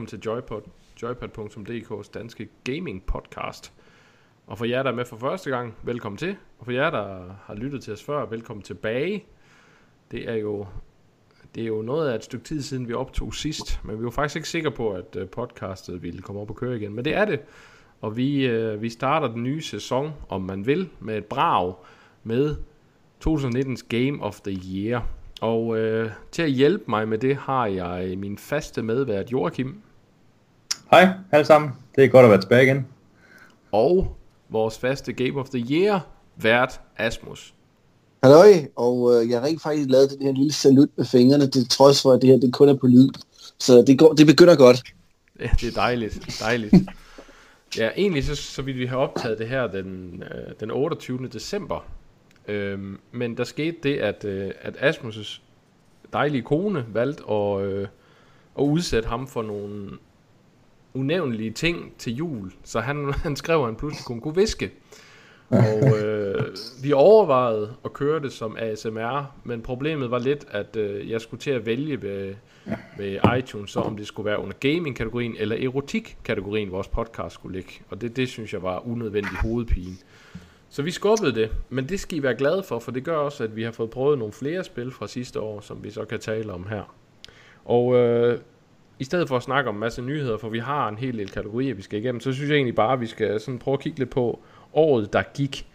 Velkommen til Joypod, joypad.dk's danske gaming podcast. Og for jer, der er med for første gang, velkommen til. Og for jer, der har lyttet til os før, velkommen tilbage. Det er jo, det er jo noget af et stykke tid siden, vi optog sidst. Men vi var faktisk ikke sikre på, at øh, podcastet ville komme op og køre igen. Men det er det. Og vi, øh, vi starter den nye sæson, om man vil, med et brag med 2019's Game of the Year. Og øh, til at hjælpe mig med det, har jeg min faste medvært Joachim. Hej alle sammen, det er godt at være tilbage igen. Og vores faste Game of the Year vært Asmus. Halløj, og øh, jeg har rent faktisk lavet den her lille salut med fingrene, til trods for, at det her det kun er på lyd. Så det, går, det begynder godt. Ja, det er dejligt, dejligt. Ja, egentlig så, så ville vi have optaget det her den, øh, den 28. december. Øhm, men der skete det, at, øh, at Asmus' dejlige kone valgte at, øh, at udsætte ham for nogle unævnlige ting til jul. Så han, han skrev, at han pludselig kunne, kunne viske. Og øh, vi overvejede at køre det som ASMR, men problemet var lidt, at øh, jeg skulle til at vælge ved, ved iTunes, så om det skulle være under gaming-kategorien eller erotik-kategorien, vores podcast skulle ligge. Og det, det synes jeg var unødvendig hovedpine. Så vi skubbede det, men det skal I være glade for, for det gør også, at vi har fået prøvet nogle flere spil fra sidste år, som vi så kan tale om her. Og øh, i stedet for at snakke om en masse nyheder, for vi har en hel del kategorier, vi skal igennem, så synes jeg egentlig bare, at vi skal sådan prøve at kigge lidt på året, der gik.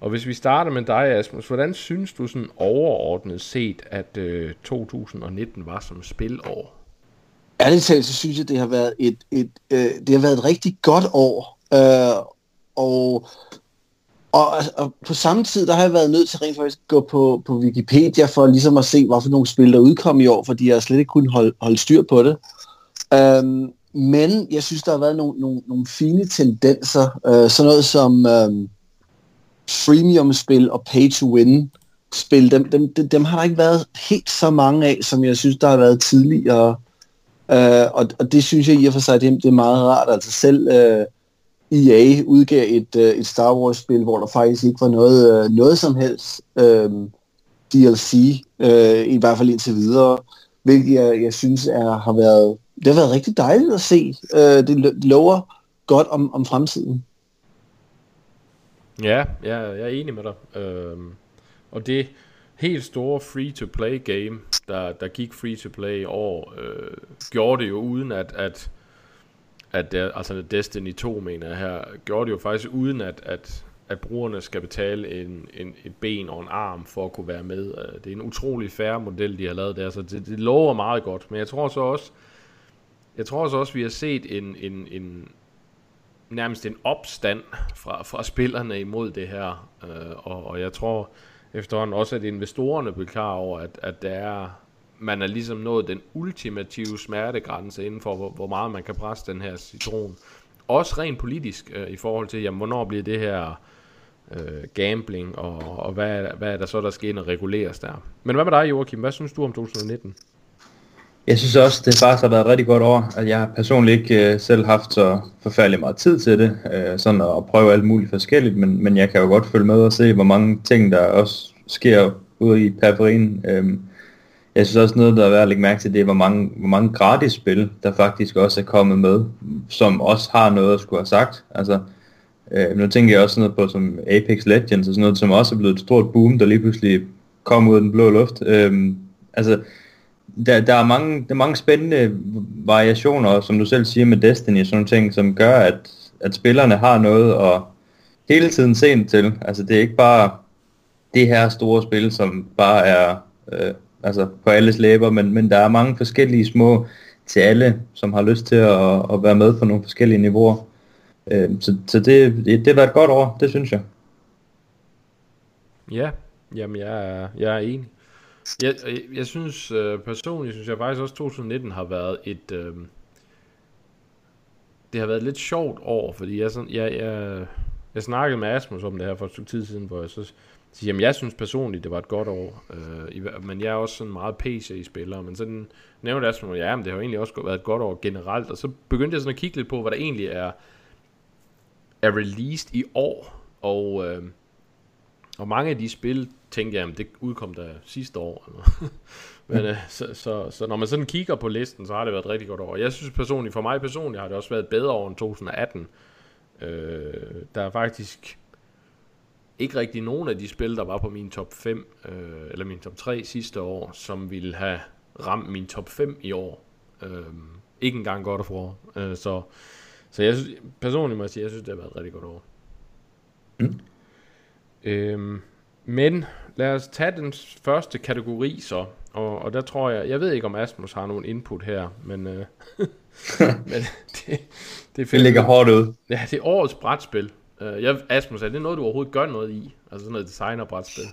Og hvis vi starter med dig, Asmus, hvordan synes du sådan overordnet set, at øh, 2019 var som spilår? Ærligt talt, så synes jeg, det har været et, et, øh, det har været et rigtig godt år. Øh, og, og, og på samme tid, der har jeg været nødt til rent faktisk at gå på, på Wikipedia for ligesom at se, hvorfor nogle spil, der udkom i år, fordi jeg slet ikke kunne holde, holde styr på det. Øhm, men jeg synes, der har været nogle, nogle, nogle fine tendenser. Øh, sådan noget som øh, freemium-spil og pay-to-win-spil. Dem, dem, dem, dem har der ikke været helt så mange af, som jeg synes, der har været tidligere. Øh, og, og det synes jeg i og for sig, det, det er meget rart. Altså selv øh, EA udgav et, øh, et Star Wars-spil, hvor der faktisk ikke var noget, øh, noget som helst øh, DLC, øh, i hvert fald indtil videre, hvilket jeg, jeg synes er, har været det har været rigtig dejligt at se. Øh, det lover godt om, om fremtiden. Ja, ja, jeg er enig med dig. Øhm, og det helt store free-to-play game, der, der gik free-to-play i år, øh, gjorde det jo uden at, at, at der, altså Destiny 2 mener jeg her, gjorde det jo faktisk uden at, at, at brugerne skal betale en, en, et ben og en arm for at kunne være med. Øh, det er en utrolig færre model, de har lavet der, så det, det lover meget godt. Men jeg tror så også, jeg tror også, også, vi har set en, en, en nærmest en opstand fra, fra spillerne imod det her. Øh, og, og jeg tror efterhånden også, at investorerne bliver klar over, at, at det er, man er ligesom nået den ultimative smertegrænse inden for, hvor, hvor meget man kan presse den her citron. Også rent politisk øh, i forhold til, jamen, hvornår bliver det her øh, gambling, og, og hvad, hvad er der så, der skal ind og reguleres der. Men hvad med dig, Joachim? Hvad synes du om 2019? Jeg synes også, det faktisk har været et rigtig godt år, at jeg personligt ikke øh, selv haft så forfærdelig meget tid til det, øh, sådan at prøve alt muligt forskelligt, men, men jeg kan jo godt følge med og se, hvor mange ting, der også sker ude i periferien. Øh, jeg synes også noget, der er værd at lægge mærke til, det er, hvor mange, hvor mange gratis spil, der faktisk også er kommet med, som også har noget at skulle have sagt. Altså, øh, nu tænker jeg også sådan noget på som Apex Legends og sådan noget, som også er blevet et stort boom, der lige pludselig kom ud af den blå luft. Øh, altså, der, der, er mange, der er mange spændende variationer, som du selv siger med Destiny, sådan nogle ting, som gør, at, at spillerne har noget at hele tiden se til. Altså det er ikke bare det her store spil, som bare er øh, altså på alles læber, men, men der er mange forskellige små til alle, som har lyst til at, at være med på nogle forskellige niveauer. Øh, så så det, det, det har været et godt år, det synes jeg. Ja, jamen jeg er, jeg er enig. Jeg, jeg, jeg synes øh, personligt, synes jeg faktisk også 2019 har været et... Øh, det har været et lidt sjovt år, fordi jeg, sådan, jeg, jeg, jeg snakkede med Asmus om det her for et stykke tid siden, hvor jeg så siger, jamen jeg synes personligt, det var et godt år, øh, men jeg er også sådan meget PC-spiller, men sådan nævnte Asmus, ja, men det har jo egentlig også været et godt år generelt, og så begyndte jeg sådan at kigge lidt på, hvad der egentlig er, er released i år, og, øh, og mange af de spil, tænkte jeg, at det udkom der sidste år. Eller. Men øh, så, så, så når man sådan kigger på listen, så har det været et rigtig godt år. Jeg synes personligt, for mig personligt har det også været et bedre år end 2018. Øh, der er faktisk ikke rigtig nogen af de spil, der var på min top 5, øh, eller min top 3 sidste år, som ville have ramt min top 5 i år. Øh, ikke engang godt for. Øh, så, så jeg synes, personligt må jeg sige, jeg synes, det har været et rigtig godt år. Mm. Øh, men lad os tage den første kategori så, og, og der tror jeg, jeg ved ikke om Asmus har nogen input her, men, øh, men det, det, det ligger hårdt ud. Ja, det er årets brætspil. Uh, jeg, Asmus, er det noget, du overhovedet gør noget i? Altså sådan noget designer-brætspil?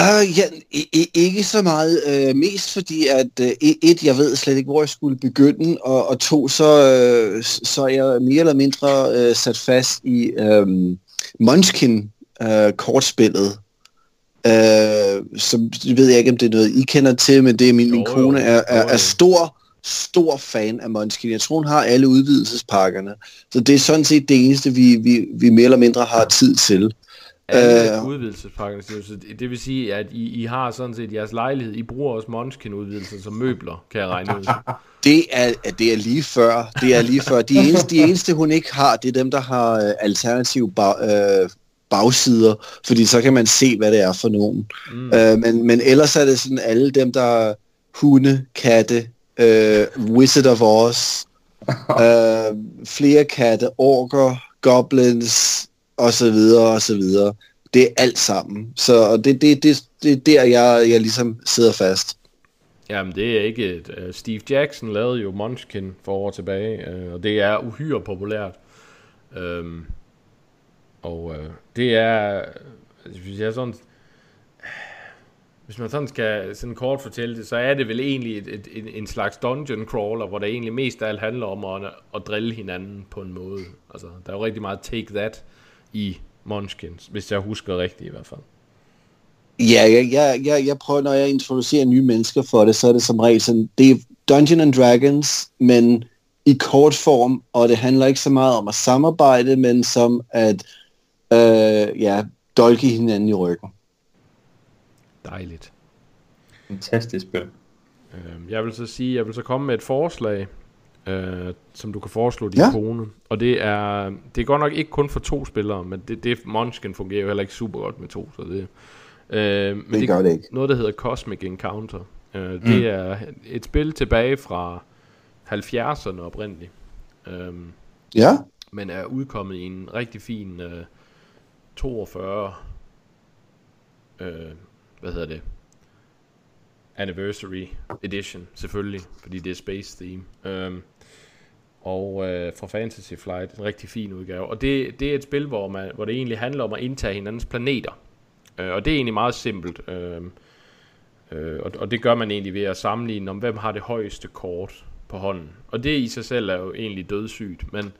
Uh, ja, i, ikke så meget. Uh, mest fordi, at uh, et, jeg ved slet ikke, hvor jeg skulle begynde, og, og to, så, uh, så er jeg mere eller mindre uh, sat fast i um, Munchkin-kortspillet. Uh, så ved jeg ikke, om det er noget, I kender til, men det er min, jo, min kone er, er, er stor stor fan af Munchkin. Jeg tror, hun har alle udvidelsespakkerne. Så det er sådan set det eneste, vi, vi, vi mere eller mindre har tid til. Alle uh, udvidelsespakkerne, så det vil sige, at I, I har sådan set jeres lejlighed, I bruger også Munchkin-udvidelser som møbler, kan jeg regne ud. Det er, det er lige før. Det er lige før. De eneste, de eneste, hun ikke har, det er dem, der har øh, alternative bag, øh, bagsider, fordi så kan man se, hvad det er for nogen. Mm. Uh, men, men ellers er det sådan alle dem, der hunde, katte, uh, Wizard of Oz, uh, flere katte, orker, goblins, og så videre, og så videre. Det er alt sammen. Så det, det, det, det er der, jeg, jeg ligesom sidder fast. Jamen, det er ikke et... Uh, Steve Jackson lavede jo Munchkin for år tilbage, uh, og det er uhyre populært. Um, og uh, det er... Altså, hvis jeg sådan hvis man sådan skal sådan kort fortælle det, så er det vel egentlig et, et, et, en slags dungeon crawler, hvor det egentlig mest af alt handler om at, at drille hinanden på en måde. Altså, der er jo rigtig meget take that i Munchkins, hvis jeg husker rigtigt i hvert fald. Ja, jeg, jeg, jeg, jeg prøver, når jeg introducerer nye mennesker for det, så er det som regel sådan, det er Dungeon and Dragons, men i kort form, og det handler ikke så meget om at samarbejde, men som at øh, ja, dolke hinanden i ryggen. Dejligt. Fantastisk spil. Øh, jeg vil så sige, jeg vil så komme med et forslag, øh, som du kan foreslå din ja. kone. Og det er, det er godt nok ikke kun for to spillere, men det, det Munchkin fungerer jo heller ikke super godt med to, så det... Øh, men det, det gør det ikke. Noget, der hedder Cosmic Encounter. Øh, mm. Det er et spil tilbage fra 70'erne oprindeligt. Øh, ja. Men er udkommet i en rigtig fin øh, 42 øh, hvad hedder det, Anniversary Edition, selvfølgelig, fordi det er Space Theme. Um, og øh, fra Fantasy Flight, en rigtig fin udgave. Og det, det er et spil, hvor, man, hvor det egentlig handler om at indtage hinandens planeter. Uh, og det er egentlig meget simpelt. Uh, uh, og, og det gør man egentlig ved at sammenligne om, hvem har det højeste kort på hånden. Og det i sig selv er jo egentlig dødssygt, men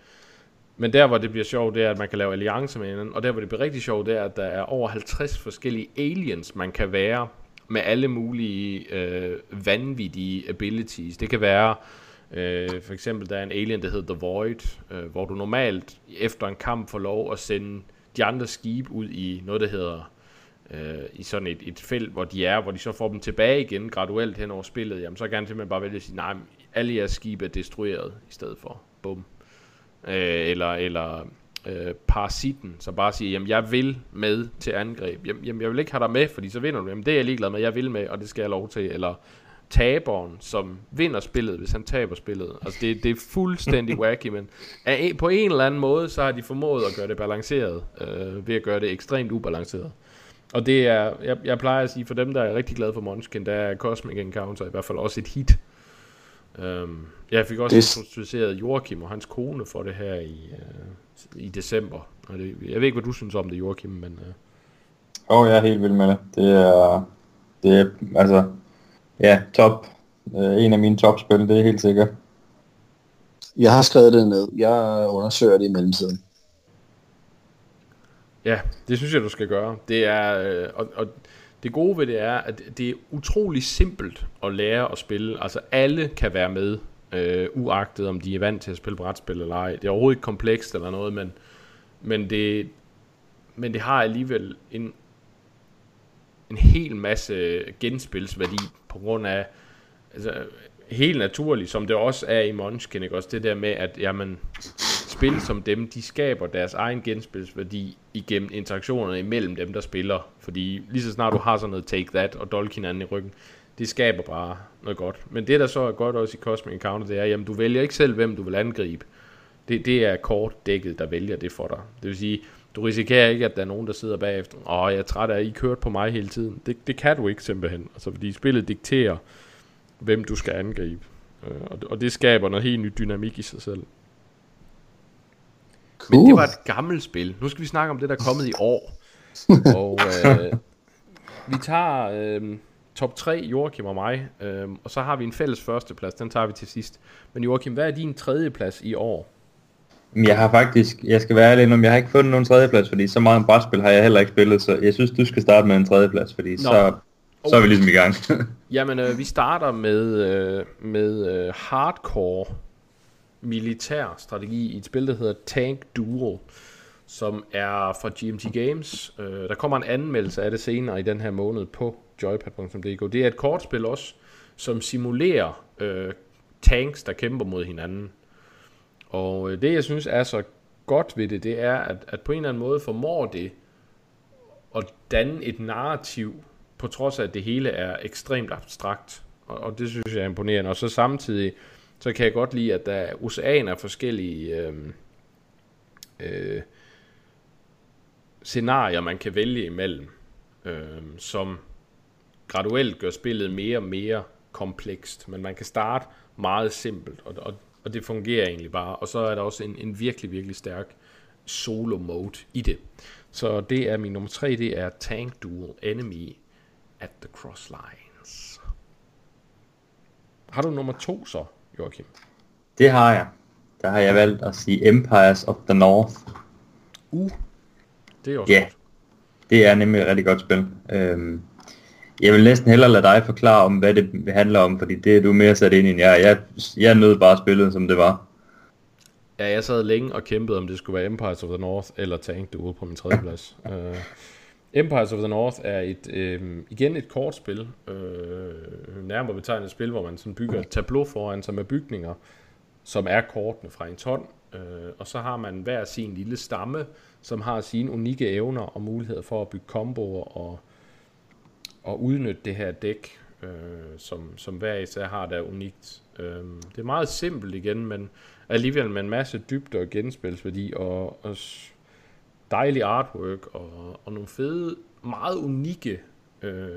men der, hvor det bliver sjovt, det er, at man kan lave alliancer med hinanden. Og der, hvor det bliver rigtig sjovt, det er, at der er over 50 forskellige aliens, man kan være med alle mulige øh, vanvittige abilities. Det kan være, øh, for eksempel, der er en alien, der hedder The Void, øh, hvor du normalt efter en kamp får lov at sende de andre skibe ud i noget, der hedder øh, i sådan et, et felt, hvor de er, hvor de så får dem tilbage igen graduelt hen over spillet, jamen så kan han simpelthen bare vælge at sige, nej, alle jeres skibe er destrueret i stedet for. Bum øh, eller, eller øh, parasitten, så bare siger, jamen jeg vil med til angreb. Jamen, jamen jeg vil ikke have dig med, fordi så vinder du. Jamen det er jeg ligeglad med, jeg vil med, og det skal jeg lov til. Eller taberen, som vinder spillet, hvis han taber spillet. Altså det, det er fuldstændig wacky, men af, på en eller anden måde, så har de formået at gøre det balanceret, øh, ved at gøre det ekstremt ubalanceret. Og det er, jeg, jeg plejer at sige, for dem, der er rigtig glade for Munchkin, der er Cosmic Encounter i hvert fald også et hit. Um, jeg fik også det... introduceret Joachim og hans kone for det her i, uh, i december. Og det, jeg ved ikke, hvad du synes om det, Joachim, men... Uh... oh, jeg er helt vild med det. Det er, det er altså, ja, top. Uh, en af mine topspil, det er helt sikkert. Jeg har skrevet det ned. Jeg undersøger det i mellemtiden. Ja, det synes jeg, du skal gøre. Det er, øh, og, og det gode ved det er, at det er utrolig simpelt at lære at spille. Altså alle kan være med, øh, uagtet om de er vant til at spille brætspil eller ej. Det er overhovedet ikke komplekst eller noget, men, men, det, men det har alligevel en en hel masse genspilsværdi på grund af, altså, helt naturligt, som det også er i Munchkin, ikke? også det der med, at jamen, spil som dem, de skaber deres egen genspilsværdi igennem interaktionerne imellem dem, der spiller. Fordi lige så snart du har sådan noget Take That og dolk hinanden i ryggen, det skaber bare noget godt. Men det, der så er godt også i Cosmic Encounter, det er, jamen du vælger ikke selv, hvem du vil angribe. Det, det er kortdækket, der vælger det for dig. Det vil sige, du risikerer ikke, at der er nogen, der sidder bagefter. Åh, jeg er træt af, at I kørt på mig hele tiden. Det, det kan du ikke simpelthen. Altså, fordi spillet dikterer, hvem du skal angribe. Øh, og, og det skaber noget helt nyt dynamik i sig selv. Cool. Men det var et gammelt spil. Nu skal vi snakke om det, der er kommet i år. og øh, vi tager øh, top 3, Joachim og mig, øh, og så har vi en fælles førsteplads, den tager vi til sidst. Men Joachim, hvad er din tredje plads i år? Jeg har faktisk, jeg skal være ærlig om jeg har ikke fundet nogen tredjeplads, fordi så meget brætspil har jeg heller ikke spillet, så jeg synes, du skal starte med en tredjeplads, fordi Nå. så, så er vi ligesom i gang. Jamen, øh, vi starter med, øh, med øh, hardcore militær strategi i et spil, der hedder Tank Duel, som er fra GMT Games. Øh, der kommer en anmeldelse af det senere i den her måned på joypad.dk. Det er et kortspil også, som simulerer øh, tanks, der kæmper mod hinanden. Og øh, det, jeg synes er så godt ved det, det er, at, at på en eller anden måde formår det at danne et narrativ, på trods af, at det hele er ekstremt abstrakt. Og, og det synes jeg er imponerende. Og så samtidig, så kan jeg godt lide, at der er oceaner af forskellige øh, øh, scenarier, man kan vælge imellem, øh, som graduelt gør spillet mere og mere komplekst. Men man kan starte meget simpelt, og, og og det fungerer egentlig bare. Og så er der også en, en virkelig, virkelig stærk solo mode i det. Så det er min nummer tre, det er Tank Duel Enemy at the Crosslines. Har du nummer to så, Joachim? Det har jeg. Der har jeg valgt at sige Empires of the North. Uh, det er også yeah. godt. det er nemlig et rigtig godt spil. Øhm, jeg vil næsten hellere lade dig forklare om, hvad det handler om, fordi det er du mere sat ind i end jeg. Jeg, jeg nød bare spillet, som det var. Ja, jeg sad længe og kæmpede, om det skulle være Empires of the North eller Tank Duel på min tredje plads. uh, Empires of the North er et øh, igen et kortspil. øh, nærmere betegnet et spil, hvor man sådan bygger et tableau foran sig med bygninger, som er kortene fra en ton. øh, og så har man hver sin lille stamme, som har sine unikke evner og muligheder for at bygge komboer og og udnytte det her dæk, øh, som, som hver især har, der er unikt. Øh, det er meget simpelt igen, men alligevel med en masse dybde og genspilsværdi, og, og dejlig artwork, og, og nogle fede, meget unikke øh,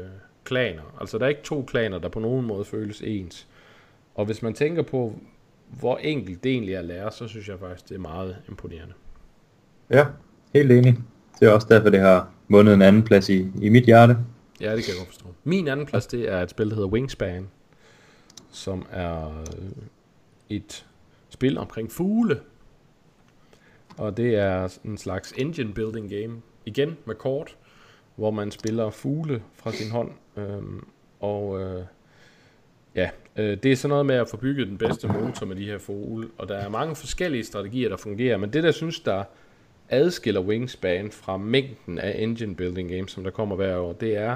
klaner. Altså der er ikke to klaner, der på nogen måde føles ens. Og hvis man tænker på, hvor enkelt det egentlig er at lære, så synes jeg faktisk, det er meget imponerende. Ja, helt enig. Det er også derfor, det har vundet en anden plads i, i mit hjerte. Ja, det kan jeg godt forstå. Min anden plads, det er et spil, der hedder Wingspan, som er et spil omkring fugle. Og det er en slags engine building game, igen med kort, hvor man spiller fugle fra sin hånd. Øhm, og øh, ja, øh, det er sådan noget med at få bygget den bedste motor med de her fugle. Og der er mange forskellige strategier, der fungerer, men det der synes, der adskiller Wingspan fra mængden af engine building games, som der kommer hver år, det er,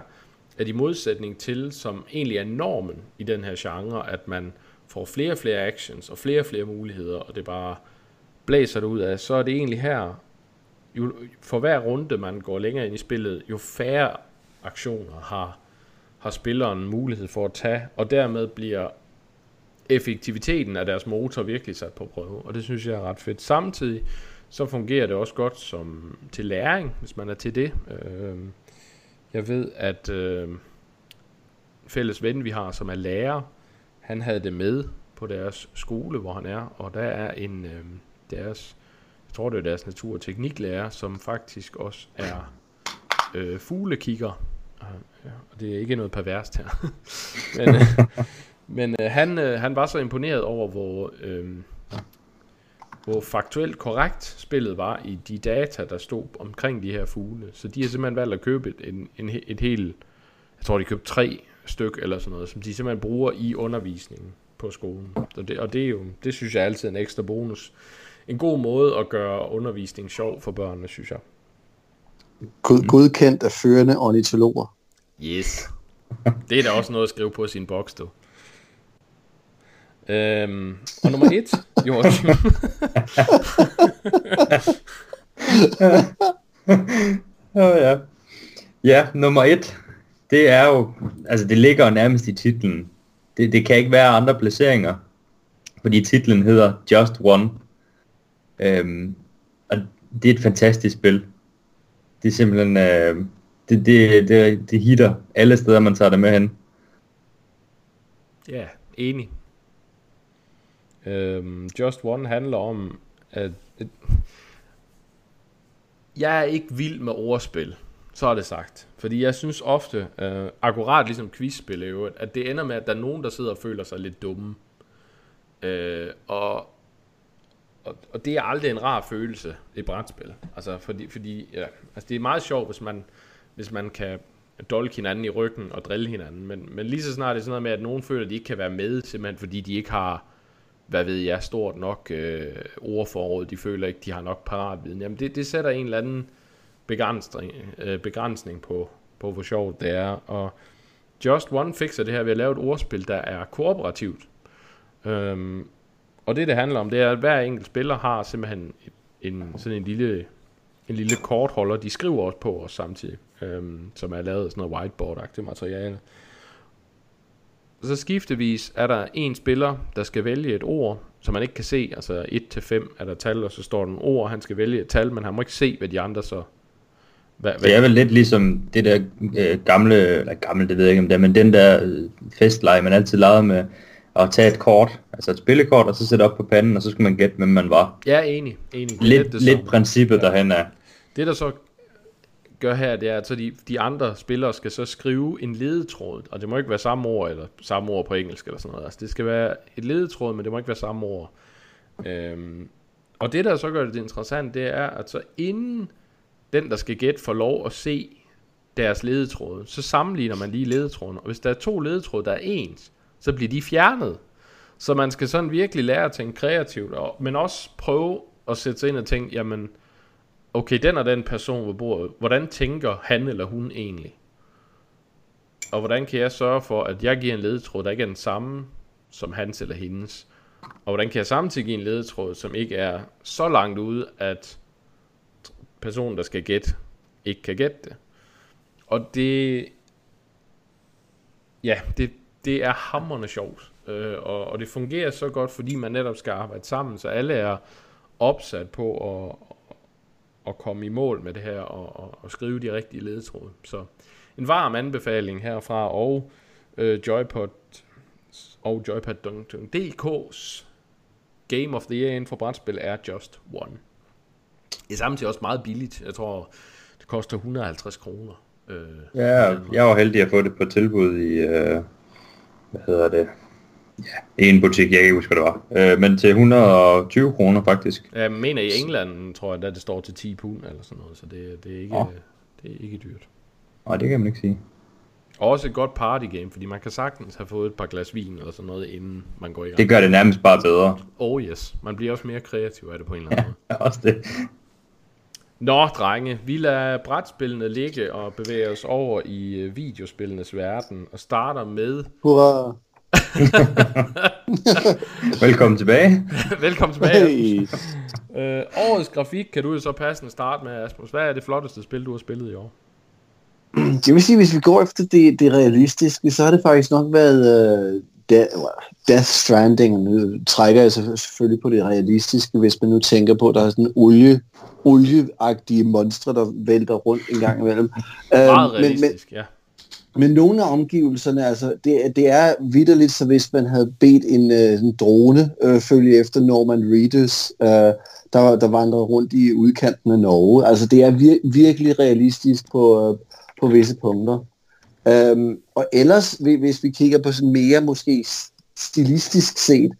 at i modsætning til, som egentlig er normen i den her genre, at man får flere og flere actions og flere og flere muligheder, og det bare blæser det ud af, så er det egentlig her, jo, for hver runde man går længere ind i spillet, jo færre aktioner har, har spilleren mulighed for at tage, og dermed bliver effektiviteten af deres motor virkelig sat på prøve, og det synes jeg er ret fedt. Samtidig så fungerer det også godt som til læring, hvis man er til det. Øh, jeg ved, at øh, fælles ven, vi har, som er lærer, han havde det med på deres skole, hvor han er, og der er en øh, deres, jeg tror det er deres natur- og tekniklærer, som faktisk også er øh, fuglekigger. Øh, ja, og det er ikke noget perverst her. men øh, men øh, han, øh, han var så imponeret over, hvor, øh, hvor faktuelt korrekt spillet var i de data, der stod omkring de her fugle. Så de har simpelthen valgt at købe et, en, en, et helt, jeg tror de købte tre styk eller sådan noget, som de simpelthen bruger i undervisningen på skolen. Så det, og det, er jo, det synes jeg altid en ekstra bonus. En god måde at gøre undervisning sjov for børnene, synes jeg. God, godkendt af førende ornitologer. Yes. Det er da også noget at skrive på sin boks, du. Øhm, og nummer et, Joachim. oh, ja. ja, nummer et, det er jo, altså det ligger nærmest i titlen. Det, det kan ikke være andre placeringer, fordi titlen hedder Just One. Øhm, og det er et fantastisk spil. Det er simpelthen, øh, det, det, det, det hitter alle steder, man tager det med hen. Ja, enig. Øhm, Just One handler om, at, at jeg er ikke vild med ordspil, så er det sagt. Fordi jeg synes ofte, øh, akkurat ligesom quizspil at det ender med, at der er nogen, der sidder og føler sig lidt dumme. Øh, og, og, og det er aldrig en rar følelse i brætspil. Altså, fordi, fordi ja, altså det er meget sjovt, hvis man, hvis man kan dolke hinanden i ryggen og drille hinanden. Men, men lige så snart det er sådan noget med, at nogen føler, at de ikke kan være med, simpelthen fordi de ikke har hvad ved jeg, stort nok øh, ordforråd, de føler ikke, de har nok paratviden. Jamen det, det sætter en eller anden begrænsning, øh, begrænsning på, på, hvor sjovt det er. Og Just One fixer det her ved at lave et ordspil, der er kooperativt. Øhm, og det, det handler om, det er, at hver enkelt spiller har simpelthen en, sådan en lille, en lille kortholder, de skriver også på os samtidig, øhm, som er lavet af sådan noget whiteboard-agtigt materiale så skiftevis er der en spiller, der skal vælge et ord, som man ikke kan se. Altså 1-5 er der tal, og så står der nogle ord, han skal vælge et tal, men han må ikke se, hvad de andre så... Hvad, hvad? Det er vel lidt ligesom det der øh, gamle, eller gamle, det ved jeg ikke om det er, men den der øh, festleje, man altid lavede med at tage et kort, altså et spillekort, og så sætte op på panden, og så skulle man gætte, hvem man var. Ja, enig. enig. Lidt, lidt, det, lidt princippet ja. derhen er. Det der så gør her, det er, at så de, de andre spillere skal så skrive en ledetråd, og det må ikke være samme ord, eller samme ord på engelsk, eller sådan noget. Altså, det skal være et ledetråd, men det må ikke være samme ord. Øhm, og det, der så gør det interessant, det er, at så inden den, der skal gætte, får lov at se deres ledetråd, så sammenligner man lige ledetråden. Og hvis der er to ledetråde, der er ens, så bliver de fjernet. Så man skal sådan virkelig lære at tænke kreativt, og, men også prøve at sætte sig ind og tænke, jamen, okay, den og den person ved bordet, hvordan tænker han eller hun egentlig? Og hvordan kan jeg sørge for, at jeg giver en ledetråd, der ikke er den samme som hans eller hendes? Og hvordan kan jeg samtidig give en ledetråd, som ikke er så langt ude, at personen, der skal gætte, ikke kan gætte det? Og det, ja, det, det er hammerende sjovt. Øh, og, og det fungerer så godt, fordi man netop skal arbejde sammen, så alle er opsat på at, at komme i mål med det her og, og, og skrive de rigtige ledetråde. Så en varm anbefaling herfra og øh, Joypod og Joypad.dk's Game of the Year inden for brætspil er Just One. Det er samtidig også meget billigt. Jeg tror, det koster 150 kroner. Øh, ja, jeg var heldig at få det på tilbud i, øh, hvad hedder det, Ja, en butik, jeg kan ikke huske, hvad det var. Øh, men til 120 kroner faktisk. Jeg mener i England, tror jeg, at det står til 10 pund eller sådan noget, så det, det, er, ikke, oh. det er ikke dyrt. Nej, det kan man ikke sige. Også et godt party game, fordi man kan sagtens have fået et par glas vin eller sådan noget, inden man går i gang. Det gør det nærmest bare bedre. Oh yes, man bliver også mere kreativ af det på en eller anden måde. Ja, også det. Nå, drenge, vi lader brætspillene ligge og bevæger os over i øh, videospillenes verden og starter med... Hurra! Velkommen tilbage. Velkommen tilbage. Hey. Øh, årets grafik kan du jo så passende starte med, Asmus. Hvad er det flotteste spil, du har spillet i år? Det vil sige, hvis vi går efter det, det realistiske, så har det faktisk nok været uh, Death Stranding. Nu trækker jeg selvfølgelig på det realistiske, hvis man nu tænker på, at der er sådan olie, olieagtige monstre, der vælter rundt en gang imellem. Meget realistisk, men, men, ja. Men nogle af omgivelserne, altså, det, det er vidderligt, så hvis man havde bedt en, øh, en drone øh, følge efter Norman Reedus, øh, der, der vandrede rundt i udkanten af Norge. Altså, det er vir- virkelig realistisk på, øh, på visse punkter. Øhm, og ellers, hvis vi kigger på sådan mere måske stilistisk set,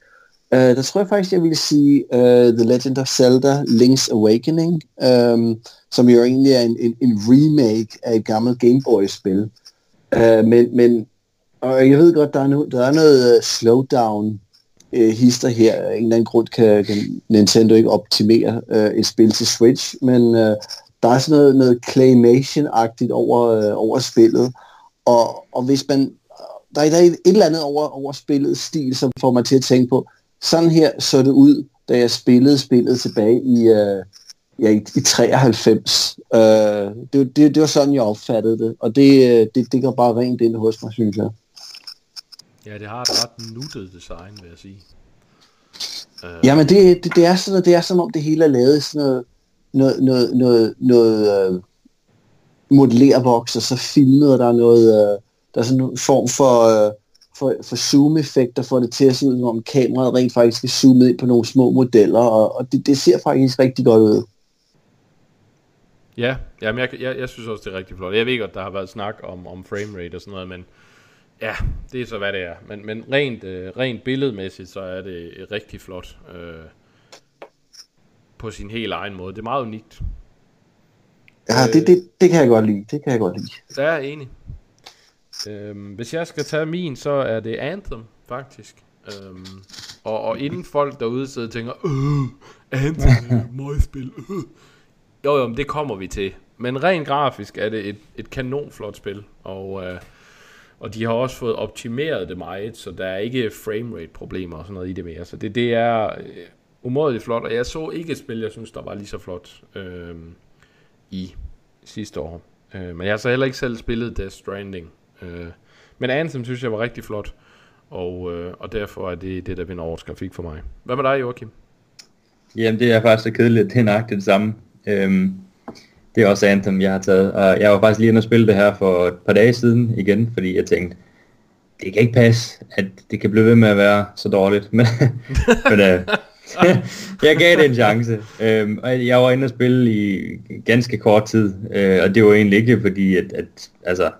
øh, der tror jeg faktisk, jeg ville sige øh, The Legend of Zelda Link's Awakening, øh, som jo egentlig er en, en, en remake af et gammelt Game Boy-spil. Øh, men, men og jeg ved godt, der er, no, der er noget uh, slowdown øh, hister her. Af en eller anden grund kan, kan Nintendo ikke optimere øh, et spil til Switch, men øh, der er sådan noget, noget claymation-agtigt over, øh, over spillet og, og hvis man, der er, der er et eller andet over, over spillets stil, som får mig til at tænke på, sådan her så det ud, da jeg spillede spillet tilbage i, uh, ja, i, i 93. Uh, det, det, det var sådan, jeg opfattede det, og det, det, det går bare rent ind hos mig, synes jeg. Ja, det har et ret nuttet design, vil jeg sige. Uh... Jamen, det, det, det, er sådan, det er som om det hele er lavet sådan noget, noget, noget, noget, noget uh, modellervoks, og så filmede der noget, øh, der er sådan en form for, øh, for, for zoom-effekter, for det til at se ud, som om kameraet rent faktisk er zoomet ind på nogle små modeller, og, og det, det ser faktisk rigtig godt ud. Ja, jamen jeg, jeg, jeg synes også, det er rigtig flot. Jeg ved godt, der har været snak om, om framerate og sådan noget, men ja, det er så, hvad det er. Men, men rent, øh, rent billedmæssigt, så er det rigtig flot. Øh, på sin helt egen måde. Det er meget unikt. Ja, det, det, det kan jeg godt lide. Det kan jeg godt lide. Der er enig. Øhm, hvis jeg skal tage min, så er det Anthem, faktisk. Øhm, og, og inden folk derude sidder og tænker, øh, Anthem er møgspil, øh. Jo, jo, men det kommer vi til. Men rent grafisk er det et, et kanonflot spil, og, øh, og de har også fået optimeret det meget, så der er ikke framerate problemer og sådan noget i det mere. Så det, det er øh, umådeligt flot, og jeg så ikke et spil, jeg synes, der var lige så flot øh, i sidste år. Øh, men jeg har så heller ikke selv spillet Death Stranding. Øh, men Anthem synes jeg var rigtig flot, og, øh, og derfor er det det, der vinder årets grafik for mig. Hvad med dig, Joachim? Jamen, det er faktisk så kedeligt, det er nøjagtigt det samme. Øhm, det er også Anthem, jeg har taget. Og jeg var faktisk lige inde og spille det her for et par dage siden igen, fordi jeg tænkte, det kan ikke passe, at det kan blive ved med at være så dårligt. Men, men øh, jeg gav det en chance. Øhm, og jeg var inde og spille i ganske kort tid, øh, og det var egentlig ikke fordi, at, at altså,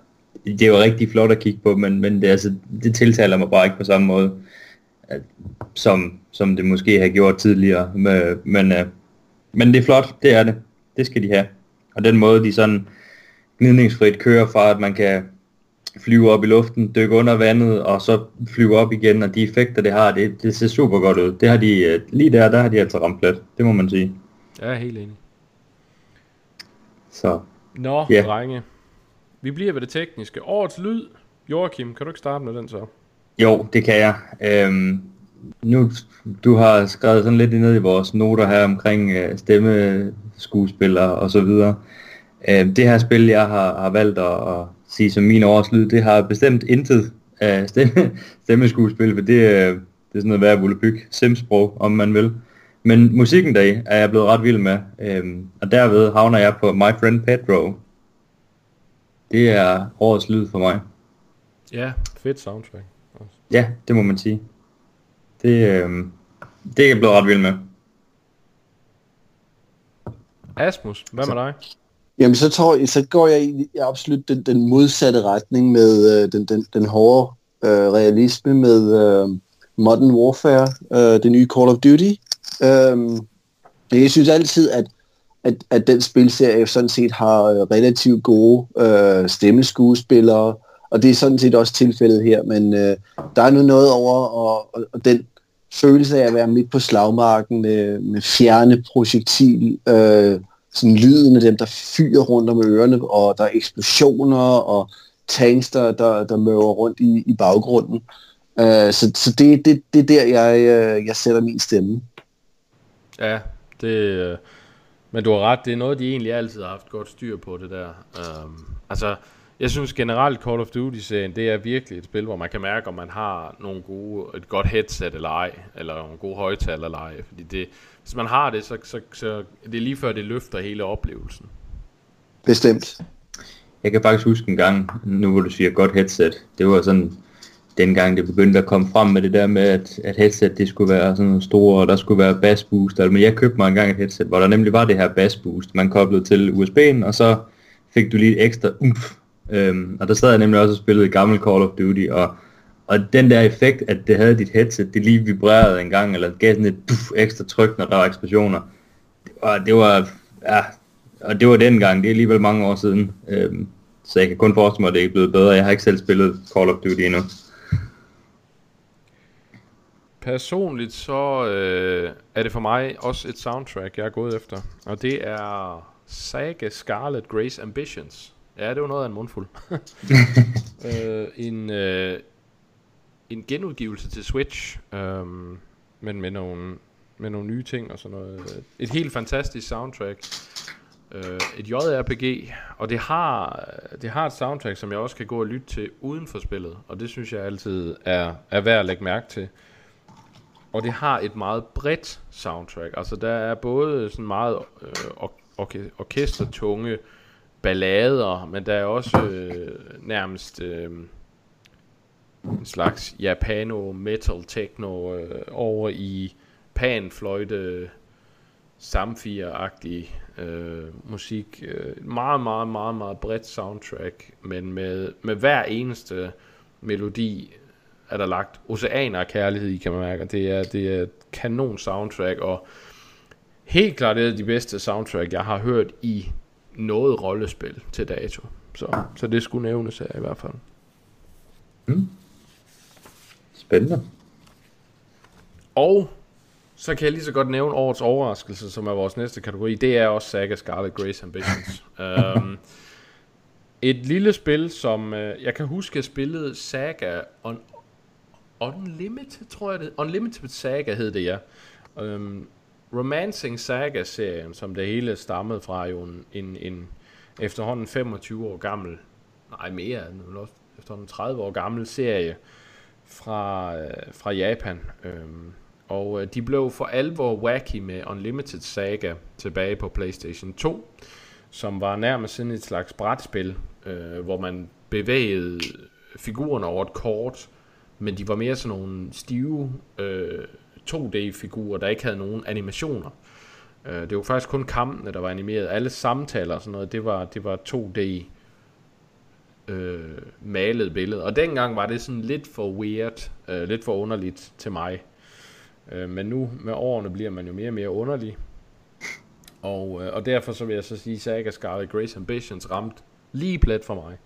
det var rigtig flot at kigge på, men, men det, altså, det tiltaler mig bare ikke på samme måde, at, som, som det måske har gjort tidligere. Men, men, øh, men det er flot, det er det. Det skal de have. Og den måde, de sådan gnidningsfrit kører fra, at man kan flyve op i luften, dykke under vandet, og så flyve op igen, og de effekter, det har, det, det ser super godt ud. Det har de, øh, lige der, der har de altså ramt plet. Det må man sige. Jeg er helt enig. Så. Nå, yeah. drenge. Vi bliver ved det tekniske. Årets lyd. Joachim, kan du ikke starte med den så? Jo, det kan jeg. Øhm, nu, du har skrevet sådan lidt ned i vores noter her omkring øh, stemmeskuespillere og så videre. Øh, det her spil, jeg har, har valgt at, at sige som min årslyd, det har bestemt intet af stemme, stemmeskuespil, for det, øh, det er sådan noget værd at simsprog, om man vil. Men musikken der er jeg blevet ret vild med, øh, og derved havner jeg på My Friend Pedro. Det er årets lyd for mig. Ja, fedt soundtrack. Ja, det må man sige. Det, øh, det er jeg blevet ret vild med. Asmus, hvad med dig? Jamen, så, tror, så går jeg i absolut den, den modsatte retning med øh, den, den, den hårde øh, realisme med øh, Modern Warfare, øh, det nye Call of Duty. Øh, jeg synes altid, at, at, at den spilserie sådan set har øh, relativt gode øh, stemmeskuespillere, og det er sådan set også tilfældet her, men øh, der er nu noget over, og, og, og den følelse af at være midt på slagmarken med, med fjerne projektil, øh, sådan lyden af dem, der fyrer rundt om ørerne, og der er eksplosioner, og tanks, der, der, der møver rundt i, i baggrunden. Øh, så så det, det, det er der, jeg, øh, jeg sætter min stemme. Ja, det, øh, men du har ret, det er noget, de egentlig altid har haft godt styr på, det der. Um, altså, jeg synes generelt Call of Duty-serien, det er virkelig et spil, hvor man kan mærke, om man har nogle gode, et godt headset eller ej, eller nogle gode højtaler eller ej, fordi det, hvis man har det, så, så, så det er lige før det løfter hele oplevelsen. Bestemt. Jeg kan faktisk huske en gang, nu hvor du siger godt headset, det var sådan, dengang det begyndte at komme frem med det der med, at, at headset det skulle være sådan store, og der skulle være bass boost, men jeg købte mig engang et headset, hvor der nemlig var det her bass boost, man koblede til USB'en, og så fik du lige et ekstra umf, øhm, og der sad jeg nemlig også og spillede gammel Call of Duty, og og den der effekt, at det havde dit headset, det lige vibrerede en gang, eller gav sådan et puff, ekstra tryk, når der var eksplosioner. Det var, det var, ja, og det var dengang, det er alligevel mange år siden. Øhm, så jeg kan kun forestille mig, at det ikke er blevet bedre. Jeg har ikke selv spillet Call of Duty endnu. Personligt så øh, er det for mig også et soundtrack, jeg er gået efter. Og det er Saga Scarlet Grace Ambitions Ja, det var noget af en mundfuld. øh, en, øh, en genudgivelse til Switch, øhm, men med nogle, med nogle nye ting og sådan noget. Et helt fantastisk soundtrack. Øh, et JRPG, og det har, det har et soundtrack, som jeg også kan gå og lytte til uden for spillet, og det synes jeg altid er, er værd at lægge mærke til. Og det har et meget bredt soundtrack, altså der er både sådan meget øh, or- orke- orkestertunge ballader, men der er også øh, nærmest øh, en slags japano metal techno øh, over i panfløjte samfire-agtig øh, musik. Øh, meget, meget, meget, meget bredt soundtrack, men med, med hver eneste melodi er der lagt oceaner af kærlighed i, kan man mærke. Det er, det er et kanon soundtrack, og helt klart det er de bedste soundtrack, jeg har hørt i noget rollespil til dato. Så, så det skulle nævnes her i hvert fald. Mm. Spændende. Og så kan jeg lige så godt nævne årets overraskelse, som er vores næste kategori. Det er også Saga Scarlet Grace Ambitions. um, et lille spil, som uh, jeg kan huske, jeg spillede Saga on, Unlimited, tror jeg det. Unlimited Saga hed det, ja. Um, Romancing Saga-serien, som det hele stammede fra, jo en, en, en efterhånden 25 år gammel, nej mere, nu også efterhånden 30 år gammel serie fra, øh, fra Japan. Øhm, og øh, de blev for alvor wacky med Unlimited Saga tilbage på PlayStation 2, som var nærmest sådan et slags brætspil, øh, hvor man bevægede figurerne over et kort, men de var mere sådan nogle stive øh, 2D-figurer, der ikke havde nogen animationer. Øh, det var faktisk kun kampene, der var animeret. Alle samtaler og sådan noget, det var, det var 2D øh, malet billede. Og dengang var det sådan lidt for weird, øh, lidt for underligt til mig. Øh, men nu med årene bliver man jo mere og mere underlig. Og, øh, og derfor så vil jeg så sige, Saga Scarlet Grace Ambitions ramt lige plet for mig.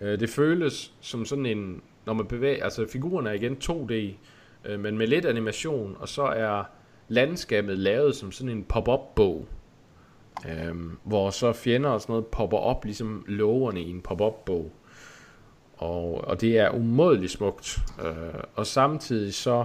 Øh, det føles som sådan en, når man bevæger, altså figuren er igen 2D, øh, men med lidt animation, og så er landskabet lavet som sådan en pop-up bog, Øhm, hvor så fjender og sådan noget popper op, ligesom loverne i en pop-up bog. Og, og det er umådeligt smukt. Øh, og samtidig så,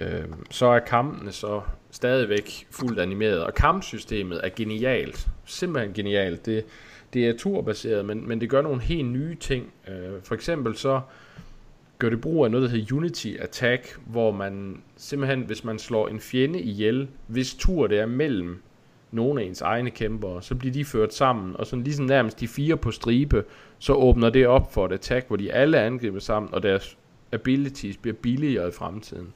øh, så er kampene så stadigvæk fuldt animeret, og kampsystemet er genialt. Simpelthen genialt. Det, det er turbaseret, men, men det gør nogle helt nye ting. Øh, for eksempel så gør det brug af noget, der hedder Unity Attack, hvor man simpelthen, hvis man slår en fjende ihjel, hvis tur det er mellem nogle af ens egne kæmpere, så bliver de ført sammen, og sådan ligesom nærmest de fire på stribe, så åbner det op for et attack, hvor de alle angriber sammen, og deres abilities bliver billigere i fremtiden.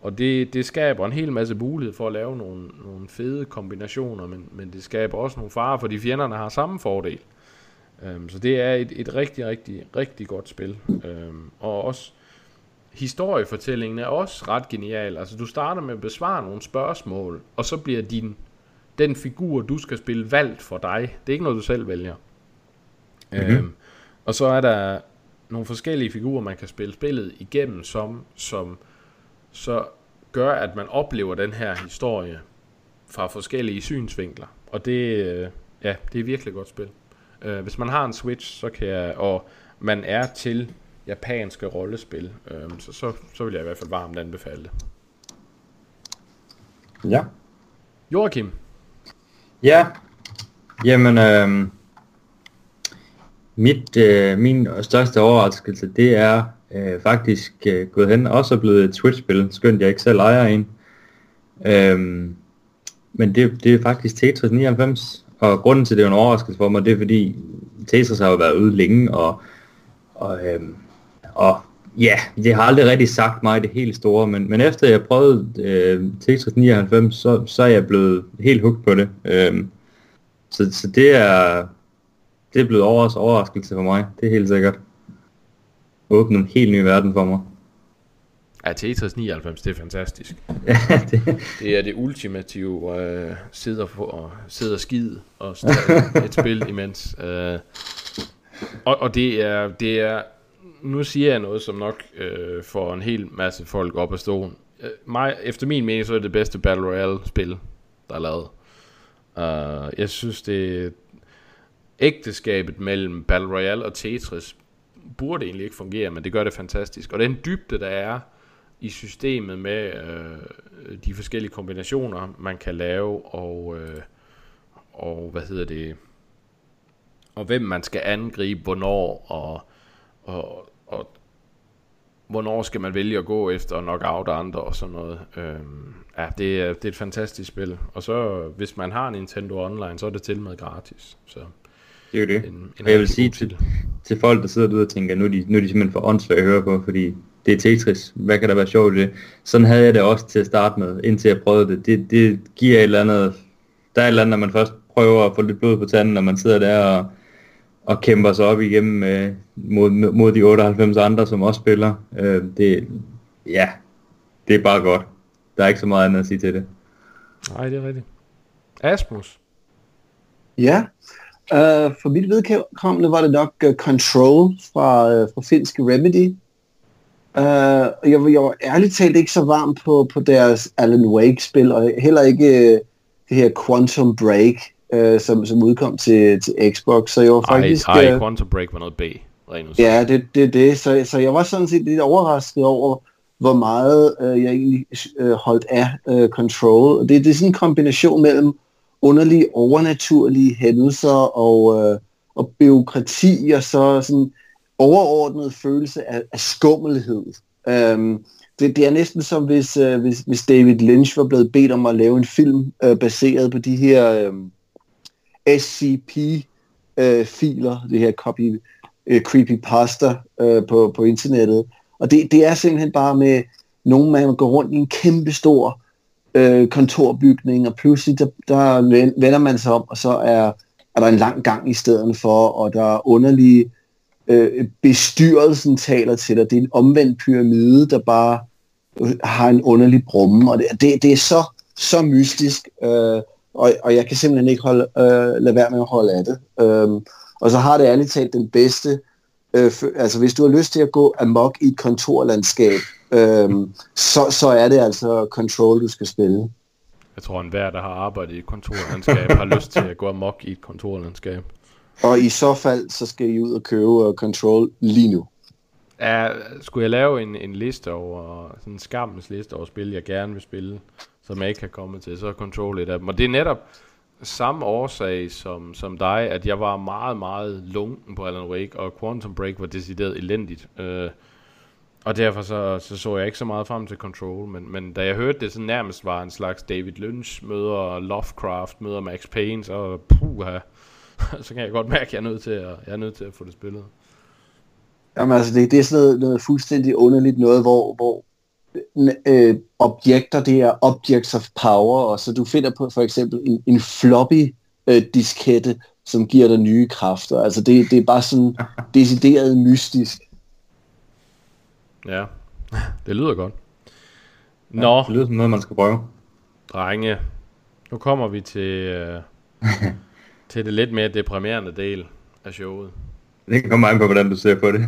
Og det, det skaber en hel masse mulighed for at lave nogle, nogle fede kombinationer, men, men det skaber også nogle farer, fordi fjenderne har samme fordel. Um, så det er et, et rigtig, rigtig, rigtig godt spil. Um, og også historiefortællingen er også ret genial. Altså du starter med at besvare nogle spørgsmål, og så bliver din den figur, du skal spille, valgt for dig. Det er ikke noget, du selv vælger. Mm-hmm. Øhm, og så er der nogle forskellige figurer, man kan spille spillet igennem, som, som så gør, at man oplever den her historie fra forskellige synsvinkler. Og det, øh, ja, det er virkelig godt spil. Øh, hvis man har en Switch, så kan jeg, og man er til japanske rollespil, øh, så, så, så vil jeg i hvert fald varmt anbefale det. Ja. Joachim, Ja, jamen, øh, mit, øh, min største overraskelse, det er øh, faktisk øh, gået hen, også er blevet et Switch-spil, skønt jeg ikke selv ejer en. Øh, men det, det er faktisk Tetris 99, og grunden til, det er en overraskelse for mig, det er fordi Tetris har jo været ude længe, og, og, øh, og ja, det har aldrig rigtig sagt mig det helt store, men, men efter jeg prøvede øh, Tetris 99, så, så er jeg blevet helt hooked på det. Øh, så, så det er det er blevet over, overraskelse for mig, det er helt sikkert. Åbne en helt ny verden for mig. Ja, Tetris 99, det er fantastisk. Ja, det, Det er det ultimative øh, sidder på og sidder skid og et spil imens. Øh, og, og det er, det er, nu siger jeg noget, som nok øh, får en hel masse folk op af stolen. Øh, mig, efter min mening, så er det det bedste Battle Royale-spil, der er lavet. Uh, jeg synes, det ægteskabet mellem Battle Royale og Tetris burde egentlig ikke fungere, men det gør det fantastisk. Og den dybde, der er i systemet med øh, de forskellige kombinationer, man kan lave, og, øh, og hvad hedder det, og hvem man skal angribe, hvornår, og, og, og hvornår skal man vælge at gå efter og knockout andre og sådan noget. Øhm, ja, det er, det er et fantastisk spil. Og så, hvis man har Nintendo Online, så er det til med gratis. Så det er jo det. En, en jeg vil sige til, til folk, der sidder derude og tænker, nu er de, nu er de simpelthen for åndssvagt at høre på, fordi det er Tetris. Hvad kan der være sjovt i det? Sådan havde jeg det også til at starte med, indtil jeg prøvede det. Det, det giver et eller andet... Der er et eller andet, når man først prøver at få lidt blod på tanden, når man sidder der og, og kæmper sig op igennem øh, mod, mod de 98 andre, som også spiller. Øh, det, ja, det er bare godt. Der er ikke så meget andet at sige til det. Nej, det er rigtigt. Asmus? Ja, Uh, for mit vedkommende var det nok uh, Control fra, uh, fra finske Remedy. Uh, jeg, jeg var ærligt talt ikke så varm på, på deres Alan Wake-spil, og heller ikke uh, det her Quantum Break, uh, som, som udkom til, til Xbox. Så jeg var faktisk... Ej, ej Quantum Break var noget B. Ja, det er det, det. Så, så jeg var sådan set lidt overrasket over, hvor meget uh, jeg egentlig uh, holdt af uh, Control. Det, det er sådan en kombination mellem underlige overnaturlige hændelser og, øh, og byråkrati og så sådan overordnet følelse af, af skummelhed. Um, det, det er næsten som hvis, øh, hvis, hvis David Lynch var blevet bedt om at lave en film øh, baseret på de her øh, SCP-filer, øh, det her copy, øh, creepypasta øh, på, på internettet. Og det, det er simpelthen bare med nogen, man går rundt i en kæmpe stor øh, kontorbygning, og pludselig der, der vender man sig om, og så er, er der en lang gang i stedet for, og der er underlige øh, bestyrelsen taler til dig. Det er en omvendt pyramide, der bare øh, har en underlig brumme, og det, det, det er så, så mystisk, øh, og, og jeg kan simpelthen ikke holde, øh, lade være med at holde af det. Øh, og så har det ærligt talt den bedste, øh, altså hvis du har lyst til at gå amok i et kontorlandskab, øhm, så, så er det altså Control, du skal spille. Jeg tror, enhver, der har arbejdet i et kontorlandskab, har lyst til at gå amok i et kontorlandskab. Og i så fald, så skal I ud og købe uh, Control lige nu. Ja, skulle jeg lave en, en liste over, sådan en skammens liste over spil, jeg gerne vil spille, som jeg ikke kan komme til, så er Control et af dem. Og det er netop samme årsag som, som dig, at jeg var meget, meget lunken på Alan Wake, og Quantum Break var decideret elendigt. Øh, og derfor så, så så jeg ikke så meget frem til Control, men, men da jeg hørte det, så nærmest var en slags David Lynch møder Lovecraft, møder Max Payne, så puha, så kan jeg godt mærke, at jeg er nødt til at, jeg er nødt til at få det spillet. Jamen altså, det, det er sådan noget, noget fuldstændig underligt noget, hvor, hvor øh, objekter, det er objects of power, og så du finder på for eksempel en, en floppy øh, diskette, som giver dig nye kræfter. Altså det, det er bare sådan decideret mystisk. Ja, det lyder godt. Nå. Ja, det lyder som noget, man skal prøve. Drenge, nu kommer vi til, uh, til det lidt mere deprimerende del af showet. Det kommer an på, hvordan du ser på det.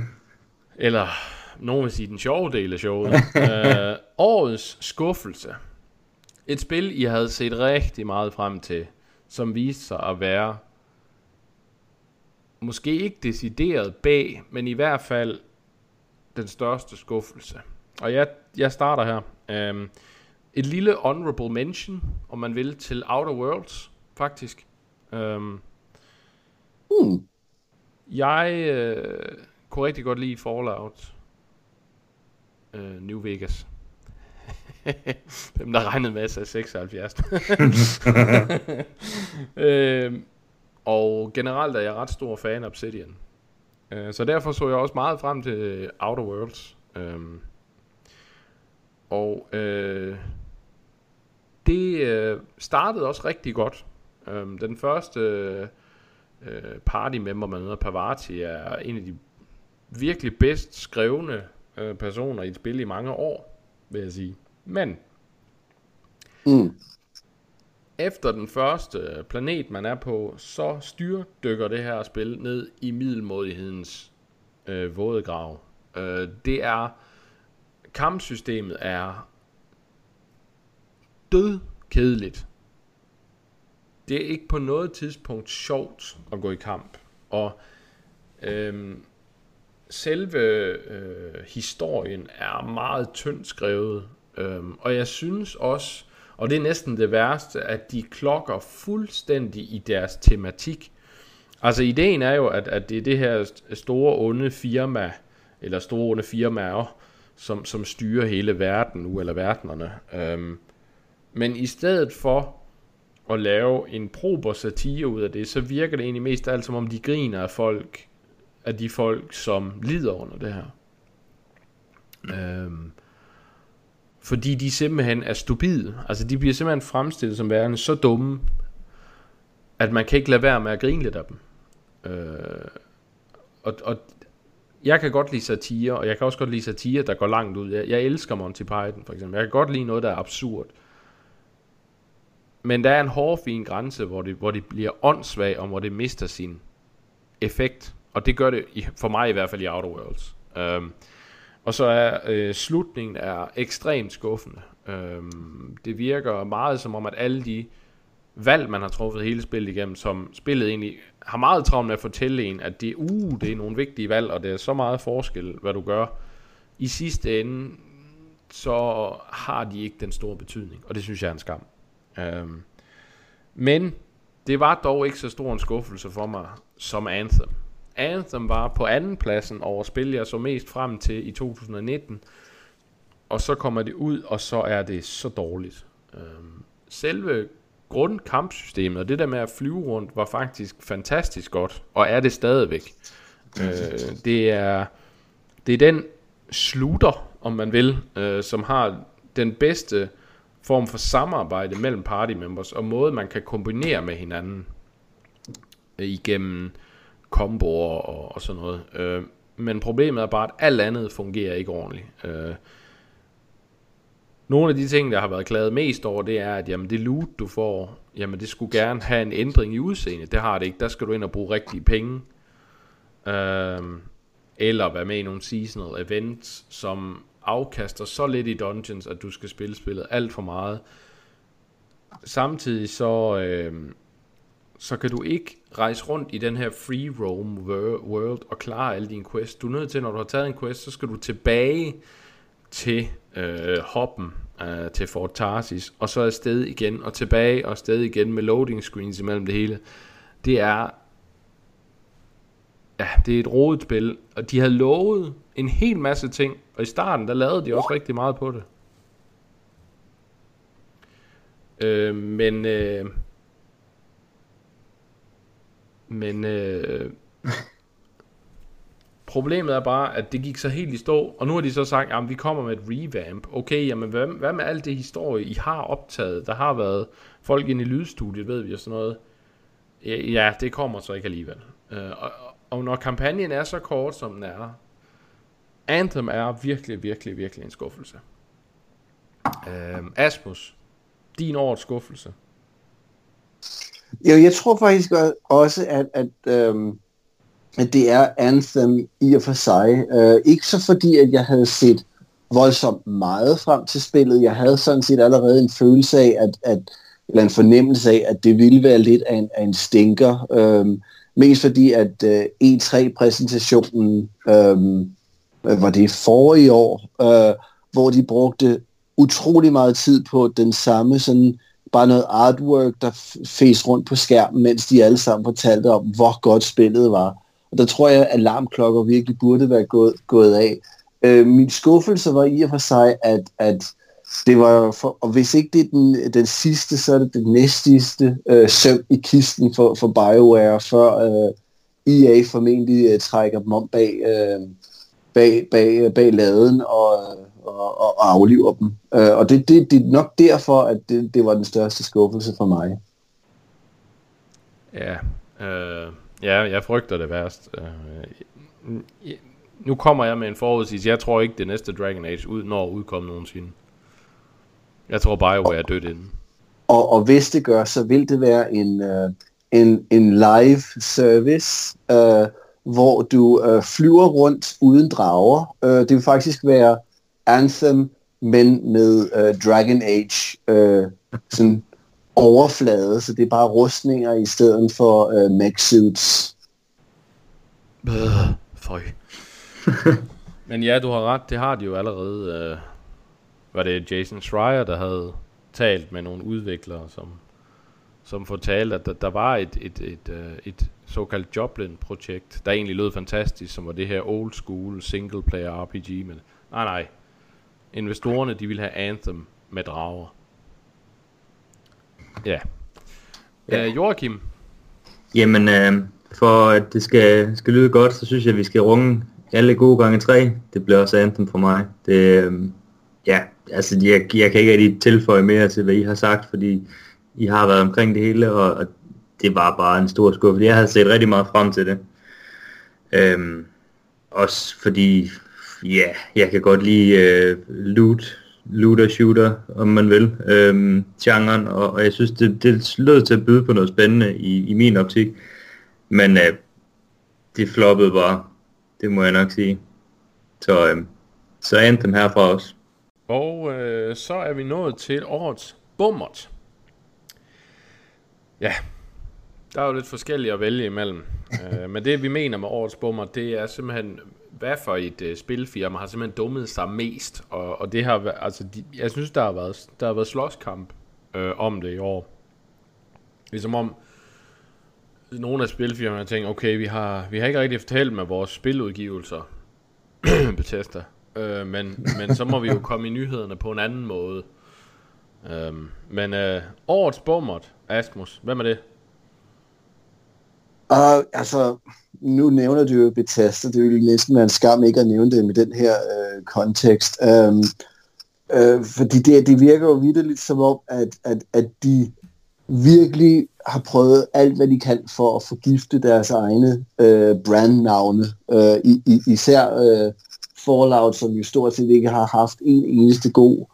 Eller, nogen vil sige, den sjove del af showet. uh, årets skuffelse. Et spil, I havde set rigtig meget frem til, som viste sig at være måske ikke decideret bag, men i hvert fald den største skuffelse. Og jeg, jeg starter her. Um, et lille honorable mention, om man vil, til Outer Worlds, faktisk. Um, uh. Jeg uh, kunne rigtig godt lide Fallout uh, New Vegas. Dem, der regnede med sig 76. uh, og generelt er jeg ret stor fan af Obsidian. Øh, så derfor så jeg også meget frem til Outer Worlds. Um, og uh, det uh, startede også rigtig godt. Um, den første uh, party member, man møder, Pavati, er en af de virkelig bedst skrevne uh, personer i et spil i mange år, vil jeg sige. Men mm efter den første planet, man er på, så styrdykker det her spil ned i middelmodighedens øh, vådegrav. Øh, det er, kampsystemet er død kedeligt. Det er ikke på noget tidspunkt sjovt at gå i kamp. Og øhm, selve øh, historien er meget tyndt skrevet, øhm, og jeg synes også, og det er næsten det værste, at de klokker fuldstændig i deres tematik. Altså ideen er jo, at, at det er det her store onde firma, eller store onde firmaer, som, som styrer hele verden nu, eller verdenerne. Øhm, men i stedet for at lave en prober satire ud af det, så virker det egentlig mest alt som om de griner af folk, af de folk, som lider under det her. Øhm, fordi de simpelthen er stupide. Altså de bliver simpelthen fremstillet som værende så dumme, at man kan ikke lade være med at grine lidt af dem. Øh, og, og jeg kan godt lide satire, og jeg kan også godt lide satire, der går langt ud. Jeg, jeg elsker Monty Python for eksempel. Jeg kan godt lide noget, der er absurd. Men der er en hårfin grænse, hvor det, hvor det bliver åndssvagt, og hvor det mister sin effekt. Og det gør det, i, for mig i hvert fald i Outer Worlds. Um, og så er øh, slutningen er ekstremt skuffende. Um, det virker meget som om, at alle de valg, man har truffet hele spillet igennem, som spillet egentlig har meget travlt med at fortælle en, at det, uh, det er nogle vigtige valg, og det er så meget forskel, hvad du gør. I sidste ende, så har de ikke den store betydning, og det synes jeg er en skam. Um, men det var dog ikke så stor en skuffelse for mig som Anthem. Anthem var på anden pladsen over spil, jeg så mest frem til i 2019. Og så kommer det ud, og så er det så dårligt. Øhm, selve grundkampsystemet, og det der med at flyve rundt, var faktisk fantastisk godt, og er det stadigvæk. Øh, det er det er den slutter, om man vil, øh, som har den bedste form for samarbejde mellem party members, og måde man kan kombinere med hinanden øh, igennem komboer og, og sådan noget. Øh, men problemet er bare, at alt andet fungerer ikke ordentligt. Øh, nogle af de ting, der har været klaget mest over, det er, at jamen, det loot, du får, jamen, det skulle gerne have en ændring i udseendet. Det har det ikke. Der skal du ind og bruge rigtige penge. Øh, eller være med i nogle seasonal events, som afkaster så lidt i dungeons, at du skal spille spillet alt for meget. Samtidig så, øh, så kan du ikke rejse rundt i den her free roam world og klare alle dine quests. Du er nødt til, når du har taget en quest, så skal du tilbage til øh, hoppen øh, til Fort Tarsis, og så afsted igen, og tilbage og afsted igen med loading screens imellem det hele. Det er ja, det er et rodet spil, og de havde lovet en hel masse ting, og i starten, der lavede de også rigtig meget på det. Øh, men øh, men øh, problemet er bare, at det gik så helt i stå, og nu har de så sagt, at vi kommer med et revamp. Okay, jamen hvad, hvad med alt det historie, I har optaget? Der har været folk inde i lydstudiet, ved vi og sådan noget. Ja, det kommer så ikke alligevel. Øh, og, og når kampagnen er så kort, som den er, Anthem er virkelig, virkelig, virkelig en skuffelse. Øh, Asmus, din årets skuffelse. Jo, jeg tror faktisk også, at, at, øhm, at det er Anthem i og for sig. Øh, ikke så fordi, at jeg havde set voldsomt meget frem til spillet. Jeg havde sådan set allerede en følelse af, at, at eller en fornemmelse af, at det ville være lidt af en, af en stinker. Øhm, mest fordi, at øh, E3-præsentationen øhm, var det forrige år, øh, hvor de brugte utrolig meget tid på den samme sådan bare noget artwork, der fæs rundt på skærmen, mens de alle sammen fortalte om, hvor godt spillet var. Og der tror jeg, at alarmklokker virkelig burde være gået, gået af. Øh, min skuffelse var i og for sig, at, at det var, for, og hvis ikke det er den, den sidste, så er det den næstsidste øh, søm i kisten for, for BioWare, før øh, EA formentlig øh, trækker dem om bag, øh, bag, bag, bag laden og, øh, og, og afliver dem. Øh, og det, det, det er nok derfor, at det, det var den største skuffelse for mig. Ja, øh, ja jeg frygter det værst. Øh, nu kommer jeg med en forudsigelse. Jeg tror ikke, det næste Dragon Age ud, når udkommer nogensinde. Jeg tror BioWare er dødt inden. Og, og hvis det gør, så vil det være en, uh, en, en live service, uh, hvor du uh, flyver rundt uden drager. Uh, det vil faktisk være Anthem, men med uh, Dragon Age uh, sådan overflade, så det er bare rustninger i stedet for uh, mech suits. Øh, føj. Men ja, du har ret, det har de jo allerede. Øh, var det Jason Schreier, der havde talt med nogle udviklere, som, som fortalte, at der, der var et, et, et, et, et såkaldt Joplin-projekt, der egentlig lød fantastisk, som var det her old school single player RPG, men nej nej, investorerne de ville have Anthem med drager. Ja. ja. Uh, Joachim? Jamen, øh, for at det skal, skal lyde godt, så synes jeg, at vi skal runge alle gode gange tre. Det bliver også Anthem for mig. Det, øh, ja, altså jeg, jeg kan ikke rigtig tilføje mere til, hvad I har sagt, fordi I har været omkring det hele, og, og det var bare en stor skuffe. Jeg havde set rigtig meget frem til det. Øhm, også fordi, ja, jeg kan godt lide øh, loot, looter shooter, om man vil, øhm, genren, og, og jeg synes, det, det lød til at byde på noget spændende i, i min optik. Men øh, det floppede bare, det må jeg nok sige. Så, øh, så Anthem herfra også. Og øh, så er vi nået til årets bummert. Ja, der er jo lidt forskellige at vælge imellem. uh, men det vi mener med årets bummer, det er simpelthen, hvad for et uh, spilfirma har simpelthen dummet sig mest. Og, og det har altså, de, jeg synes, der har været, der har været slåskamp øh, om det i år. Ligesom om, nogle af spilfirmaerne tænker, okay, vi har, vi har ikke rigtig fortalt med vores spiludgivelser, Bethesda, øh, men, men så må vi jo komme i nyhederne på en anden måde. Øh, men øh, årets bommert, Asmus, hvem er det? Uh, altså, nu nævner du jo Bethesda, det ville næsten være en skam ikke at nævne det med den her øh, kontekst. Um, øh, fordi det, det virker jo vidderligt som om, at, at, at de virkelig har prøvet alt, hvad de kan for at forgifte deres egne øh, brandnavne. Øh, i, i, især øh, Fallout, som jo stort set ikke har haft en eneste god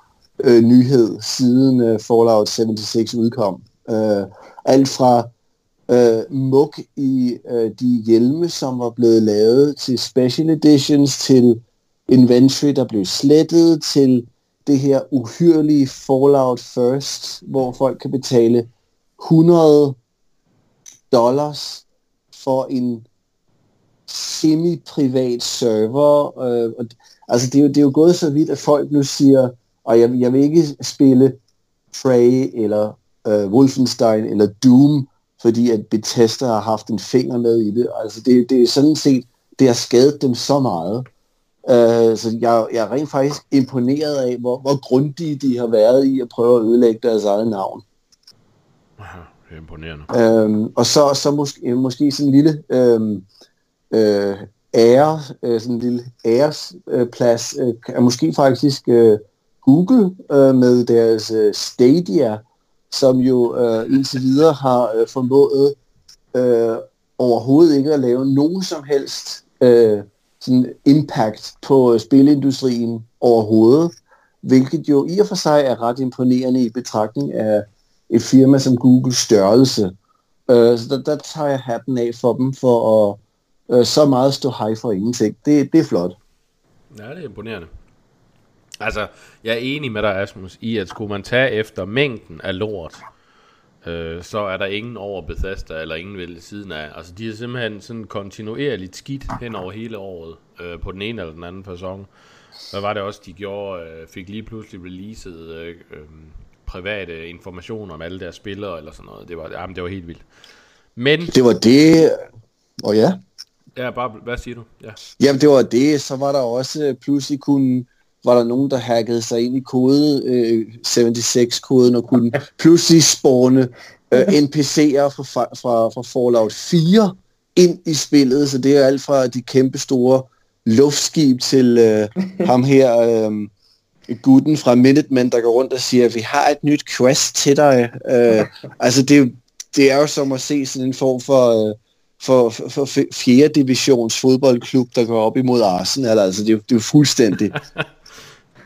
øh, nyhed siden øh, Fallout 76 udkom. Øh, alt fra øh, muk i øh, de hjelme, som var blevet lavet til special editions, til inventory, der blev slettet, til det her uhyrlige Fallout First, hvor folk kan betale 100 dollars for en semi-privat server. Øh, og, altså det er, jo, det er jo gået så vidt, at folk nu siger, og jeg, jeg vil ikke spille Prey eller øh, Wolfenstein eller Doom fordi at Bethesda har haft en finger med i det. Altså det, det er sådan set, det har skadet dem så meget. Uh, så jeg, jeg er rent faktisk imponeret af, hvor, hvor grundige de har været i at prøve at ødelægge deres eget navn. Aha, det er imponerende. Uh, og så, så måske, måske sådan en lille uh, uh, ære, uh, sådan en lille æresplads, uh, er måske faktisk uh, Google uh, med deres uh, Stadia, som jo øh, indtil videre har øh, formået øh, overhovedet ikke at lave nogen som helst øh, sådan impact på øh, spilindustrien overhovedet, hvilket jo i og for sig er ret imponerende i betragtning af et firma som Google størrelse. Øh, så der, der tager jeg hatten af for dem for at øh, så meget stå hej for ingenting. Det, det er flot. Ja, det er imponerende. Altså, jeg er enig med dig, Asmus, i at skulle man tage efter mængden af lort, øh, så er der ingen over Bethesda, eller ingen ved siden af. Altså, de er simpelthen sådan kontinuerligt skidt hen over hele året, øh, på den ene eller den anden fasong. Hvad var det også, de gjorde? Øh, fik lige pludselig releaset øh, øh, private informationer om alle deres spillere, eller sådan noget. Det var, jamen, det var helt vildt. Men... Det var det... Og ja. Ja, bare, hvad siger du? Ja. Jamen, det var det. Så var der også pludselig kunne var der nogen, der hackede sig ind i kode, øh, 76-koden, og kunne pludselig spåne øh, NPC'er fra, fra, fra Fallout 4 ind i spillet, så det er alt fra de kæmpe store luftskib til øh, ham her, øh, gutten fra Minutemen, der går rundt og siger, vi har et nyt quest til dig. Øh, altså det, det er jo som at se sådan en form for... Øh, for, for, for fjerde divisions fodboldklub, der går op imod Arsenal. Altså, det er, det er jo fuldstændig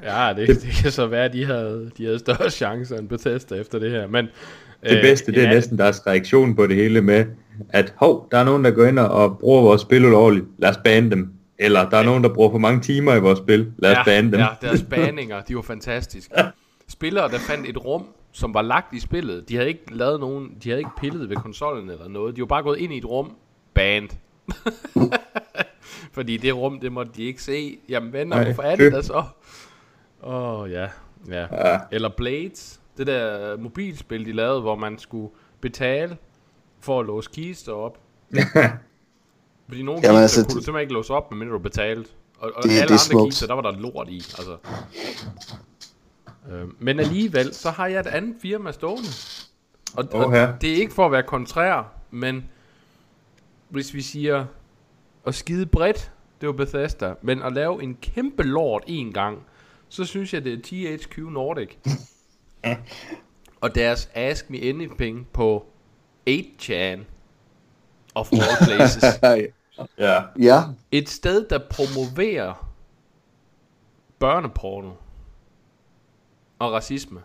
Ja, det, det kan så være, at de havde, de havde større chancer end Bethesda efter det her. Men, det bedste, øh, det er ja, næsten deres reaktion på det hele med, at hov, der er nogen, der går ind og bruger vores spil ulovligt, lad os bane dem. Eller der er ja. nogen, der bruger for mange timer i vores spil, lad os ja, bane dem. Ja, deres baninger, de var fantastiske. Spillere, der fandt et rum, som var lagt i spillet, de havde ikke lavet nogen, de havde ikke pillet ved konsollen eller noget, de var bare gået ind i et rum, band. fordi det rum, det måtte de ikke se. Jamen venner, Nej, hvorfor er det der så? Åh, oh, ja. ja. Ja. Eller Blades, det der mobilspil, de lavede, hvor man skulle betale for at låse kister op. Fordi nogle Jamen, kister altså, kunne du simpelthen ikke låse op, medmindre du betalte. Og, og Det- alle det andre smukt. kister, der var der lort i. Altså. Øh, men alligevel, så har jeg et andet firma stående. Og, og Åh, ja. det er ikke for at være kontrær, men hvis vi siger at skide bredt, det var Bethesda, men at lave en kæmpe lort en gang, så synes jeg, det er THQ Nordic. og deres Ask Me Anything på 8chan of all places. Ja. ja, Et sted, der promoverer børneporno og racisme.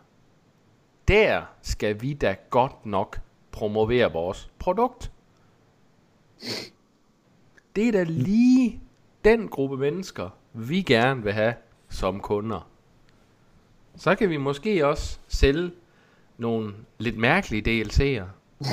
Der skal vi da godt nok promovere vores produkt. Det er da lige den gruppe mennesker, vi gerne vil have som kunder. Så kan vi måske også sælge nogle lidt mærkelige DLC'er.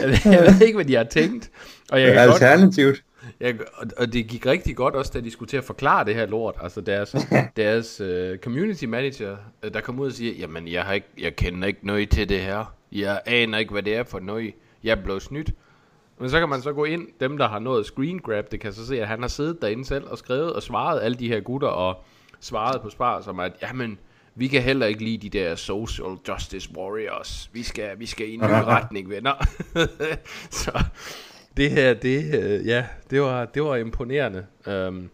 jeg, ved, jeg ved ikke, hvad de har tænkt. Og jeg kan godt, Alternativt. jeg, og, og det gik rigtig godt også, da de skulle til at forklare det her lort. Altså deres, deres uh, community manager, uh, der kom ud og siger, jamen jeg, har ikke, jeg kender ikke noget til det her. Jeg aner ikke, hvad det er for noget. Jeg blev snydt. Men så kan man så gå ind, dem der har nået screen grab, det kan så se, at han har siddet derinde selv og skrevet og svaret alle de her gutter og svaret på spar, som at, jamen, vi kan heller ikke lide de der social justice warriors. Vi skal, vi skal i en ny retning, venner. så det her, det, øh, ja, det var, det var imponerende. Um,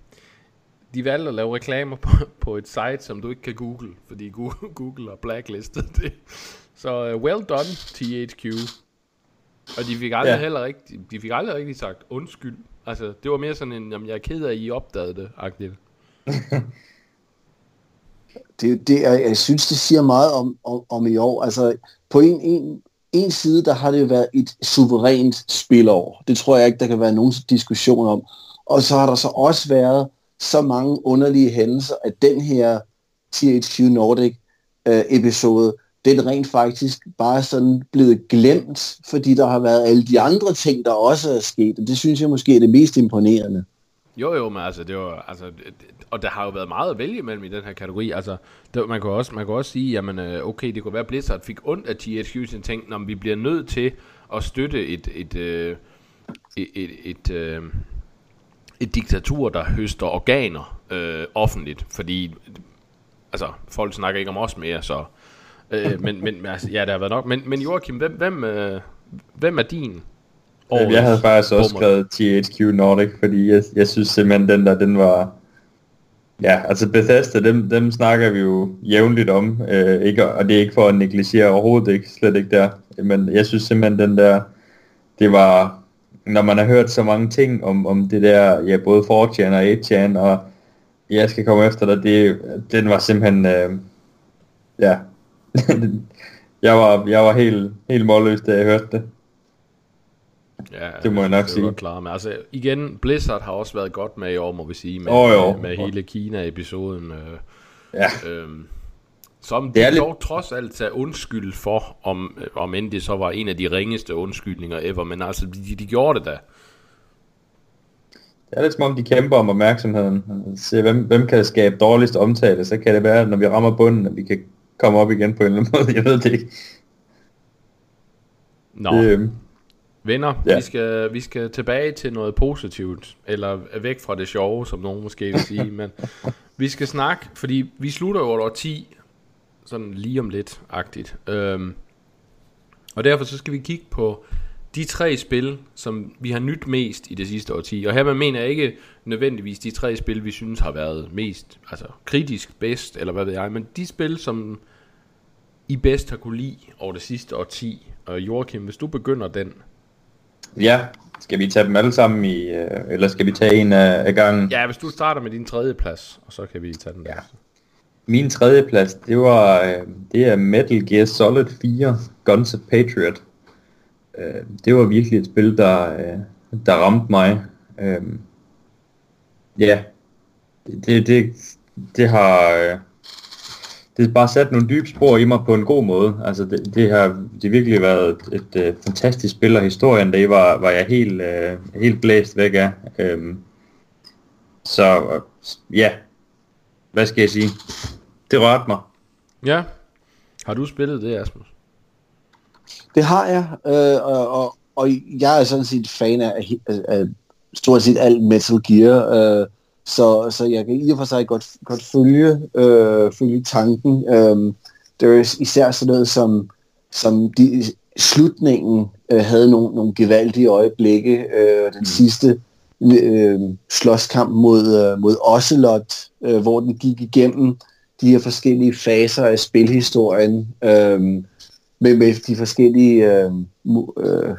de valgte at lave reklamer på, på et site, som du ikke kan google, fordi Google, har blacklistet det. Så uh, well done, THQ. Og de fik aldrig Ja. heller rigtig, de fik aldrig rigtig sagt undskyld. Altså, det var mere sådan en, jamen jeg er ked af, at I opdagede det, agtigt. det, det er, jeg synes, det siger meget om, om, om i år. Altså, på en, en, en side, der har det jo været et suverænt spilår. Det tror jeg ikke, der kan være nogen diskussion om. Og så har der så også været så mange underlige hændelser, at den her THQ Nordic øh, episode, den rent faktisk bare sådan blevet glemt, fordi der har været alle de andre ting, der også er sket. Og det synes jeg måske er det mest imponerende. Jo, jo, men altså, det var, altså, det, og der har jo været meget at vælge imellem i den her kategori. Altså, det, man, kan også, man kan også sige, jamen, øh, okay, det kunne være, at Blizzard fik ondt af THQ, så tænkte, når vi bliver nødt til at støtte et, et, øh, et, et, et, et, et diktatur, der høster organer øh, offentligt, fordi, altså, folk snakker ikke om os mere, så, øh, men, men altså, ja, det har været nok. Men, men Joachim, hvem, hvem, øh, hvem er din? Årets jeg havde faktisk også skrevet THQ Nordic, fordi jeg, jeg synes simpelthen, den der, den var... Ja, altså Bethesda, dem, dem snakker vi jo jævnligt om, øh, ikke, og det er ikke for at negligere overhovedet ikke, slet ikke der. Men jeg synes simpelthen, den der, det var, når man har hørt så mange ting om, om det der, ja, både 4chan og 8chan, og jeg skal komme efter dig, det, den var simpelthen, øh, ja, jeg var, jeg var helt, helt målløs, da jeg hørte det. Ja, Det må jeg nok det er sige. Klar. Men altså, igen, Blizzard har også været godt med i år, må vi sige, med, Åh, jo. med, med hele Kina-episoden. Øh, Ja. øhm, som Det de er lidt- dog trods alt tager undskyld for, om, øh, om end det så var en af de ringeste undskyldninger ever, men altså, de, de gjorde det da. Det er lidt som om, de kæmper om opmærksomheden. Se, hvem, hvem kan skabe dårligst omtale, så kan det være, når vi rammer bunden, at vi kan komme op igen på en eller anden måde. Jeg ved det ikke. Nå, Det, øhm, venner, ja. vi, skal, vi skal tilbage til noget positivt, eller væk fra det sjove, som nogen måske vil sige, men vi skal snakke, fordi vi slutter jo år 10, sådan lige om lidt-agtigt. Øhm, og derfor så skal vi kigge på de tre spil, som vi har nyt mest i det sidste årti. Og her mener jeg ikke nødvendigvis de tre spil, vi synes har været mest altså kritisk bedst, eller hvad ved jeg, men de spil, som I bedst har kunne lide over det sidste årti. Og Joachim, hvis du begynder den. ja, skal vi tage dem alle sammen i, øh, eller skal vi tage en af, gangen? Ja, hvis du starter med din tredje plads, og så kan vi tage den der. Ja. Min tredje plads, det var, øh, det er Metal Gear Solid 4, Guns of Patriot. Øh, det var virkelig et spil, der, der ramte mig. Ja, det, det, det har, øh, det har bare sat nogle dybe spor i mig på en god måde. Altså det, det har det har virkelig været et, et, et fantastisk spil, og historien det var, var jeg helt, uh, helt blæst væk af. Um, så ja, hvad skal jeg sige? Det rørte mig. Ja. Har du spillet det, Asmus? Det har jeg, øh, og, og, og jeg er sådan set fan af, af, af stort set alt Metal Gear, øh, så, så jeg kan i og for sig godt, godt følge, øh, følge tanken. Øh, det er især sådan noget som, som de, slutningen øh, havde nogle, nogle gevaldige øjeblikke. Øh, den mm. sidste øh, slåskamp mod, øh, mod Ocelot, øh, hvor den gik igennem de her forskellige faser af spilhistorien, øh, med, med de forskellige øh, mu, øh,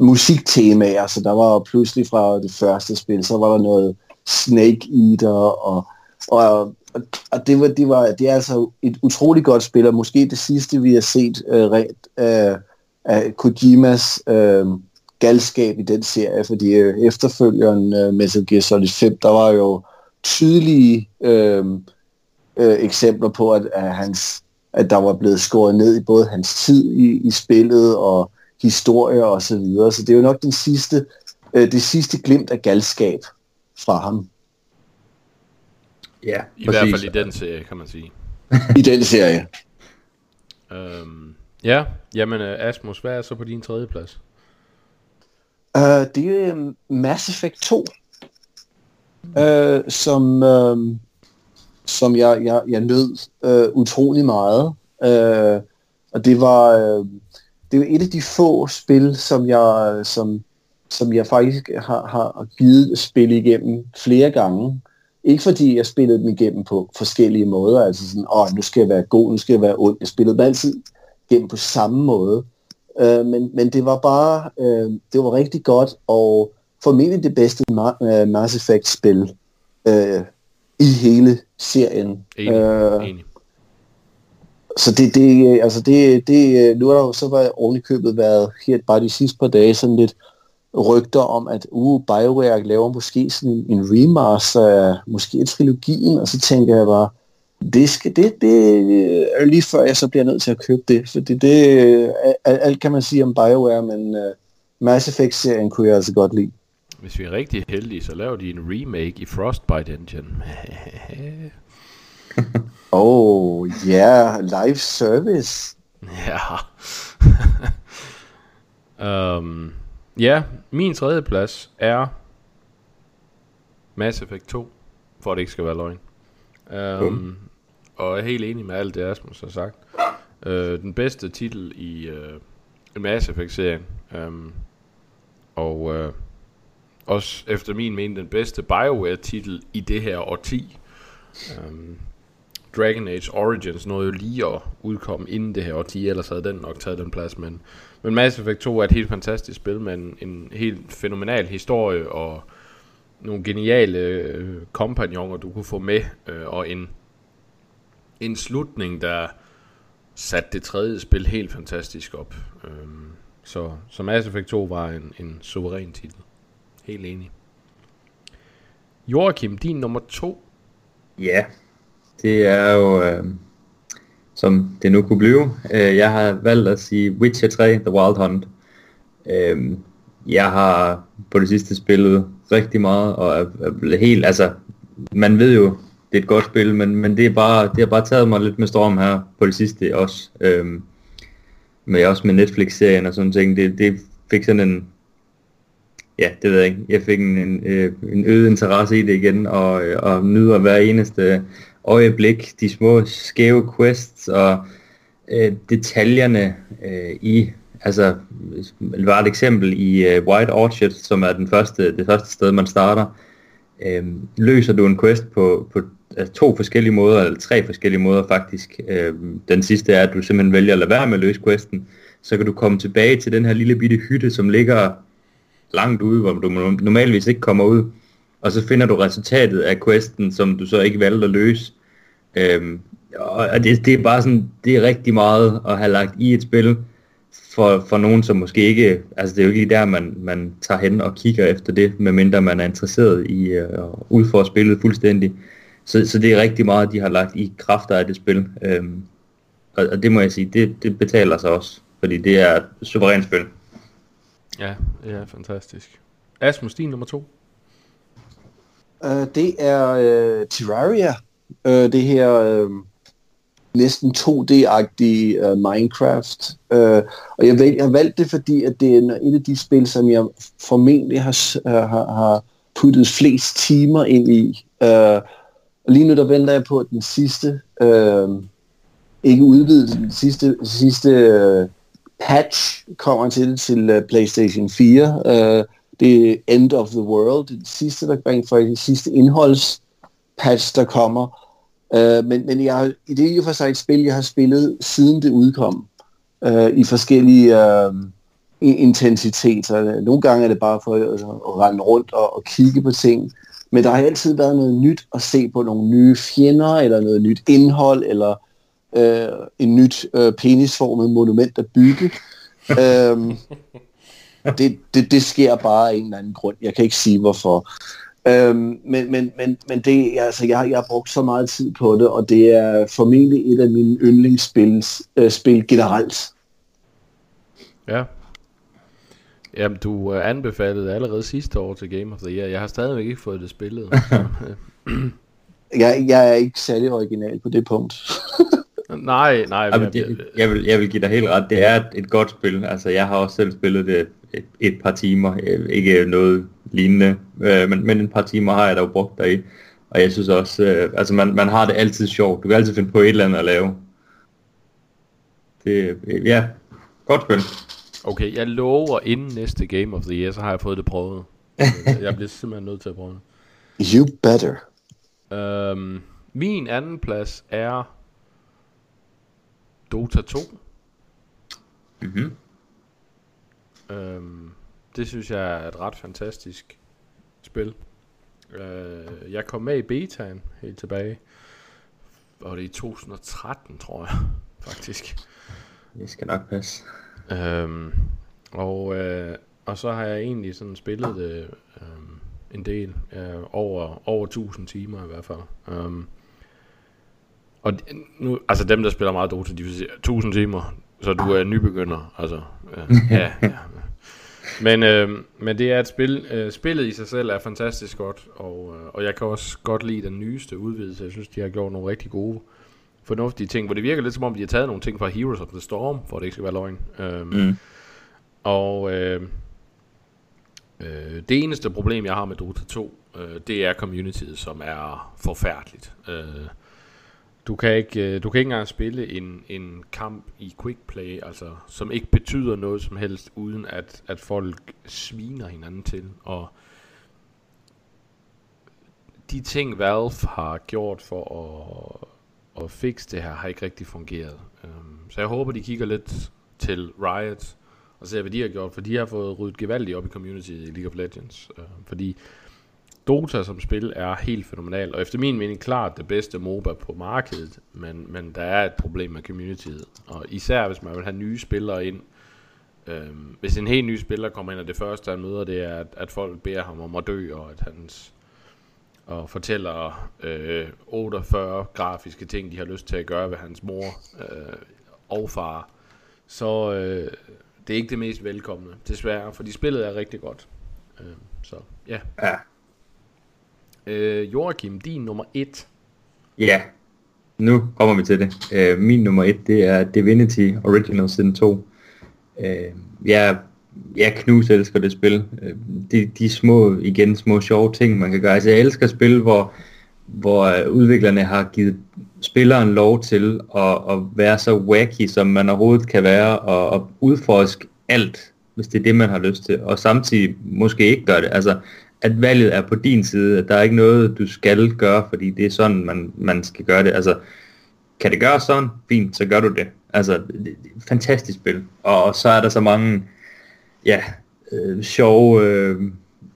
musiktemaer. Så der var pludselig fra det første spil, så var der noget Snake Eater, og, og, og det, var, det, var, det er altså et utroligt godt spil, og måske det sidste, vi har set øh, rent øh, af Kojimas øh, galskab i den serie, fordi øh, efterfølgeren øh, Metal Gear Solid 5, der var jo tydelige øh, øh, eksempler på, at, at, hans, at der var blevet skåret ned i både hans tid i, i spillet og historier og så videre. Så det er jo nok den sidste, øh, det sidste glimt af galskab fra ham. Ja, I præcis. hvert fald i den serie, kan man sige. I den serie. øhm, ja, jamen uh, Asmus, hvad er så på din tredje plads? Uh, det er um, Mass Effect 2, uh, som, uh, som jeg, jeg, jeg nød uh, utrolig meget. Uh, og det var, uh, det var et af de få spil, som jeg, som, som jeg faktisk har, har givet spil igennem flere gange. Ikke fordi jeg spillede dem igennem på forskellige måder, altså sådan, åh, nu skal jeg være god, nu skal jeg være ond. Jeg spillede dem altid igennem på samme måde. Øh, men, men det var bare, øh, det var rigtig godt, og formentlig det bedste Ma- uh, Mass Effect-spil øh, i hele serien. Enig, øh, enig. Så det, det, øh, altså det, det, øh, nu er der jo så var ovenikøbet været her bare de sidste par dage sådan lidt rygter om, at uh, BioWare laver måske sådan en, en remaster af måske trilogien, og så tænker jeg bare, det, skal, det, det øh, er lige før jeg så bliver nødt til at købe det, fordi det, alt kan man sige om BioWare, men uh, Mass Effect-serien kunne jeg altså godt lide. Hvis vi er rigtig heldige, så laver de en remake i Frostbite Engine. oh, ja, yeah, live service. Ja. um, Ja, min tredje plads er Mass Effect 2, for at det ikke skal være løgn. Um, mm. Og jeg er helt enig med alt det, Asmus har sagt. Uh, den bedste titel i uh, Mass Effect-serien. Um, og uh, også efter min mening den bedste BioWare-titel i det her årti. Um, Dragon Age Origins nåede jo lige at udkomme inden det her årti, ellers havde den nok taget den plads, men men Mass Effect 2 er et helt fantastisk spil med en, en helt fænomenal historie og nogle geniale øh, kompagnoner, du kunne få med, øh, og en, en slutning, der satte det tredje spil helt fantastisk op. Øh, så, så Mass Effect 2 var en, en suveræn titel. Helt enig. Joachim, din nummer to. Ja, det er jo... Øh som det nu kunne blive. Øh, jeg har valgt at sige Witcher 3, The Wild Hunt. Øh, jeg har på det sidste spillet rigtig meget, og er, er helt, altså, man ved jo, det er et godt spil, men, men det, er bare, det har bare taget mig lidt med storm her på det sidste også. Øh, med også med Netflix-serien og sådan ting. Det, det fik sådan en, ja, det ved jeg ikke. Jeg fik en, en, øh, en øget interesse i det igen, og, øh, og nyder hver eneste øjeblik, de små skæve quests og øh, detaljerne øh, i, altså øh, det var et eksempel i øh, White Orchard, som er den første, det første sted, man starter, øh, løser du en quest på, på altså, to forskellige måder, eller tre forskellige måder faktisk. Øh, den sidste er, at du simpelthen vælger at lade være med at løse questen, så kan du komme tilbage til den her lille bitte hytte, som ligger langt ude, hvor du normalvis ikke kommer ud, og så finder du resultatet af questen, som du så ikke valgte at løse. Øhm, og det, det er bare sådan, det er rigtig meget at have lagt i et spil, for, for nogen, som måske ikke, altså det er jo ikke der, man, man tager hen og kigger efter det, medmindre man er interesseret i øh, at udfordre spillet fuldstændig. så, så det er rigtig meget, de har lagt i kræfter af det spil. Øhm, og, og det må jeg sige, det, det betaler sig også, fordi det er et suverænt spil. Ja, det er fantastisk. Asmus, din nummer to? Øh, det er øh, Terraria. Øh, det her øh, næsten 2D-agtige øh, Minecraft. Øh, og jeg, valg, jeg har valgt det, fordi at det er et af de spil, som jeg formentlig har, øh, har, har puttet flest timer ind i. Øh, og lige nu der venter jeg på, at den sidste, øh, ikke udvidet, den sidste, sidste øh, patch kommer til det til øh, PlayStation 4. Øh, det End of the World, det sidste, der bringe for det sidste indholdspatch, der kommer. Uh, men men jeg, det er jo for sig et spil, jeg har spillet siden det udkom, uh, i forskellige uh, intensiteter. Nogle gange er det bare for at, at rende rundt og, og kigge på ting, men der har altid været noget nyt at se på, nogle nye fjender, eller noget nyt indhold, eller uh, en nyt uh, penisformet monument at bygge. uh, det, det, det sker bare af en eller anden grund. Jeg kan ikke sige hvorfor. Øhm, men, men, men, men det, altså, jeg, jeg har brugt så meget tid på det, og det er formentlig et af mine yndlingsspil øh, spil generelt. Ja. Jamen, du uh, anbefalede allerede sidste år til Game of the Year. Jeg har stadigvæk ikke fået det spillet. jeg, jeg er ikke særlig original på det punkt. nej, nej. Jeg, jeg, jeg, vil, jeg vil give dig helt ret. Det er et, et godt spil. Altså, jeg har også selv spillet det et, et par timer. Ikke noget lignende, øh, men, men en par timer har jeg dog brugt deri. Og jeg synes også, øh, altså man, man har det altid sjovt. Du kan altid finde på et eller andet at lave. Det, øh, ja, godt spil. Okay, jeg lover inden næste Game of the Year, så har jeg fået det prøvet. jeg bliver simpelthen nødt til at prøve det. You better. Øhm, min anden plads er Dota 2. Mhm. Øhm, det synes jeg er et ret fantastisk spil. Øh, jeg kom med i betaen helt tilbage. Og det er i 2013, tror jeg, faktisk. Det skal nok passe. Øhm, og, øh, og så har jeg egentlig sådan spillet det øh, en del. Øh, over, over 1000 timer i hvert fald. Um, og nu, altså dem, der spiller meget Dota, de vil sige 1000 timer, så du er nybegynder. Altså, øh, ja, ja. Men, øh, men det er et spil. Øh, spillet i sig selv er fantastisk godt, og, øh, og jeg kan også godt lide den nyeste udvidelse. Jeg synes, de har gjort nogle rigtig gode, fornuftige ting, hvor det virker lidt som om, de har taget nogle ting fra Heroes of the Storm, for det ikke skal være løgn. Øh, mm. Og øh, øh, det eneste problem, jeg har med Dota 2, øh, det er communityet, som er forfærdeligt. Øh, du kan ikke, øh, du kan ikke engang spille en, en kamp i quick play, altså, som ikke betyder noget som helst, uden at, at folk sviner hinanden til. Og de ting Valve har gjort for at, at fikse det her, har ikke rigtig fungeret. Øhm, så jeg håber, de kigger lidt til Riot og ser, hvad de har gjort, for de har fået ryddet gevaldigt op i community i League of Legends. Øhm, fordi Dota som spil er helt fænomenalt, og efter min mening klart det bedste MOBA på markedet, men, men der er et problem med communityet, og især hvis man vil have nye spillere ind. Øhm, hvis en helt ny spiller kommer ind, og det første han møder, det er, at, at folk beder ham om at dø, og at hans og fortæller øh, 48 grafiske ting, de har lyst til at gøre ved hans mor øh, og far, så øh, det er ikke det mest velkomne, desværre, fordi spillet er rigtig godt. Øh, så ja. Ja, Øh, Joachim, din nummer et. Ja, nu kommer vi til det. Øh, min nummer et, det er Divinity Original Sin 2. Øh, jeg, jeg knus elsker det spil. Øh, de, de små, igen, små sjove ting, man kan gøre. Altså, jeg elsker spil, hvor, hvor øh, udviklerne har givet spilleren lov til at, at være så wacky, som man overhovedet kan være, og, og udforske alt, hvis det er det, man har lyst til, og samtidig måske ikke gøre det. Altså, at valget er på din side, at der er ikke noget, du skal gøre, fordi det er sådan, man, man skal gøre det. Altså, kan det gøre sådan? Fint, så gør du det. Altså, det, det, fantastisk spil. Og, og så er der så mange, ja, øh, sjove, øh,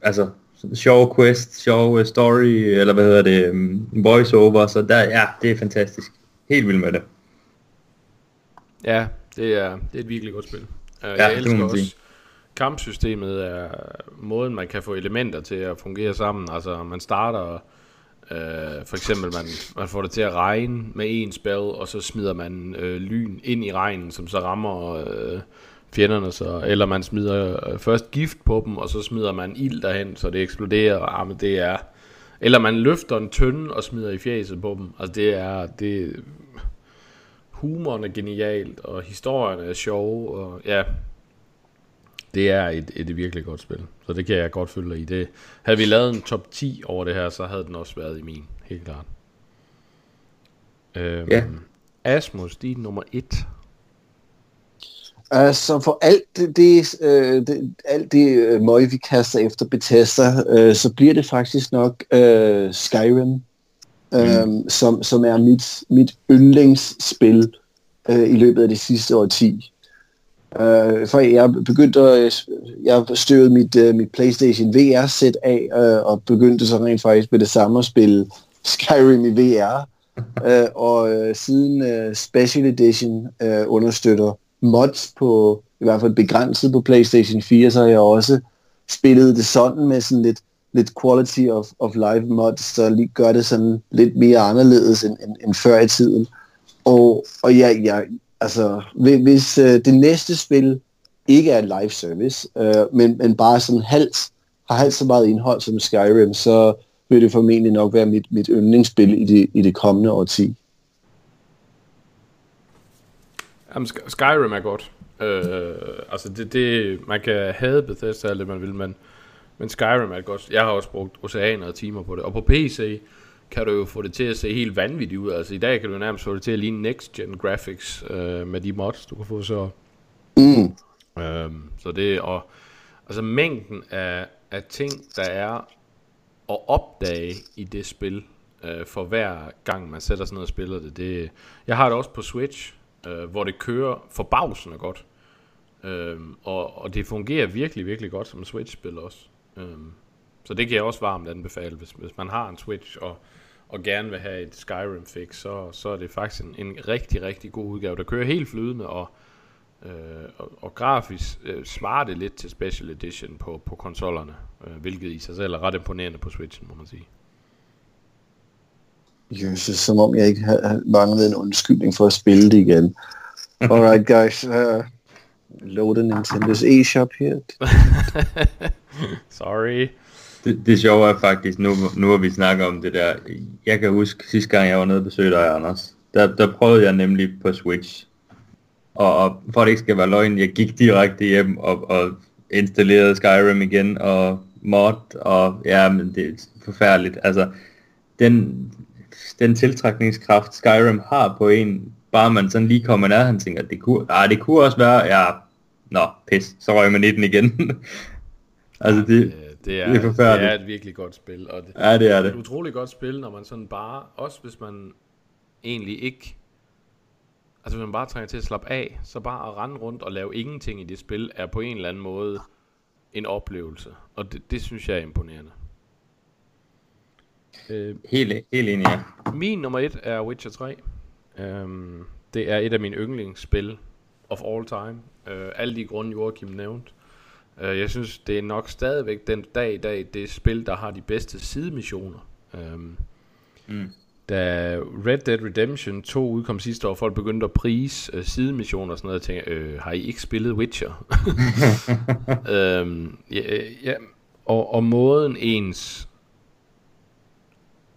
altså, sjove quest, sjove story, eller hvad hedder det, um, voiceover, så der, ja, det er fantastisk. Helt vildt med det. Ja, det er, det er et virkelig godt spil. Uh, ja, jeg elsker også, kampsystemet er måden, man kan få elementer til at fungere sammen. Altså, man starter Øh, for eksempel, man, man får det til at regne med en spell, og så smider man øh, lyn ind i regnen, som så rammer øh, fjenderne. Så, eller man smider øh, først gift på dem, og så smider man ild derhen, så det eksploderer. Og, ah, men det er... Eller man løfter en tønde og smider i fjeset på dem. Altså det er... Det, humoren er genialt, og historien er sjov, og ja, det er et, et virkelig godt spil. Så det kan jeg godt følge dig i. Det, havde vi lavet en top 10 over det her, så havde den også været i min, helt klart. Øhm, ja. Asmus, din nummer 1. Altså for alt det, det, øh, det alt det øh, møg, vi kaster efter Bethesda, øh, så bliver det faktisk nok øh, Skyrim, øh, mm. som, som er mit, mit yndlingsspil øh, i løbet af de sidste år 10. Øh, for jeg begyndte at, jeg støvede mit, uh, mit Playstation VR-sæt af, uh, og begyndte så rent faktisk med det samme at spille Skyrim i VR. uh, og uh, siden uh, Special Edition uh, understøtter mods på, i hvert fald begrænset på Playstation 4, så har jeg også spillet det sådan med sådan lidt, lidt quality of, of life mods, så lige gør det sådan lidt mere anderledes end, end, end før i tiden. Og, og jeg, jeg, altså, hvis øh, det næste spil ikke er et live service, øh, men, men bare sådan halvt, har halvt så meget indhold som Skyrim, så vil det formentlig nok være mit, mit yndlingsspil i det, i det kommende årti. Jamen, Skyrim er godt. Øh, altså, det, det, man kan have Bethesda alt det, man vil, men, men Skyrim er godt. Jeg har også brugt oceaner og timer på det. Og på PC, kan du jo få det til at se helt vanvittigt ud. Altså i dag kan du nærmest få det til at ligne next gen graphics øh, med de mods, du kan få så. Mm. Øhm, så det og altså mængden af, af ting, der er at opdage i det spil, øh, for hver gang man sætter sådan noget og spiller det. det jeg har det også på Switch, øh, hvor det kører forbavsende godt. Øhm, og, og det fungerer virkelig, virkelig godt som Switch-spil også. Øhm, så det kan jeg også varmt anbefale, hvis, hvis man har en Switch og og gerne vil have et Skyrim fix, så, så er det faktisk en, en rigtig, rigtig god udgave, der kører helt flydende og, øh, og, og grafisk øh, svarer det lidt til Special Edition på, på konsollerne, øh, hvilket i sig selv er ret imponerende på Switchen, må man sige. Jesus, som om jeg ikke har manglet en undskyldning for at spille det igen. Alright guys, uh, load Nintendo's eShop her. Sorry. Det, det sjove er faktisk, nu, nu hvor vi snakker om det der, jeg kan huske sidste gang jeg var nede og besøgte dig, Anders, der, der prøvede jeg nemlig på Switch. Og, og for at det ikke skal være løgn, jeg gik direkte hjem og, og installerede Skyrim igen, og mod, og ja, men det er forfærdeligt. Altså, den, den tiltrækningskraft Skyrim har på en, bare man sådan lige kommer nær, han tænker, det kunne, ah, det kunne også være, ja, nå, pis, så røg man i den igen. altså det, det er, det er, det er et virkelig godt spil. Og det, ja, det er det. Et utroligt godt spil, når man sådan bare, også hvis man egentlig ikke, altså hvis man bare trænger til at slappe af, så bare at rende rundt og lave ingenting i det spil, er på en eller anden måde en oplevelse. Og det, det synes jeg er imponerende. Øh, helt, helt enig, ja. Min nummer et er Witcher 3. Um, det er et af mine yndlingsspil of all time. Uh, alle de grunde, Joachim nævnte. Uh, jeg synes, det er nok stadigvæk den dag i dag, det spil, der har de bedste sidemissioner. Um, mm. Da Red Dead Redemption 2 udkom sidste år, folk begyndte at prise uh, sidemissioner og sådan noget, og tænkte, øh, har I ikke spillet Witcher? um, ja, ja, og, og måden ens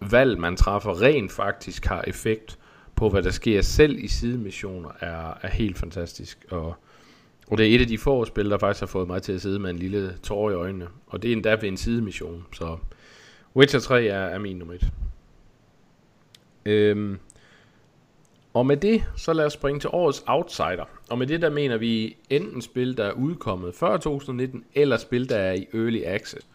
valg, man træffer, rent faktisk har effekt på, hvad der sker selv i sidemissioner, er, er helt fantastisk. Og og det er et af de få spil, der faktisk har fået mig til at sidde med en lille tårer i øjnene. Og det er endda ved en sidemission. Så Witcher 3 er, er min nummer 1. Øhm, og med det, så lad os springe til årets outsider. Og med det, der mener vi enten spil, der er udkommet før 2019, eller spil, der er i early access.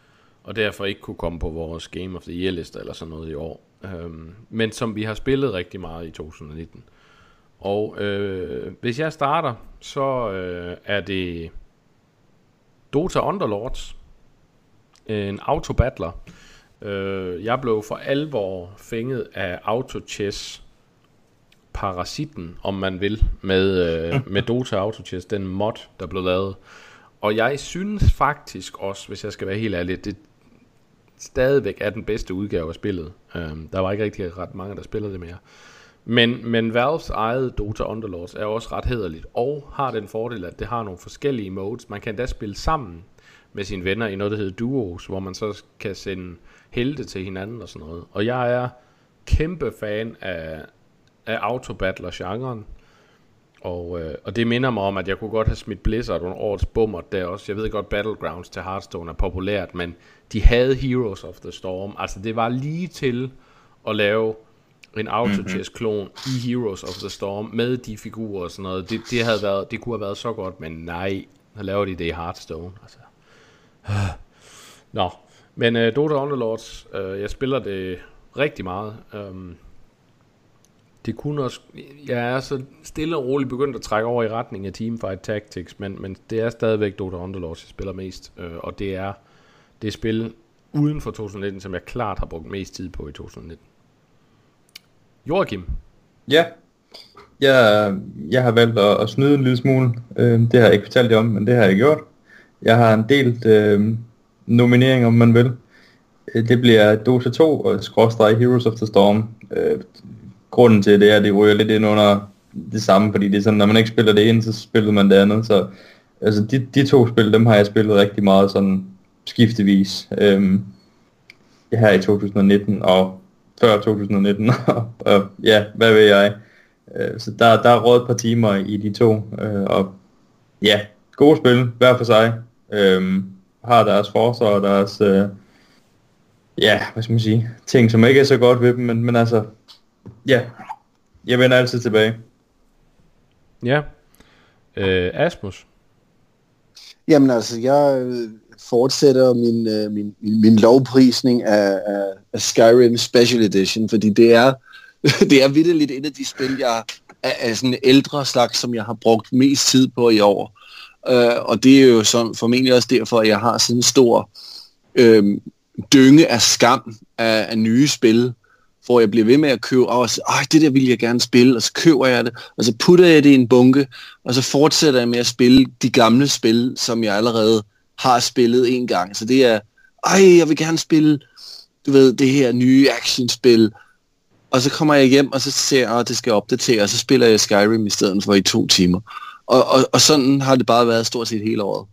Og derfor ikke kunne komme på vores Game of the Year liste eller sådan noget i år. Øhm, men som vi har spillet rigtig meget i 2019. Og øh, hvis jeg starter, så øh, er det Dota Underlords. En autobattler. Øh, jeg blev for alvor fænget af autochess parasitten, om man vil, med, øh, med Dota Autochess, den mod, der blev lavet. Og jeg synes faktisk også, hvis jeg skal være helt ærlig, det stadigvæk er den bedste udgave af spillet. Um, der var ikke rigtig ret mange, der spiller det mere. Men, men Valves eget Dota Underlords er også ret hederligt, og har den fordel, at det har nogle forskellige modes. Man kan endda spille sammen med sine venner i noget, der hedder Duos, hvor man så kan sende helte til hinanden og sådan noget. Og jeg er kæmpe fan af, af autobattler-genren. Og, øh, og det minder mig om, at jeg kunne godt have smidt Blizzard under årets bummer der også. Jeg ved godt, Battlegrounds til Hearthstone er populært, men de havde Heroes of the Storm. Altså det var lige til at lave en autochess-klon i Heroes of the Storm med de figurer og sådan noget. Det, det, havde været, det kunne have været så godt, men nej, så laver de det i Hearthstone. Altså. Nå, men uh, Dota Underlords, uh, jeg spiller det rigtig meget. Um, det kunne også, jeg er så stille og roligt begyndt at trække over i retning af Teamfight Tactics, men, men det er stadigvæk Dota Underlords, jeg spiller mest, uh, og det er det spil uden for 2019, som jeg klart har brugt mest tid på i 2019. Joachim? Ja, jeg, jeg har valgt at, at snyde en lille smule. Øh, det har jeg ikke fortalt jer om, men det har jeg gjort. Jeg har en delt øh, nominering, om man vil. Øh, det bliver Dota 2 og skråstrej Heroes of the Storm. Øh, grunden til det er, at det ryger lidt ind under det samme, fordi det er sådan, når man ikke spiller det ene, så spiller man det andet. Så altså, de, de to spil, dem har jeg spillet rigtig meget sådan skiftevis. Øh, her i 2019, og før 2019, og ja, hvad ved jeg. Øh, så der, der er råd et par timer i de to, øh, og ja, gode spil, hver for sig. Øh, har deres forser og deres, øh, ja, hvad skal man sige, ting, som ikke er så godt ved dem, men, men altså, ja, jeg vender altid tilbage. Ja. Øh, Asmus? Jamen altså, jeg fortsætter min, øh, min, min, min lovprisning af, af, af Skyrim Special Edition, fordi det er, det er vidderligt et af de spil, jeg er, er sådan ældre slags, som jeg har brugt mest tid på i år. Uh, og det er jo som, formentlig også derfor, at jeg har sådan en stor øh, dynge af skam af, af nye spil, hvor jeg bliver ved med at købe, og så, Ej, det der vil jeg gerne spille, og så køber jeg det, og så putter jeg det i en bunke, og så fortsætter jeg med at spille de gamle spil, som jeg allerede har spillet en gang. Så det er, ej, jeg vil gerne spille, du ved, det her nye actionspil. Og så kommer jeg hjem, og så ser jeg, at det skal opdatere, og så spiller jeg Skyrim i stedet for i to timer. Og, og, og sådan har det bare været stort set hele året.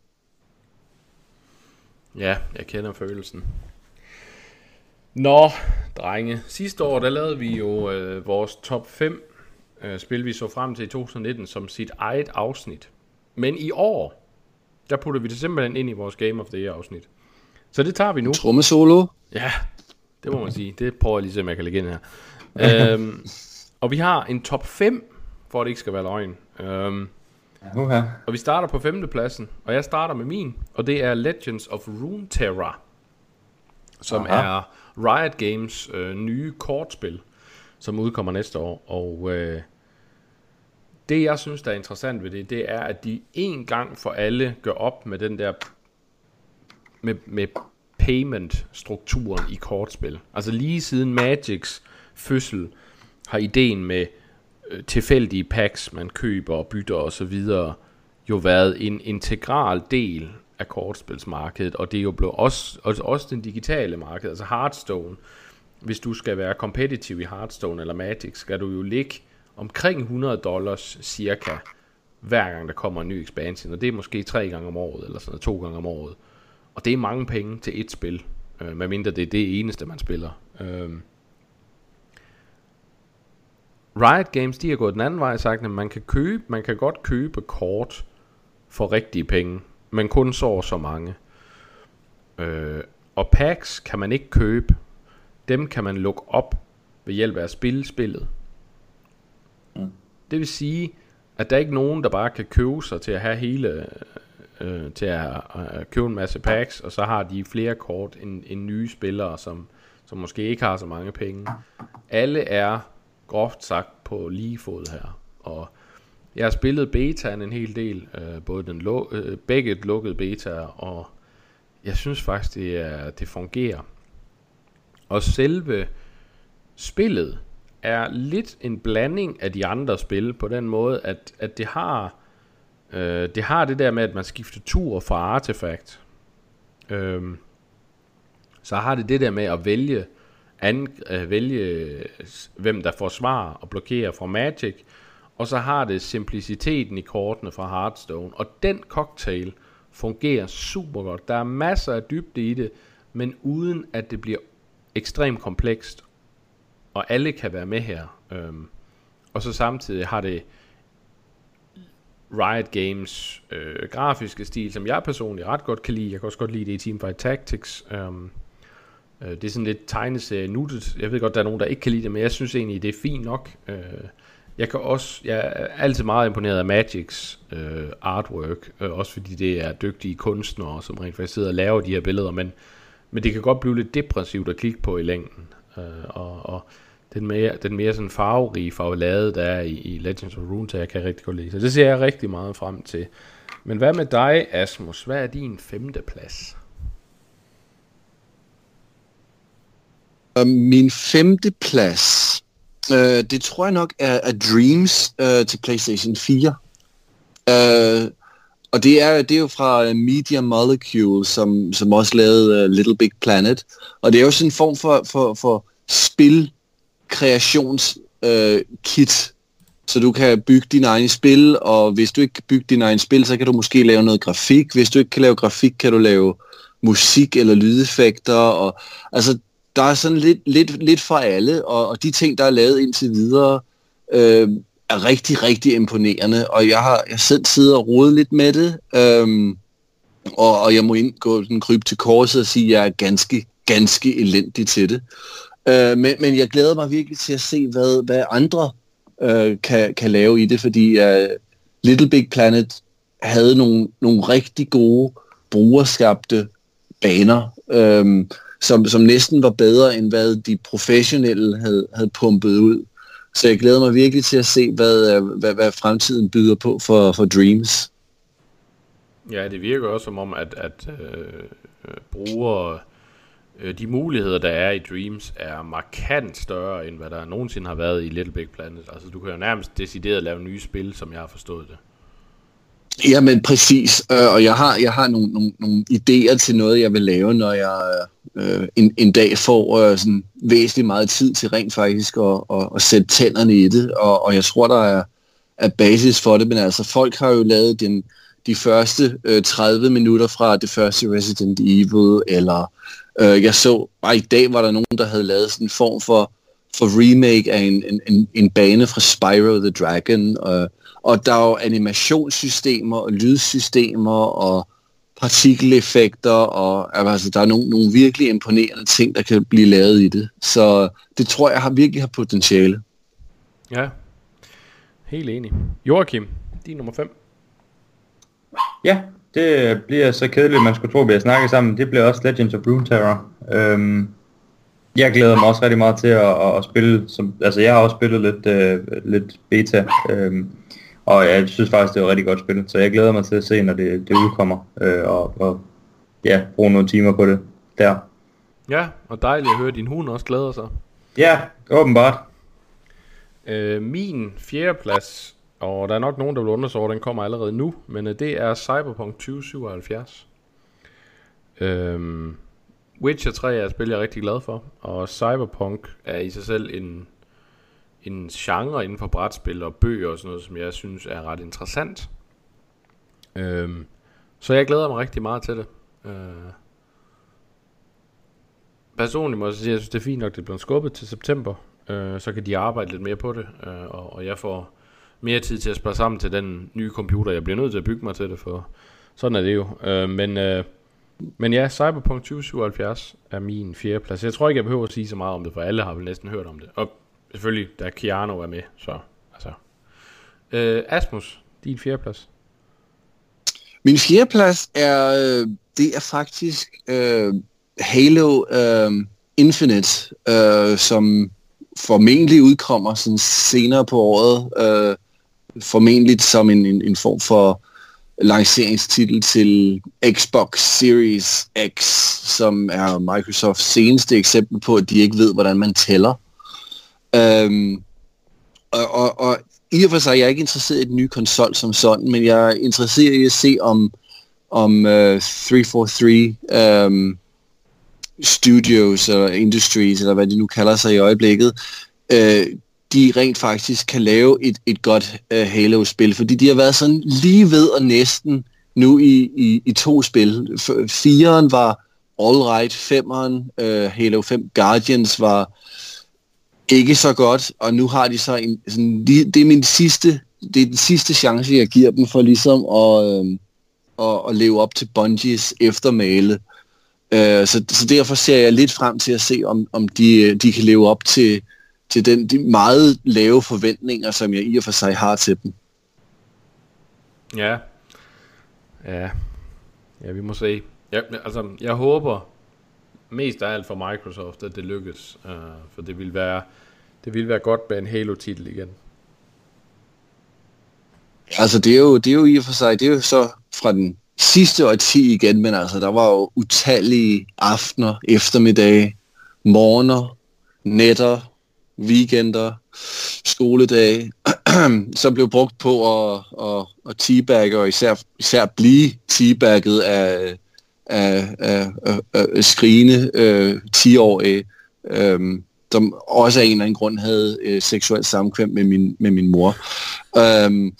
Ja, jeg kender følelsen. Nå, drenge. Sidste år, der lavede vi jo øh, vores top 5 øh, spil, vi så frem til i 2019, som sit eget afsnit. Men i år, der putter vi det simpelthen ind i vores Game of the Year afsnit. Så det tager vi nu. Tromme solo. Ja, det må man sige. Det prøver jeg lige se, om jeg kan lægge ind her. øhm, og vi har en top 5, for at det ikke skal være løgn. Øhm, uh-huh. Og vi starter på femtepladsen, og jeg starter med min, og det er Legends of Runeterra, som Aha. er Riot Games øh, nye kortspil, som udkommer næste år. Og øh, det jeg synes, der er interessant ved det, det er, at de en gang for alle gør op med den der med, med payment-strukturen i kortspil. Altså lige siden Magics fødsel har ideen med øh, tilfældige packs, man køber og bytter og så videre, jo været en integral del af kortspilsmarkedet, og det er jo blevet også, også, også den digitale marked, altså Hearthstone. Hvis du skal være competitive i Hearthstone eller Magic, skal du jo ligge omkring 100 dollars cirka, hver gang der kommer en ny expansion, og det er måske tre gange om året, eller sådan to gange om året. Og det er mange penge til et spil, øh, medmindre det er det eneste, man spiller. Øh. Riot Games, de har gået den anden vej og sagt, at man kan købe, man kan godt købe kort for rigtige penge, men kun så så mange. Øh, og packs kan man ikke købe. Dem kan man lukke op ved hjælp af at spille spillet. Mm. Det vil sige, at der er ikke nogen, der bare kan købe sig til at have hele øh, til at øh, købe en masse packs, og så har de flere kort end, end nye spillere, som, som måske ikke har så mange penge. Alle er groft sagt på lige fod her. Og jeg har spillet betaen en hel del, øh, både den lo- øh, begge lukkede betaer, og jeg synes faktisk, det, er, det fungerer. Og selve spillet er lidt en blanding af de andre spil, på den måde, at, at det har øh, det har det der med, at man skifter tur fra artefakt. Øh, så har det det der med at vælge, an, øh, vælge øh, hvem der forsvarer og blokerer fra Magic, og så har det simpliciteten i kortene fra Hearthstone, og den cocktail fungerer super godt. Der er masser af dybde i det, men uden at det bliver ekstremt komplekst, og alle kan være med her. Øhm, og så samtidig har det Riot Games øh, grafiske stil, som jeg personligt ret godt kan lide. Jeg kan også godt lide det i Teamfight Tactics. Um, øh, det er sådan lidt tegneserie nuttet. Jeg ved godt, der er nogen, der ikke kan lide det, men jeg synes egentlig, det er fint nok. Øh, jeg kan også, jeg er altid meget imponeret af Magics øh, artwork, øh, også fordi det er dygtige kunstnere, som rent faktisk sidder og laver de her billeder, men, men det kan godt blive lidt depressivt at kigge på i længden. Øh, og, og den mere, den mere sådan farverige farvelade, der er i, i Legends of Runeterra, kan jeg rigtig godt lide. Så det ser jeg rigtig meget frem til. Men hvad med dig, Asmus? Hvad er din femte plads? Øhm, min femte plads, øh, det tror jeg nok er, er Dreams øh, til PlayStation 4. Øh, og det er, det er jo fra øh, Media Molecule, som, som også lavede uh, Little Big Planet. Og det er jo sådan en form for, for, for spil kreationskit, øh, kit, så du kan bygge din egen spil, og hvis du ikke kan bygge din egen spil, så kan du måske lave noget grafik. Hvis du ikke kan lave grafik, kan du lave musik eller lydeffekter. Og, altså, der er sådan lidt, lidt, lidt fra alle, og, og de ting, der er lavet indtil videre, øh, er rigtig, rigtig imponerende. Og jeg har jeg selv siddet og rodet lidt med det, øh, og, og jeg må indgå den kryb til korset og sige, at jeg er ganske, ganske elendig til det. Øh, men, men jeg glæder mig virkelig til at se, hvad, hvad andre øh, kan, kan lave i det, fordi øh, Little Big Planet havde nogle, nogle rigtig gode brugerskabte baner, øh, som, som næsten var bedre, end hvad de professionelle havde, havde pumpet ud. Så jeg glæder mig virkelig til at se, hvad, øh, hvad, hvad fremtiden byder på for, for Dreams. Ja, det virker også som om, at, at øh, øh brugere øh, Øh, de muligheder, der er i Dreams, er markant større, end hvad der nogensinde har været i Little Big Planet. Altså, du kan jo nærmest decideret lave nye spil, som jeg har forstået det. Jamen, præcis. Øh, og jeg har, jeg har nogle, nogle, nogle idéer til noget, jeg vil lave, når jeg øh, en, en dag får øh, sådan væsentligt meget tid til rent faktisk at, at, at sætte tænderne i det. Og, og jeg tror, der er, er basis for det. Men altså, folk har jo lavet den, de første øh, 30 minutter fra det første Resident Evil, eller Øh, jeg så, bare i dag var der nogen, der havde lavet sådan en form for, for remake af en, en, en, en bane fra Spyro the Dragon. Og, og der er jo animationssystemer og lydsystemer og partikeleffekter, og altså, der er nogle, nogle virkelig imponerende ting, der kan blive lavet i det. Så det tror jeg har virkelig har potentiale. Ja, helt enig. Joachim, din nummer 5. Ja, det bliver så kedeligt, man skulle tro, at vi har snakket sammen. Det bliver også Legends of Runeterra. Øhm, jeg glæder mig også rigtig meget til at, at, at spille, som, altså jeg har også spillet lidt, øh, lidt beta, øhm, og jeg synes faktisk, det er et rigtig godt spil, så jeg glæder mig til at se, når det, det udkommer, øh, og, og ja, bruge nogle timer på det der. Ja, og dejligt at høre, at din hund også glæder sig. Ja, åbenbart. Øh, min fjerde plads og der er nok nogen, der vil undersøge, den kommer allerede nu, men øh, det er Cyberpunk 2077. Øhm, Witcher 3 er et spil, jeg er rigtig glad for, og Cyberpunk er i sig selv en, en genre inden for brætspil og bøger og sådan noget, som jeg synes er ret interessant. Øhm, så jeg glæder mig rigtig meget til det. Øh, personligt må jeg sige, at jeg synes, det er fint nok, det bliver skubbet til september. Øh, så kan de arbejde lidt mere på det, øh, og, og jeg får mere tid til at spare sammen til den nye computer. Jeg bliver nødt til at bygge mig til det, for sådan er det jo. Øh, men, øh, men ja, Cyberpunk 2077 er min fjerde plads. Jeg tror ikke, jeg behøver at sige så meget om det, for alle har vel næsten hørt om det. Og selvfølgelig, da Keanu er med, så altså. Øh, Asmus, din fjerde plads. Min fjerde plads er, øh, det er faktisk øh, Halo øh, Infinite, øh, som formentlig udkommer sådan senere på året. Øh, formentlig som en, en, en form for lanceringstitel til Xbox Series X, som er Microsofts seneste eksempel på, at de ikke ved, hvordan man tæller. Øhm, og, og, og i og for sig er jeg ikke interesseret i den nye konsol som sådan, men jeg er interesseret i at se, om, om uh, 343 um, studios eller industries, eller hvad de nu kalder sig i øjeblikket, øh, de rent faktisk kan lave et, et godt uh, Halo-spil, fordi de har været sådan lige ved og næsten nu i, i, i to spil. F- var all right, femeren, uh, Halo 5 Guardians var ikke så godt, og nu har de så en, sådan, det er min sidste, det er den sidste chance, jeg giver dem for ligesom at, øh, at, at leve op til Bungies eftermale. Øh, så, så derfor ser jeg lidt frem til at se, om, om de, øh, de kan leve op til, til den, de meget lave forventninger, som jeg i og for sig har til dem. Ja. Ja. Ja, vi må se. Ja, altså, jeg håber mest af alt for Microsoft, at det lykkes. Uh, for det vil være det vil være godt med en Halo-titel igen. Altså, det er, jo, det er jo i og for sig, det er jo så fra den sidste årti igen, men altså, der var jo utallige aftener, eftermiddage, morgener, nætter, weekender, skoledage, som blev brugt på at, at, at teabagge, og især, især blive teabagget af, af, af, af, af skrigende øh, 10-årige, øh, som også af en eller anden grund havde øh, seksuelt samkvem med min, med min mor. Øh,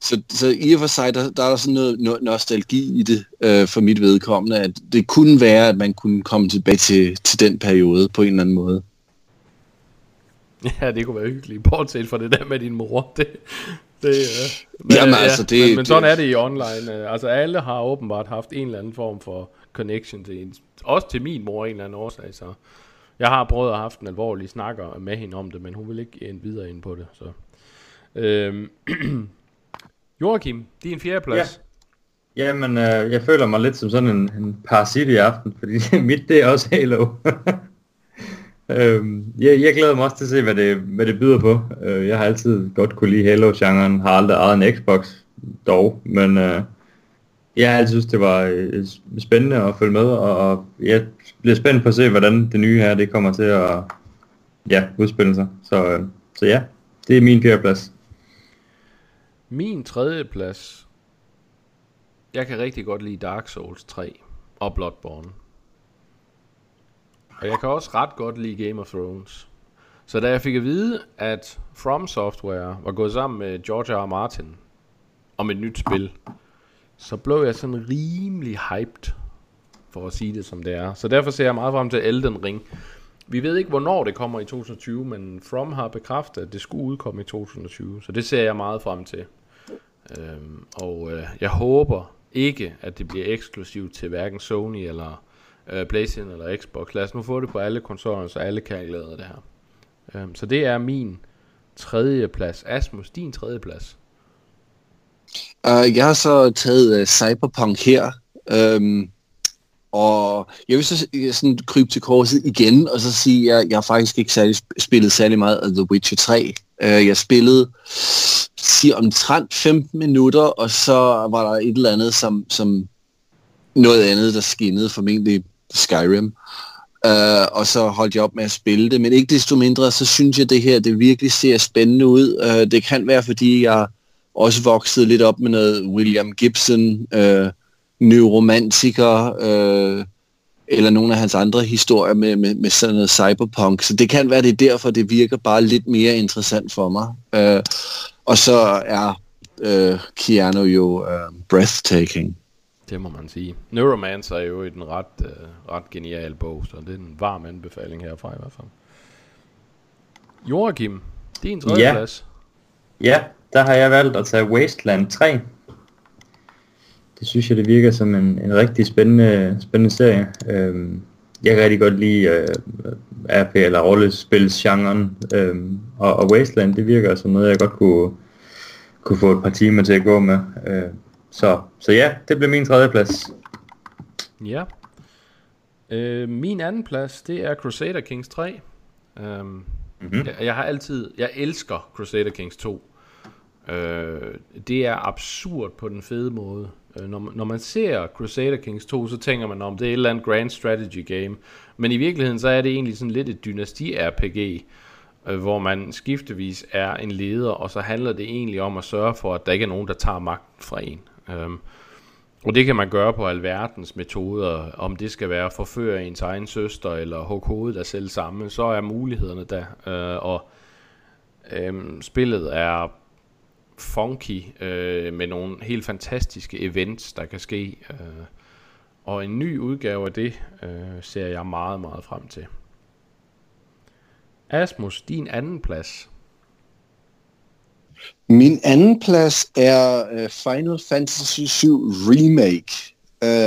så, så i og for sig, der, der er der sådan noget, noget nostalgi i det øh, for mit vedkommende, at det kunne være, at man kunne komme tilbage til, til den periode på en eller anden måde. Ja, det kunne være hyggeligt, bortset fra det der med din mor. Det, det, uh, men, Jamen, altså, det, men, men sådan det, er det i online. Altså alle har åbenbart haft en eller anden form for connection til en. Også til min mor en eller anden årsag, så jeg har prøvet at have haft en alvorlig snakker med hende om det, men hun vil ikke ind videre ind på det. Så. Øhm, Joachim, din fjerde plads. Ja. Jamen, øh, jeg føler mig lidt som sådan en, en parasit i aften, fordi mit det er også Halo. Øhm, jeg, jeg glæder mig også til at se, hvad det, hvad det byder på. Øh, jeg har altid godt kunne lide Halo-genren, har aldrig ejet en Xbox dog, men øh, jeg har altid synes, det var øh, spændende at følge med, og, og jeg bliver spændt på at se, hvordan det nye her det kommer til at ja, udspille sig. Så, øh, så ja, det er min fjerde plads. Min tredje plads, jeg kan rigtig godt lide Dark Souls 3 og Bloodborne. Og jeg kan også ret godt lide Game of Thrones. Så da jeg fik at vide, at From Software var gået sammen med George R. R. Martin om et nyt spil, så blev jeg sådan rimelig hyped, for at sige det som det er. Så derfor ser jeg meget frem til Elden Ring. Vi ved ikke, hvornår det kommer i 2020, men From har bekræftet, at det skulle udkomme i 2020. Så det ser jeg meget frem til. Øhm, og øh, jeg håber ikke, at det bliver eksklusivt til hverken Sony eller øh, PlayStation eller Xbox. Lad os nu få det på alle konsoller, så alle kan glæde det her. Øhm, så det er min tredje plads. Asmus, din tredje plads. Uh, jeg har så taget uh, Cyberpunk her. Um, og jeg vil så øh, sådan krybe til korset igen, og så sige, at jeg, jeg har faktisk ikke særlig spillet særlig meget af The Witcher 3. Uh, jeg spillede siger omtrent 15 minutter, og så var der et eller andet, som, som noget andet, der skinnede formentlig Skyrim. Uh, og så holdt jeg op med at spille det. Men ikke desto mindre, så synes jeg, at det her det virkelig ser spændende ud. Uh, det kan være, fordi jeg også voksede lidt op med noget William Gibson, uh, neuromantiker, uh, eller nogle af hans andre historier med, med, med sådan noget cyberpunk. Så det kan være, det er derfor, det virker bare lidt mere interessant for mig. Uh, og så er uh, Keanu jo uh, breathtaking. Det må man sige. Neuromancer er jo en ret, øh, ret genial bog, så det er en varm anbefaling herfra i hvert fald. Joachim, din tredje ja. plads. Ja, der har jeg valgt at tage Wasteland 3. Det synes jeg, det virker som en, en rigtig spændende, spændende serie. Øhm, jeg kan rigtig godt lide øh, RP eller rollespilsgenren, øhm, og, og Wasteland, det virker som noget, jeg godt kunne, kunne få et par timer til at gå med. Øh, så, så ja, det blev min tredje plads. Ja. Øh, min anden plads, det er Crusader Kings 3. Um, mm-hmm. jeg, jeg har altid, jeg elsker Crusader Kings 2. Uh, det er absurd på den fede måde. Uh, når, når man ser Crusader Kings 2, så tænker man om det er et eller andet grand strategy game. Men i virkeligheden så er det egentlig sådan lidt et dynasti-RPG, øh, hvor man skiftevis er en leder, og så handler det egentlig om at sørge for, at der ikke er nogen, der tager magten fra en. Øhm, Og det kan man gøre på alverdens metoder. Om det skal være at forføre ens egen søster, eller hugge hovedet af selv samme, så er mulighederne der. Øh, og øh, spillet er funky, øh, med nogle helt fantastiske events, der kan ske. Øh, og en ny udgave af det øh, ser jeg meget, meget frem til. Asmus, din anden plads. Min anden plads er uh, Final Fantasy 7 Remake.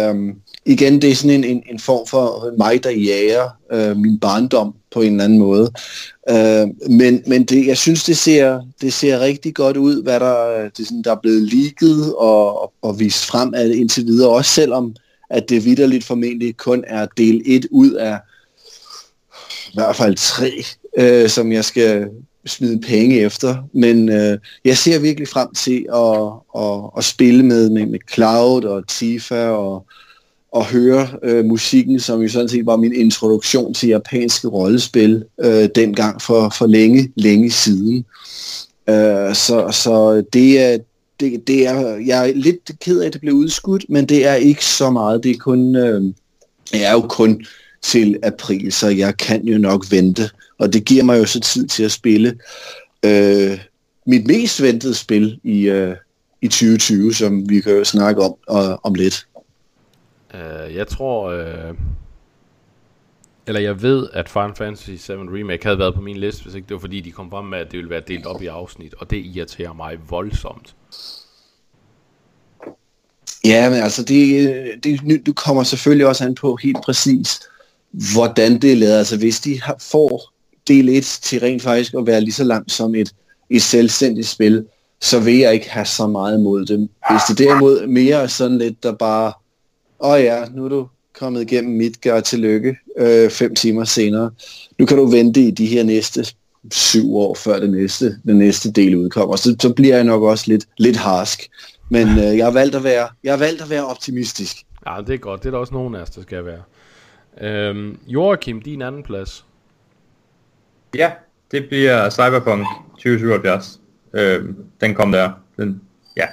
Um, igen, det er sådan en, en, en form for mig, der jager uh, min barndom på en eller anden måde. Uh, men men det, jeg synes, det ser, det ser rigtig godt ud, hvad der, øh, det sådan, der er blevet ligget og, og, og vist frem af det indtil videre. Også selvom at det vidderligt formentlig kun er del 1 ud af i hvert fald tre, uh, som jeg skal smide penge efter, men øh, jeg ser virkelig frem til at, at, at spille med, med, med Cloud og Tifa og, og høre øh, musikken, som jo sådan set var min introduktion til japanske rollespil øh, dengang for, for længe, længe siden. Øh, så, så det er, det, det er, jeg er lidt ked af, at det blev udskudt, men det er ikke så meget. Det er kun, øh, jeg er jo kun til april, så jeg kan jo nok vente. Og det giver mig jo så tid til at spille øh, mit mest ventede spil i, øh, i 2020, som vi kan jo snakke om øh, om lidt. Uh, jeg tror, uh, eller jeg ved, at Final Fantasy 7 Remake havde været på min liste, hvis ikke det var fordi, de kom frem med, at det ville være delt op i afsnit, og det irriterer mig voldsomt. Ja, men altså, det, det, du kommer selvfølgelig også an på helt præcis, hvordan det er lavet. Altså hvis de har, får del 1 til rent faktisk at være lige så langt som et, et selvstændigt spil, så vil jeg ikke have så meget mod dem. Hvis det derimod mere er sådan lidt, der bare, åh oh ja, nu er du kommet igennem mit gør tillykke øh, fem timer senere. Nu kan du vente i de her næste syv år, før det næste, den næste del udkommer. Så, så bliver jeg nok også lidt, lidt harsk. Men øh, jeg, har valgt at være, jeg har valgt at være optimistisk. Ja, det er godt. Det er der også nogen af os, der skal være. Øhm, Joachim, din anden plads. Ja, det bliver Cyberpunk 2077. Øhm, den kom der. Den, ja.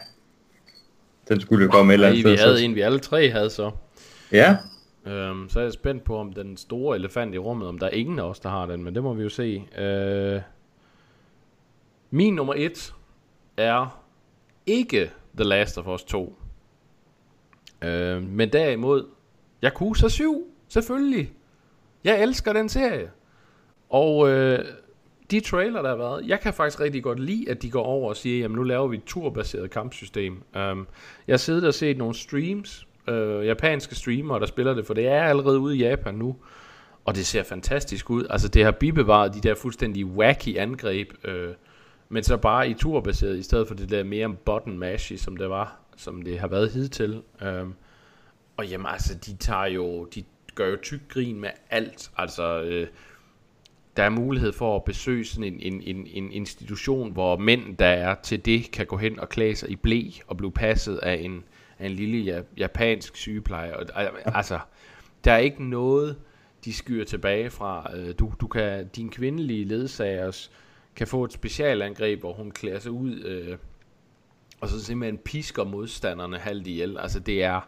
Den skulle jo komme et eller andet sted. Vi havde en, vi alle tre havde så. Ja. Øhm, så er jeg spændt på, om den store elefant i rummet, om der er ingen af os, der har den, men det må vi jo se. Øh, min nummer et er ikke The Last of Us 2. Øh, men derimod Yakuza 7. Selvfølgelig. Jeg elsker den serie. Og øh, de trailer, der har været, jeg kan faktisk rigtig godt lide, at de går over og siger, jamen nu laver vi et turbaseret kampsystem. Um, jeg har siddet og set nogle streams, øh, japanske streamere, der spiller det, for det er allerede ude i Japan nu. Og det ser fantastisk ud. Altså det har bibevaret de der fuldstændig wacky angreb, øh, men så bare i turbaseret, i stedet for det der mere button mashy, som det var, som det har været hidtil. Um, og jamen altså, de tager jo, de gør jo tyk grin med alt. Altså, øh, der er mulighed for at besøge sådan en, en, en, en institution, hvor mænd, der er til det, kan gå hen og klæde sig i blæ og blive passet af en, af en lille japansk sygeplejer. Og, altså, der er ikke noget, de skyer tilbage fra. Øh, du, du kan, din kvindelige ledsagers kan få et specialangreb, hvor hun klæder sig ud, øh, og så simpelthen pisker modstanderne halvt ihjel. Altså, det er,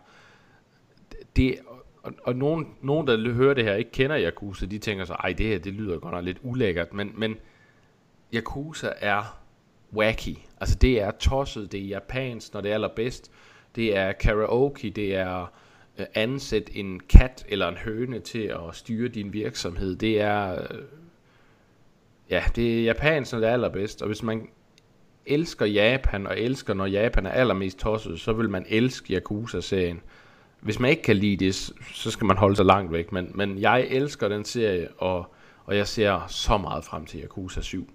det, og, og nogen, nogen, der hører det her, ikke kender Yakuza, de tænker så, ej, det her, det lyder godt nok lidt ulækkert, men, men Yakuza er wacky. Altså, det er tosset, det er japansk, når det er allerbedst. Det er karaoke, det er øh, ansæt en kat eller en høne til at styre din virksomhed. Det er, øh, ja, det er japansk, når det er allerbedst. Og hvis man elsker Japan, og elsker, når Japan er allermest tosset, så vil man elske Yakuza-serien hvis man ikke kan lide det, så skal man holde sig langt væk. Men, men jeg elsker den serie, og, og jeg ser så meget frem til Yakuza 7.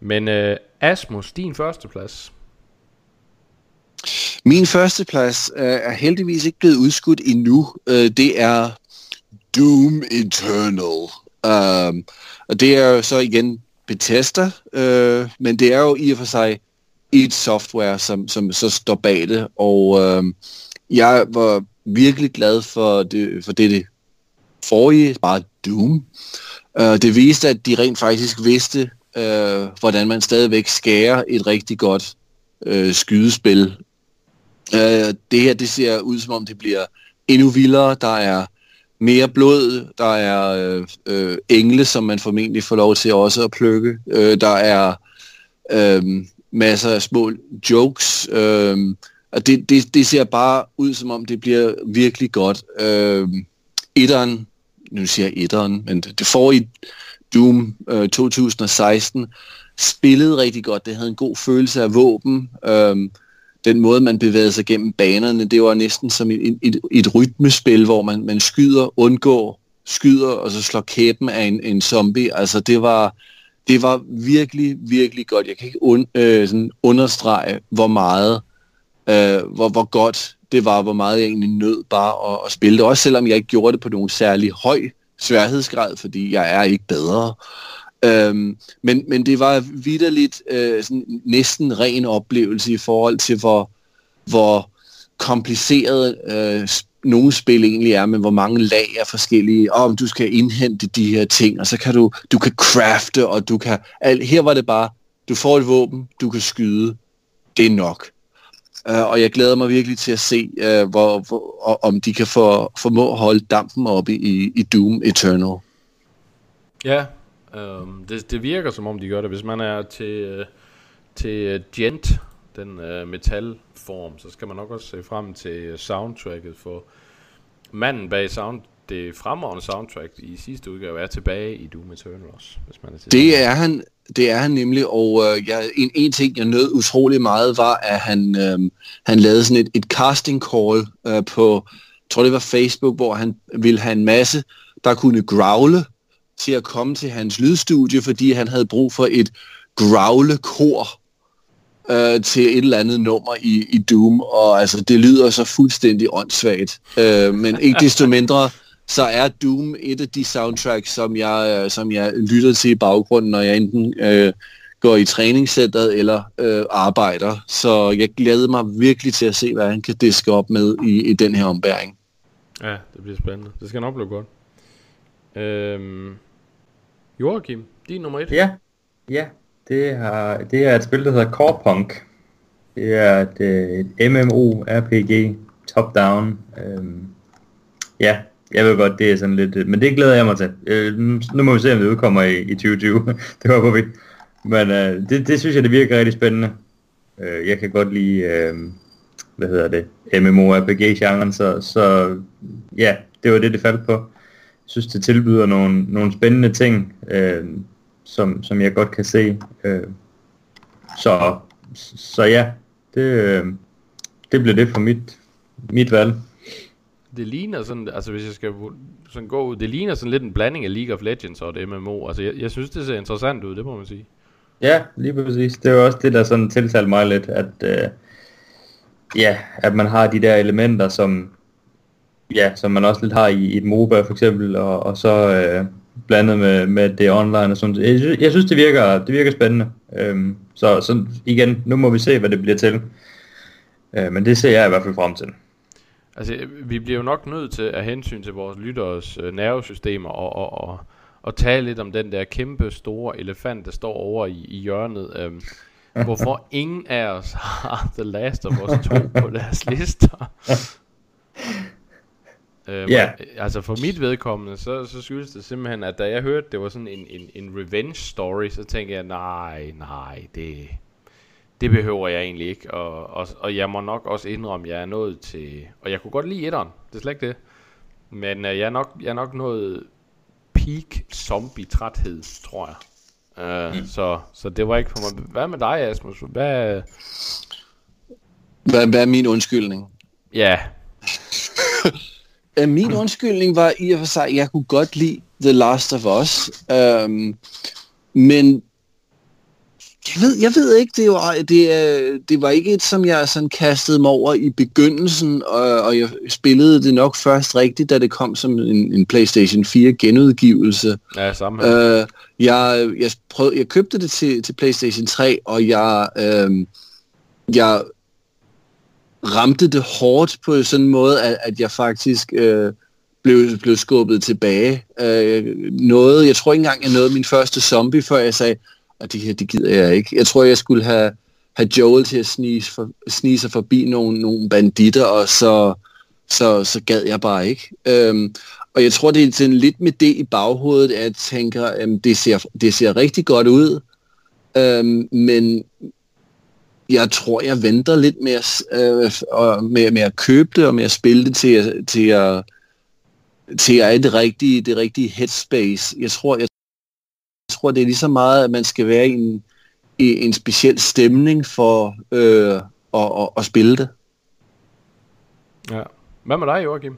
Men øh, Asmus, din førsteplads? Min førsteplads øh, er heldigvis ikke blevet udskudt endnu. Øh, det er Doom Eternal. Um, og det er jo så igen Bethesda, øh, men det er jo i og for sig et software, som, som så står bag det, og Øh, jeg var virkelig glad for det, for det, det forrige, bare Doom. Uh, det viste, at de rent faktisk vidste, uh, hvordan man stadigvæk skærer et rigtig godt uh, skydespil Øh, det her, det ser ud som om det bliver endnu vildere. Der er mere blod, der er øh, øh, engle, som man formentlig får lov til også at plukke. Øh, der er øh, masser af små jokes. Øh, og det, det, det ser bare ud som om det bliver virkelig godt. Øh, etteren, nu siger jeg etteren, men det får i Doom øh, 2016 spillede rigtig godt. Det havde en god følelse af våben. Øh, den måde, man bevægede sig gennem banerne, det var næsten som et, et, et rytmespil, hvor man, man skyder, undgår, skyder, og så slår kæben af en, en zombie. Altså, det var, det var virkelig, virkelig godt. Jeg kan ikke un, øh, sådan understrege, hvor meget, øh, hvor, hvor godt det var, hvor meget jeg egentlig nød bare at, at spille det. Også selvom jeg ikke gjorde det på nogen særlig høj sværhedsgrad, fordi jeg er ikke bedre. Øhm, men, men det var vidderligt øh, sådan næsten ren oplevelse i forhold til, hvor, hvor kompliceret øh, nogle spil egentlig er, men hvor mange lag er forskellige. Om du skal indhente de her ting, og så kan du, du kan crafte, og du kan... Al, her var det bare, du får et våben, du kan skyde. Det er nok. Uh, og jeg glæder mig virkelig til at se, uh, hvor, hvor, om de kan få, formå at holde dampen oppe i, i Doom Eternal. Ja, Um, det, det virker som om de gør det. Hvis man er til, uh, til Gent, den uh, metalform, så skal man nok også se frem til soundtracket for manden bag sound, det fremragende soundtrack i sidste udgave er tilbage i Doom Eternal også, hvis man er til det. Er han, det er han nemlig, og øh, jeg, en, en ting, jeg nød utrolig meget, var, at han, øh, han lavede sådan et, et casting call øh, på, jeg tror det var Facebook, hvor han ville have en masse, der kunne growle, til at komme til hans lydstudie, fordi han havde brug for et growle-kor øh, til et eller andet nummer i, i Doom, og altså det lyder så fuldstændig åndssvagt. Øh, men ikke desto mindre, så er Doom et af de soundtracks, som jeg, øh, som jeg lytter til i baggrunden, når jeg enten øh, går i træningscenteret eller øh, arbejder. Så jeg glæder mig virkelig til at se, hvad han kan diske op med i, i den her ombæring. Ja, det bliver spændende. Det skal nok blive godt. Øhm, Joachim, din nummer et. Ja, ja. Det, har, det er et spil, der hedder Core Punk. Det er et, øh, et MMO-RPG, top-down. Øhm, ja, jeg ved godt, det er sådan lidt... Øh, men det glæder jeg mig til. Øh, nu må vi se, om det udkommer i, i 2020. det håber vi. Men øh, det, det synes jeg, det virker rigtig spændende. Øh, jeg kan godt lide... Øh, hvad hedder det? MMORPG-genren, så, så ja, det var det, det faldt på Jeg synes, det tilbyder nogle, nogle spændende ting, øh, som, som jeg godt kan se. Øh, så, så ja, det, øh, det bliver det for mit, mit valg. Det ligner sådan, altså hvis jeg skal sådan gå ud, det ligner sådan lidt en blanding af League of Legends og et MMO. Altså jeg, jeg synes, det ser interessant ud, det må man sige. Ja, lige præcis. Det er jo også det, der sådan tiltalte mig lidt, at, øh, ja, at man har de der elementer, som, ja, som man også lidt har i, i et MOBA for eksempel, og, og så øh, blandet med, med det online og sådan jeg synes, jeg synes, det virker, det virker spændende. Øhm, så, så igen, nu må vi se, hvad det bliver til. Øh, men det ser jeg i hvert fald frem til. Altså, vi bliver jo nok nødt til at hensyn til vores lytteres øh, nervesystemer og, og, og, og tale lidt om den der kæmpe store elefant, der står over i, i hjørnet. Øhm, hvorfor ingen af os har The Last of Us 2 på deres lister. Øh, yeah. Altså for mit vedkommende, så, så skyldes det simpelthen, at da jeg hørte, det var sådan en, en, en revenge story, så tænkte jeg, nej, nej, det, det behøver jeg egentlig ikke. Og, og, og jeg må nok også indrømme, at jeg er nået til, og jeg kunne godt lide etteren, det er slet ikke det. Men uh, jeg, er nok, jeg er nok nået peak zombie-træthed, tror jeg. Uh, mm. så, så det var ikke for mig. Hvad med dig, Asmus? Hvad, hvad, hvad er min undskyldning? Ja. Uh, min undskyldning var i og for sig, at jeg kunne godt lide The Last of Us. Um, men jeg ved, jeg ved ikke, det var, det, det var ikke et, som jeg sådan kastede mig over i begyndelsen, og, og jeg spillede det nok først rigtigt, da det kom som en, en PlayStation 4 genudgivelse. Ja, samme uh, jeg, jeg, prøvede, jeg købte det til, til PlayStation 3, og jeg, uh, jeg ramte det hårdt på sådan en måde, at, at jeg faktisk øh, blev, blev skubbet tilbage. Øh, noget, jeg tror ikke engang, jeg nåede min første zombie, før jeg sagde, at det her, det gider jeg ikke. Jeg tror, jeg skulle have have Joel til at snige, for, snige sig forbi nogle, nogle banditter, og så, så, så gad jeg bare ikke. Øhm, og jeg tror, det er sådan lidt med det i baghovedet, at jeg tænker, øhm, det, ser, det ser rigtig godt ud, øhm, men jeg tror, jeg venter lidt med at, øh, med, med at købe det, og med at spille det til, til at til at er det rigtige, det rigtige headspace. Jeg tror, jeg tror, det er lige så meget, at man skal være i en, i en speciel stemning for øh, at, at, at spille det. Ja. Hvad med dig, Joachim?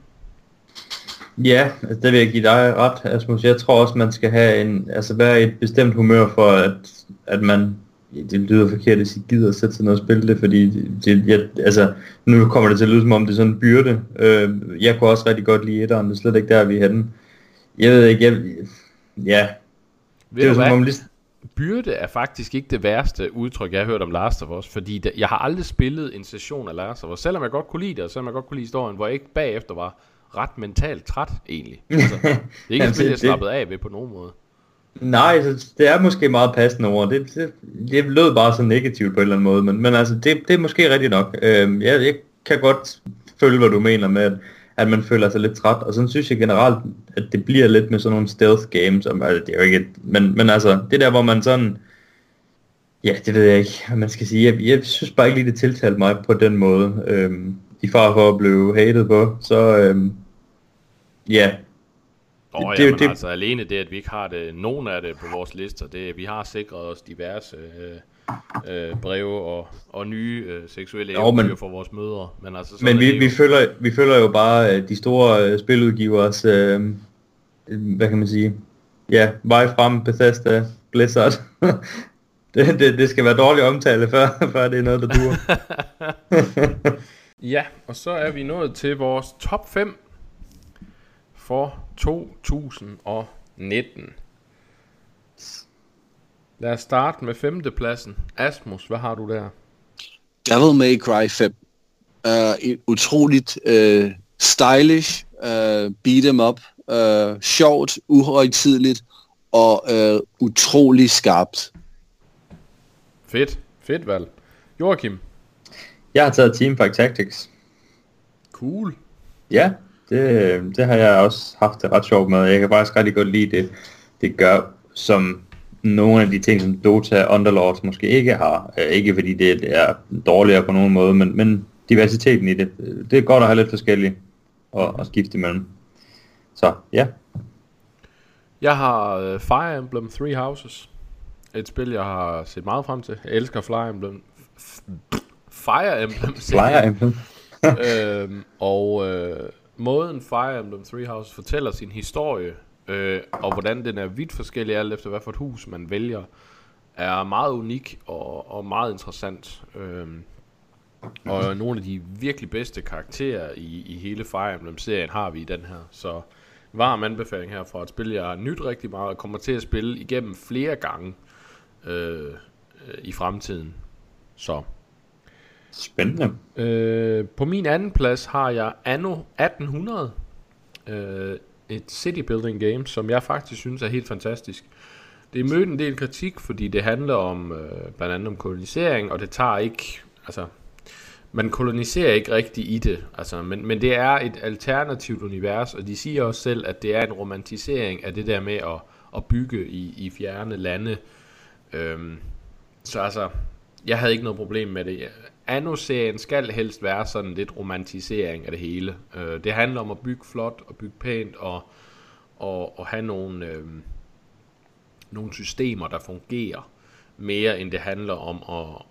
Ja, det vil jeg give dig ret, Asmus. Jeg tror også, man skal have en, altså være i et bestemt humør for, at, at man det lyder forkert at sige, gider at sætte sig ned og spille det, fordi det, det, jeg, altså, nu kommer det til at lyde som om det er sådan en byrde. Øh, jeg kunne også rigtig godt lide etteren, det er slet ikke der, vi er henne. Jeg ved ikke, jeg, ja. Ved det er som om lige... Byrde er faktisk ikke det værste udtryk, jeg har hørt om Last of Us, fordi det, jeg har aldrig spillet en session af Last of Us, selvom jeg godt kunne lide det, og selvom jeg godt kunne lide historien, hvor jeg ikke bagefter var ret mentalt træt egentlig. Altså, det er ikke et spil, jeg slappet af ved på nogen måde. Nej, så det er måske meget passende ord. Det, det, det lød bare så negativt på en eller anden måde, men, men altså, det, det er måske rigtigt nok. Øhm, jeg, jeg kan godt følge, hvad du mener med, at, at man føler sig lidt træt, og sådan synes jeg generelt, at det bliver lidt med sådan nogle stealth games, om, altså, det er jo ikke et, men, men altså, det der, hvor man sådan, ja, det ved jeg ikke, hvad man skal sige. Jeg, jeg synes bare ikke lige, det tiltalte mig på den måde. Øhm, I far for at blive hated på, så øhm, ja, Oh, det, jamen, det, altså alene det, at vi ikke har det, nogen af det på vores lister, det, vi har sikret os diverse øh, øh, breve og, og nye øh, seksuelle jo, men, for vores mødre. Men, altså, men vi, vi, følger, vi følger jo bare øh, de store øh, spiludgivers, øh, hvad kan man sige, ja, vej frem, Bethesda, Blizzard. det, det, det skal være dårlig omtale, før, før det er noget, der duer. ja, og så er vi nået til vores top 5 for 2019. Lad os starte med femtepladsen. Asmus, hvad har du der? Devil May Cry 5. Uh, et utroligt uh, stylish, uh, beat em up, uh, sjovt, uhøjtidligt og uh, utrolig skarpt. Fedt, fedt valg. Joachim? Jeg har taget Team Fight Tactics. Cool. Ja, det, det har jeg også haft det ret sjovt med. Jeg kan faktisk rigtig godt lide det, det gør, som nogle af de ting, som Dota Underlords måske ikke har. Øh, ikke fordi det er dårligere på nogen måde, men, men diversiteten i det. Det er godt at have lidt forskelligt og, og skifte imellem. Så ja. Jeg har uh, Fire Emblem Three Houses. Et spil, jeg har set meget frem til. Jeg elsker Fire Emblem. Fire Emblem. Fire Emblem. øhm, og øh, måden Fire Emblem Three Houses fortæller sin historie, øh, og hvordan den er vidt forskellig alt efter hvad for et hus man vælger, er meget unik og, og meget interessant. Øh, og nogle af de virkelig bedste karakterer i, i hele Fire Emblem-serien har vi i den her. Så varm anbefaling her fra et spil, jeg har nyt rigtig meget og kommer til at spille igennem flere gange øh, øh, i fremtiden. Så Spændende. Øh, på min anden plads har jeg Anno 1800. Øh, et city building game, som jeg faktisk synes er helt fantastisk. Det er mødt en del kritik, fordi det handler om øh, blandt andet om kolonisering, og det tager ikke, altså, man koloniserer ikke rigtigt i det, altså, men, men det er et alternativt univers, og de siger også selv, at det er en romantisering af det der med at, at bygge i, i fjerne lande. Øhm, så altså, jeg havde ikke noget problem med det. Anno-serien skal helst være sådan lidt romantisering af det hele. Øh, det handler om at bygge flot og bygge pænt og, og, og have nogle, øh, nogle systemer, der fungerer mere end det handler om at,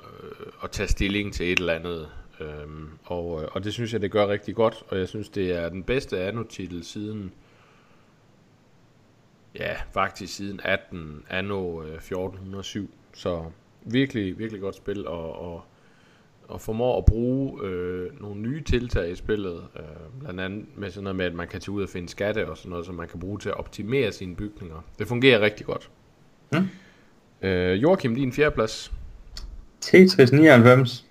øh, at tage stilling til et eller andet. Øh, og, øh, og det synes jeg, det gør rigtig godt, og jeg synes, det er den bedste Anno-titel siden ja, faktisk siden 18, Anno øh, 1407. Så virkelig, virkelig godt spil, og, og, og formår at bruge øh, nogle nye tiltag i spillet, øh, blandt andet med sådan noget med, at man kan tage ud og finde skatte og sådan noget, som man kan bruge til at optimere sine bygninger. Det fungerer rigtig godt. Hmm. Øh, Joachim, din fjerdeplads. Tetris 99.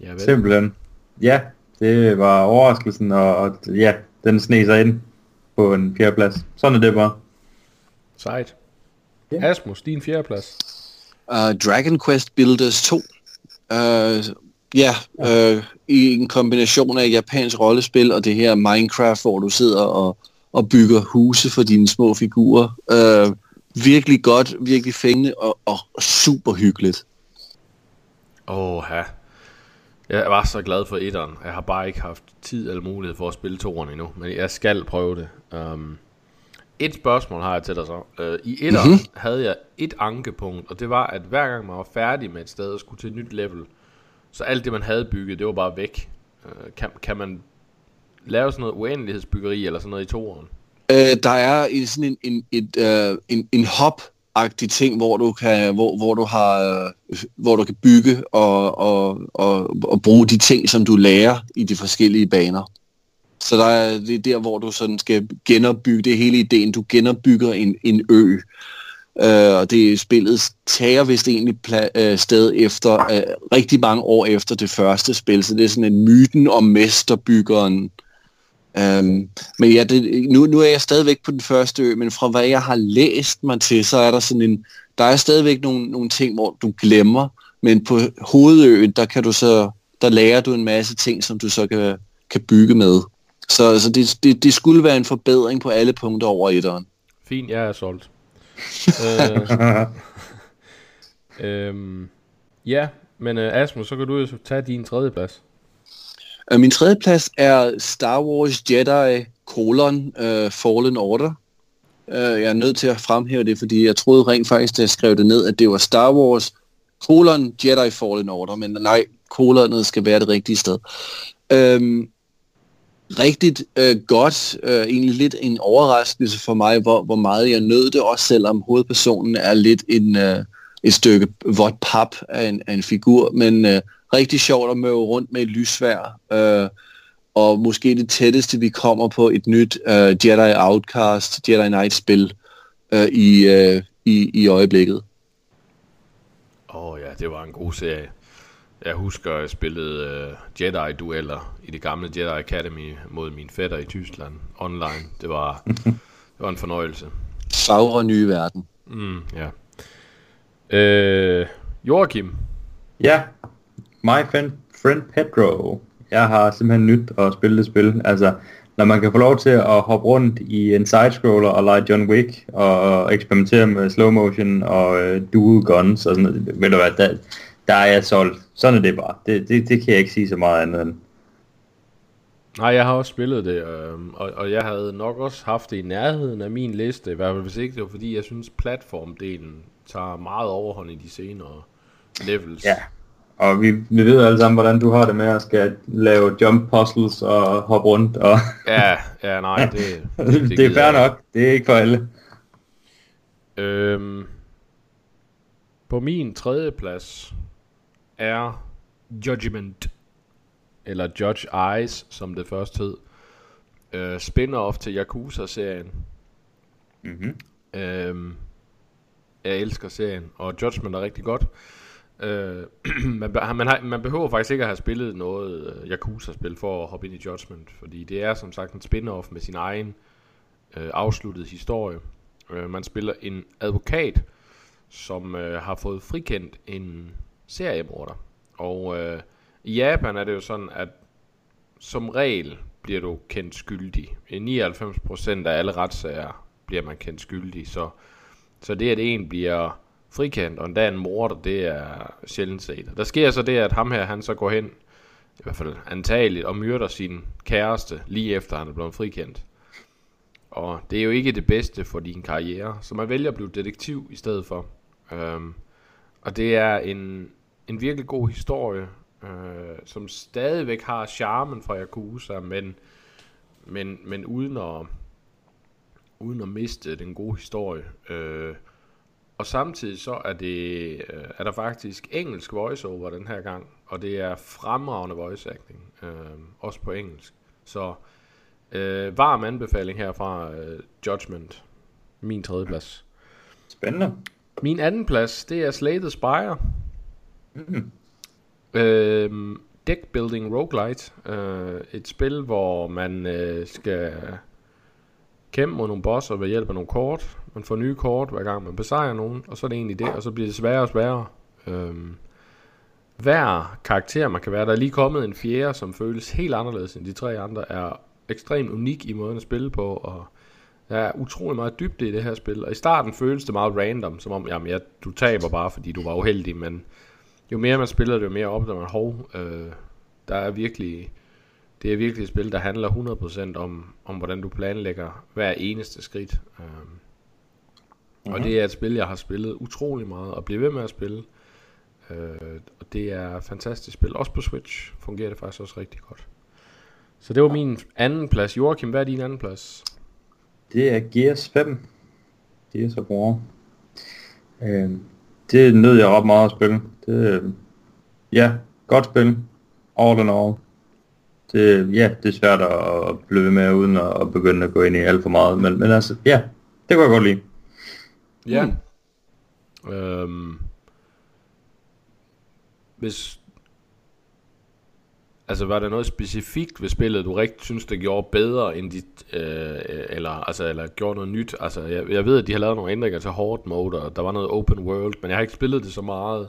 Ja, vel. Simpelthen. Ja, det var overraskelsen, og, og ja, den sneg sig ind på en fjerdeplads. Sådan er det bare. Sejt. Yeah. Asmus, din fjerdeplads. Uh, Dragon Quest Builders 2. Uh, ja, uh, i en kombination af japansk rollespil og det her Minecraft, hvor du sidder og, og bygger huse for dine små figurer. Uh, virkelig godt, virkelig fængende og, og super hyggeligt. Åh, ja. Jeg var så glad for etteren. Jeg har bare ikke haft tid eller mulighed for at spille toeren endnu, men jeg skal prøve det. Um, et spørgsmål har jeg til dig så. Uh, I etteren mm-hmm. havde jeg et ankepunkt, og det var, at hver gang man var færdig med et sted og skulle til et nyt level, så alt det, man havde bygget, det var bare væk. Uh, kan, kan man lave sådan noget uendelighedsbyggeri eller sådan noget i toeren? Øh, der er en, sådan en, en, et, øh, en, en hop agtig ting, hvor du kan, hvor, hvor du har, øh, hvor du kan bygge og, og, og, og bruge de ting, som du lærer i de forskellige baner. Så der er, det er der, hvor du sådan skal genopbygge, det er hele ideen, du genopbygger en, en ø. Uh, og det spillet tager vist egentlig pla- uh, sted efter, uh, rigtig mange år efter det første spil, så det er sådan en myten om mesterbyggeren, Um, men ja, det, nu, nu er jeg stadigvæk på den første ø, men fra hvad jeg har læst mig til, så er der sådan en, der er stadigvæk nogle, nogle ting, hvor du glemmer, men på hovedøen, der kan du så, der lærer du en masse ting, som du så kan, kan bygge med. Så, så det, det, det skulle være en forbedring på alle punkter over etteren. Fint, jeg er solgt. øh, øhm, ja, men uh, Asmus, så kan du jo tage din tredje plads. Uh, min tredje plads er Star Wars Jedi colon uh, Fallen Order. Uh, jeg er nødt til at fremhæve det, fordi jeg troede rent faktisk, da jeg skrev det ned, at det var Star Wars colon Jedi Fallen Order, men nej, kolonet skal være det rigtige sted. Uh, rigtigt øh, godt, øh, egentlig lidt en overraskelse for mig, hvor, hvor meget jeg nød det, også selvom hovedpersonen er lidt en, øh, et stykke vådt pap af en, af en figur, men øh, rigtig sjovt at møde rundt med et lysvær. Øh, og måske det tætteste, vi kommer på et nyt øh, Jedi Outcast, Jedi Knight-spil øh, i, øh, i, i øjeblikket. Åh oh, ja, det var en god serie. Jeg husker, at jeg spillede uh, Jedi-dueller i det gamle Jedi Academy mod min fætter i Tyskland online. Det var, det var en fornøjelse. Fagre nye verden. Mm, ja. Øh, Joachim. Ja, My friend, friend Pedro. Jeg har simpelthen nyt at spille det spil. Altså, når man kan få lov til at hoppe rundt i en sidescroller og lege John Wick og eksperimentere med slow motion og uh, dual guns og sådan noget, ved du hvad, der, der er jeg solgt. Sådan er det bare. Det, det, det kan jeg ikke sige så meget andet end. Nej, jeg har også spillet det, øh, og, og jeg havde nok også haft det i nærheden af min liste, i hvert fald hvis ikke det var fordi, jeg synes platformdelen tager meget overhånd i de senere levels. Ja, og vi, vi ved alle sammen, hvordan du har det med at skal lave jump puzzles og hoppe rundt. Og ja, ja, nej, det, det, det er fair nok. Det er ikke for alle. Øhm, på min tredje plads er Judgment, eller Judge Eyes, som det først hed. Øh, spin-off til Yakuza-serien. Mm-hmm. Øhm, jeg elsker serien, og Judgment er rigtig godt. Øh, man, man, har, man behøver faktisk ikke at have spillet noget uh, Yakuza-spil for at hoppe ind i Judgment, fordi det er som sagt en spin-off med sin egen øh, afsluttede historie. Øh, man spiller en advokat, som øh, har fået frikendt en seriemorder. Og øh, i Japan er det jo sådan, at som regel bliver du kendt skyldig. I 99% af alle retssager bliver man kendt skyldig, så, så det at en bliver frikendt, og endda en morder, det er sjældent set. Der sker så det, at ham her, han så går hen, i hvert fald antageligt, og myrder sin kæreste, lige efter han er blevet frikendt. Og det er jo ikke det bedste for din karriere, så man vælger at blive detektiv i stedet for. Øhm, og det er en, en virkelig god historie, øh, som stadigvæk har charmen fra Yakuza, men, men, men uden at uden at miste den gode historie. Øh, og samtidig så er, det, øh, er der faktisk engelsk voiceover den her gang, og det er fremragende voice acting, øh, også på engelsk. Så øh, varm anbefaling herfra, øh, Judgment, min tredje plads. Spændende. Min anden plads, det er Slay the Spire. Mm. Øh, deck building roguelite. Øh, et spil, hvor man øh, skal kæmpe mod nogle bosser ved hjælp af nogle kort. Man får nye kort hver gang man besejrer nogen, og så er det egentlig det, og så bliver det sværere og sværere. Øhm, hver karakter man kan være, der er lige kommet en fjerde, som føles helt anderledes end de tre andre, er ekstremt unik i måden at spille på, og der er utrolig meget dybde i det her spil. Og i starten føles det meget random, som om, jamen, ja, du taber bare, fordi du var uheldig, men jo mere man spiller det, jo mere opdager man, hov, øh, der er virkelig, det er virkelig et spil, der handler 100% om, om hvordan du planlægger hver eneste skridt. Øh, mm-hmm. Og mhm. det er et spil, jeg har spillet utrolig meget, og bliver ved med at spille. Øh, og det er et fantastisk spil. Også på Switch fungerer det faktisk også rigtig godt. Så det var min anden plads. Joachim, hvad er din anden plads? Det er Gears 5. Gears of War. Øh, det nød jeg ret meget at spille. Det, ja, godt spil. All in all. Det, ja, det er svært at blive med uden at, begynde at gå ind i alt for meget. Men, men altså, ja, det kunne jeg godt lide. Ja. Mm. Øhm, hvis... Altså, var der noget specifikt ved spillet, du rigtig synes, det gjorde bedre end dit... Øh, eller, altså, eller gjorde noget nyt? Altså, jeg, jeg ved, at de har lavet nogle ændringer til hard mode, og der var noget open world, men jeg har ikke spillet det så meget.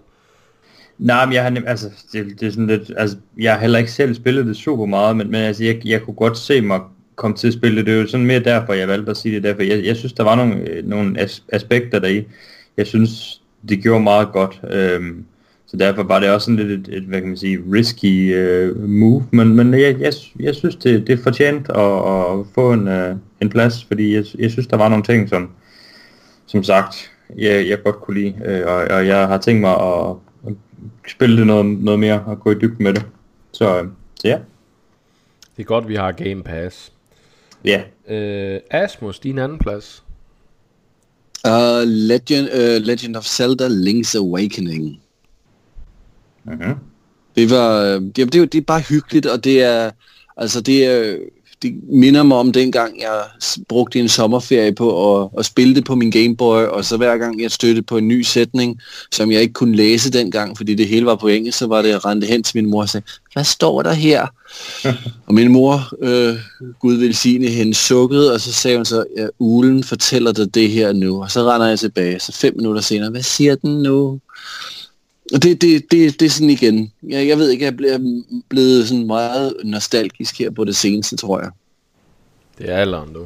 Nej, men jeg har altså, det, det er sådan lidt, altså, jeg har heller ikke selv spillet det super meget, men, men altså, jeg, jeg kunne godt se mig komme til at spille det. Det er jo sådan mere derfor, jeg valgte at sige det derfor. Jeg, jeg synes, der var nogle, øh, nogle as, aspekter deri, jeg synes, det gjorde meget godt. Øhm, så derfor var det også sådan lidt et, et hvad kan man sige, risky øh, move, men, men jeg, jeg, jeg synes, det, det er fortjent at, at få en, øh, en plads, fordi jeg, jeg synes, der var nogle ting, som, som sagt, jeg, jeg godt kunne lide, øh, og, og jeg har tænkt mig at spille det noget, noget mere og gå i dybden med det. Så, uh, så ja. Det er godt, vi har Game Pass. Ja. Yeah. Uh, Asmus, din anden plads. Uh, Legend, uh, Legend of Zelda Link's Awakening. Mm-hmm. Det var, øh, det, det, er, det er bare hyggeligt, og det er, altså det er, det minder mig om dengang, jeg brugte en sommerferie på at, at spille det på min Gameboy, og så hver gang jeg støttede på en ny sætning, som jeg ikke kunne læse dengang, fordi det hele var på engelsk, så var det, at rente hen til min mor og sagde, hvad står der her? og min mor, øh, Gud vil sige hende, sukkede, og så sagde hun så, ja, ulen fortæller dig det her nu, og så render jeg tilbage, så fem minutter senere, hvad siger den nu? Og det, det, det, det er sådan igen, jeg, jeg ved ikke, jeg er blevet sådan meget nostalgisk her på det seneste, tror jeg. Det er alderen, du.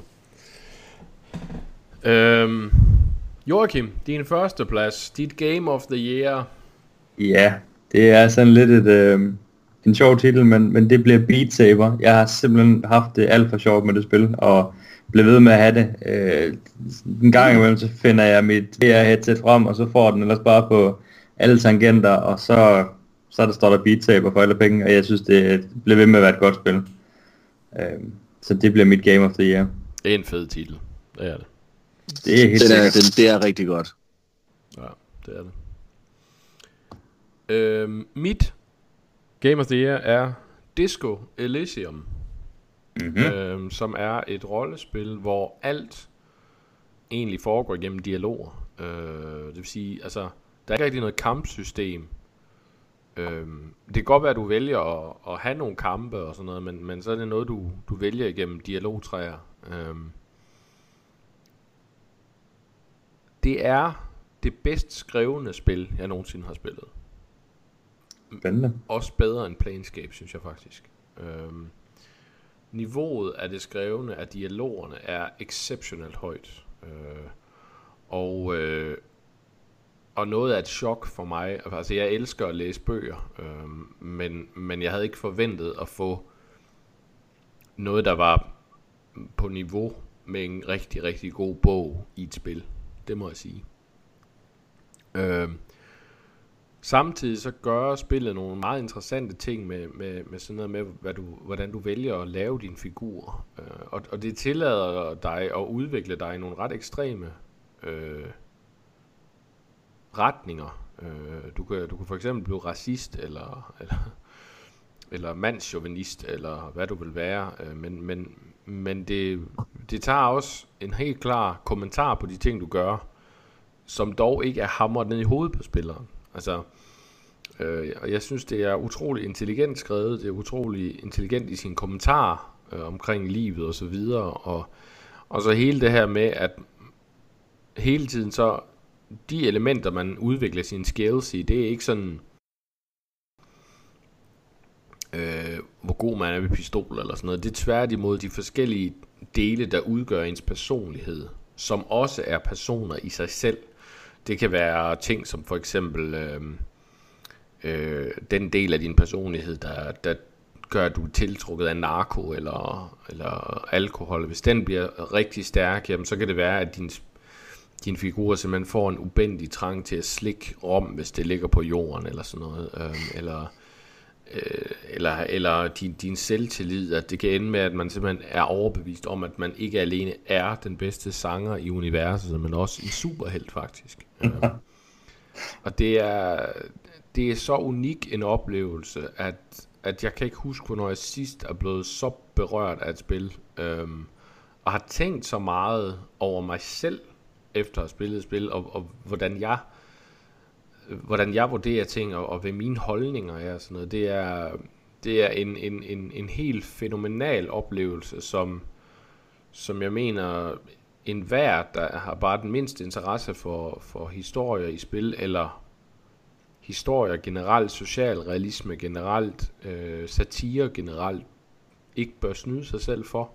Øhm, Joachim, din første plads, dit Game of the Year. Ja, det er sådan lidt et, øh, en sjov titel, men, men det bliver Beat Saber. Jeg har simpelthen haft det alt for sjovt med det spil, og blev ved med at have det. Øh, en gang imellem, så finder jeg mit VR-headset frem, og så får den ellers bare på alle tangenter, og så, så der står der Beat for alle penge, og jeg synes, det bliver ved med at være et godt spil. Øh, så det bliver mit Game of the Year. Det er en fed titel. Det er det. Det er helt det er, det, det er rigtig godt. Ja, det er det. Øh, mit Game of the Year er Disco Elysium. Mm-hmm. Øh, som er et rollespil, hvor alt egentlig foregår gennem dialoger. Øh, det vil sige, altså, der er ikke rigtig noget kampsystem. Øhm, det kan godt være, at du vælger at, at have nogle kampe og sådan noget, men, men så er det noget, du, du vælger igennem dialogtræer. Øhm, det er det bedst skrevne spil, jeg nogensinde har spillet. Spændende. Også bedre end Planescape, synes jeg faktisk. Øhm, niveauet af det skrevne, af dialogerne, er exceptionelt højt. Øh, og, øh, og noget af et chok for mig. Altså, jeg elsker at læse bøger, øh, men, men jeg havde ikke forventet at få noget, der var på niveau med en rigtig, rigtig god bog i et spil. Det må jeg sige. Øh, samtidig så gør spillet nogle meget interessante ting med, med, med sådan noget med, hvad du, hvordan du vælger at lave din figur. Øh, og, og det tillader dig at udvikle dig i nogle ret ekstreme øh, retninger. Øh, du, kan, du kan for eksempel blive racist, eller, eller, eller mandsjovenist, eller hvad du vil være, øh, men, men, men det, det tager også en helt klar kommentar på de ting, du gør, som dog ikke er hamret ned i hovedet på spilleren. Altså, øh, jeg synes, det er utrolig intelligent skrevet, det er utrolig intelligent i sine kommentarer øh, omkring livet og så videre, og, Og så hele det her med, at hele tiden så, de elementer, man udvikler sine skills i, det er ikke sådan, øh, hvor god man er ved pistol eller sådan noget. Det er tværtimod de forskellige dele, der udgør ens personlighed, som også er personer i sig selv. Det kan være ting som for eksempel øh, øh, den del af din personlighed, der, der gør, at du er tiltrukket af narko eller, eller alkohol. Hvis den bliver rigtig stærk, jamen, så kan det være, at din, din figur simpelthen får en ubendig trang til at slikke rom, hvis det ligger på jorden eller sådan noget. Øh, eller øh, eller, eller din, din selvtillid, at det kan ende med, at man simpelthen er overbevist om, at man ikke alene er den bedste sanger i universet, men også en superhelt faktisk. Øh. og det er, det er så unik en oplevelse, at, at jeg kan ikke huske, hvornår jeg sidst er blevet så berørt af et spil, øhm, og har tænkt så meget over mig selv, efter at have spillet et spil, og, og hvordan jeg hvordan jeg vurderer ting, og, og hvad mine holdninger er, sådan noget, det er, det er en, en, en, en helt fænomenal oplevelse, som, som jeg mener, en hver, der har bare den mindste interesse for, for historier i spil, eller historier generelt, social realisme generelt, øh, satire generelt, ikke bør snyde sig selv for.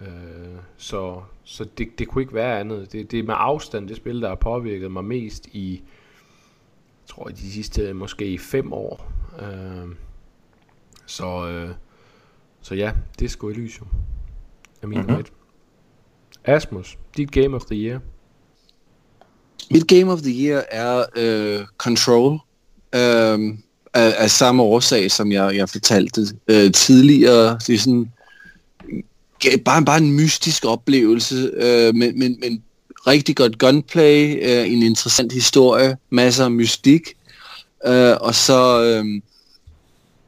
Øh, så så det, det kunne ikke være andet. Det, det er med afstand det spil, der har påvirket mig mest i, tror jeg, de sidste måske fem år. Øh, så, øh, så ja, det sgu Elysium. Er min mm-hmm. Asmus, dit Game of the Year. Mit Game of the Year er uh, Control. Uh, af, af samme årsag, som jeg, jeg fortalte uh, tidligere. Det er sådan bare, bare en mystisk oplevelse, øh, men, men, men rigtig godt gunplay, øh, en interessant historie, masser af mystik, øh, og så Øh,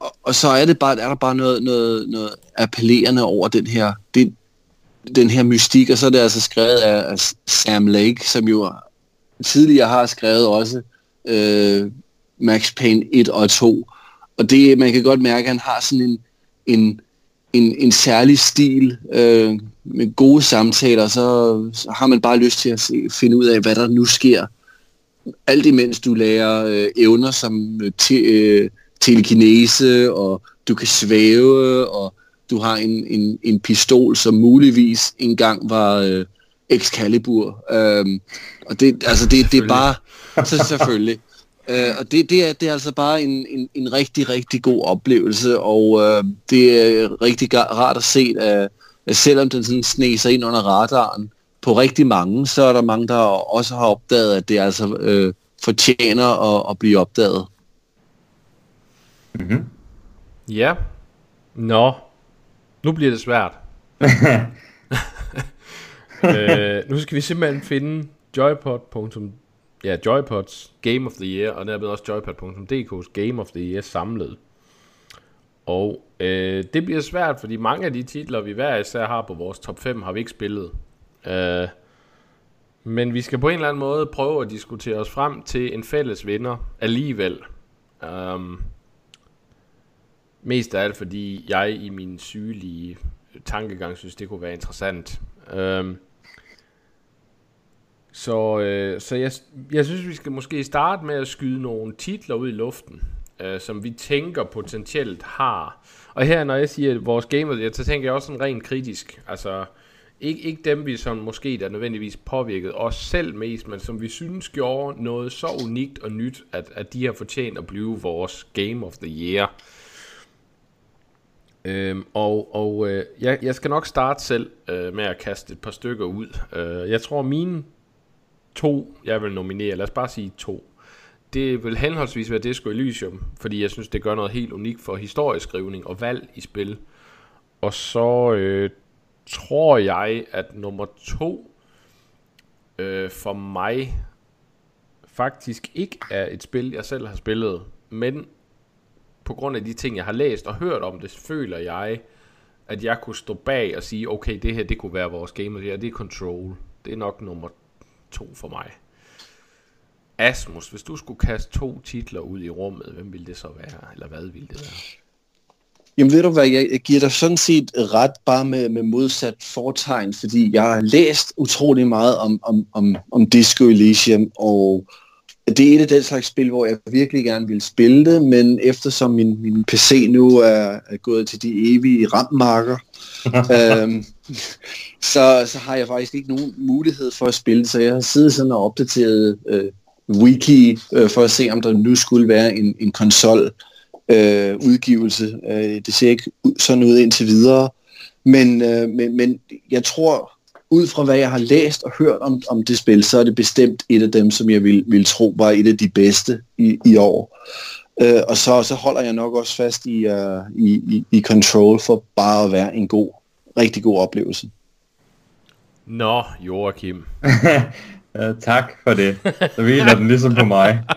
og, og så er det bare er der bare noget, noget, noget appellerende over den her det, den her mystik, og så er det altså skrevet af, af Sam Lake, som jo tidligere har skrevet også øh, Max Payne 1 og 2. Og det, man kan godt mærke, at han har sådan en, en, en, en særlig stil øh, med gode samtaler, så, så har man bare lyst til at se, finde ud af, hvad der nu sker. Alt imens du lærer øh, evner som øh, te, øh, telekinese, og du kan svæve, og du har en, en, en pistol, som muligvis engang var øh, Excalibur. Øhm, og det, altså det, det er bare... Så selvfølgelig. Øh, og det, det, er, det er altså bare en, en, en rigtig, rigtig god oplevelse, og øh, det er rigtig rart at se, at, at selvom den sådan sneser ind under radaren på rigtig mange, så er der mange, der også har opdaget, at det altså øh, fortjener at, at blive opdaget. Mm-hmm. Ja. Nå. Nu bliver det svært. øh, nu skal vi simpelthen finde joypod. Ja, Joypods Game of the Year, og dermed også joypod.dk's Game of the Year samlet. Og øh, det bliver svært, fordi mange af de titler, vi hver især har på vores top 5, har vi ikke spillet. Øh, men vi skal på en eller anden måde prøve at diskutere os frem til en fælles vinder alligevel. Um, mest af alt, fordi jeg i min sygelige tankegang synes, det kunne være interessant. Um, så, øh, så jeg, jeg synes, vi skal måske starte med at skyde nogle titler ud i luften, øh, som vi tænker potentielt har. Og her, når jeg siger vores gamer, så tænker jeg også sådan rent kritisk. Altså, ikke, ikke dem, vi som måske der nødvendigvis påvirket os selv mest, men som vi synes gjorde noget så unikt og nyt, at, at de har fortjent at blive vores Game of the Year. Øhm, og og øh, jeg, jeg skal nok starte selv øh, med at kaste et par stykker ud. Øh, jeg tror, mine to, jeg vil nominere, lad os bare sige to, det vil henholdsvis være Disco Elysium, fordi jeg synes, det gør noget helt unikt for historieskrivning og valg i spil. Og så øh, tror jeg, at nummer to øh, for mig faktisk ikke er et spil, jeg selv har spillet, men på grund af de ting, jeg har læst og hørt om det, føler jeg, at jeg kunne stå bag og sige, okay, det her, det kunne være vores game, det, det er Control. Det er nok nummer to for mig. Asmus, hvis du skulle kaste to titler ud i rummet, hvem ville det så være? Eller hvad ville det være? Jamen ved du hvad, jeg, giver dig sådan set ret bare med, med modsat fortegn, fordi jeg har læst utrolig meget om, om, om, om Disco Elysium, og det er et af den slags spil, hvor jeg virkelig gerne vil spille det, men eftersom min, min PC nu er, er gået til de evige rammarker, øhm, så, så har jeg faktisk ikke nogen mulighed for at spille så jeg har siddet sådan og opdateret øh, wiki øh, for at se, om der nu skulle være en, en konsol øh, udgivelse. Øh, det ser ikke sådan ud indtil videre, men, øh, men, men jeg tror, ud fra hvad jeg har læst og hørt om, om det spil, så er det bestemt et af dem, som jeg vil, vil tro var et af de bedste i, i år. Øh, og så, så holder jeg nok også fast i, uh, i, i, i Control for bare at være en god, rigtig god oplevelse. Nå, Joachim. ja, tak for det. Så hviler den ligesom på mig.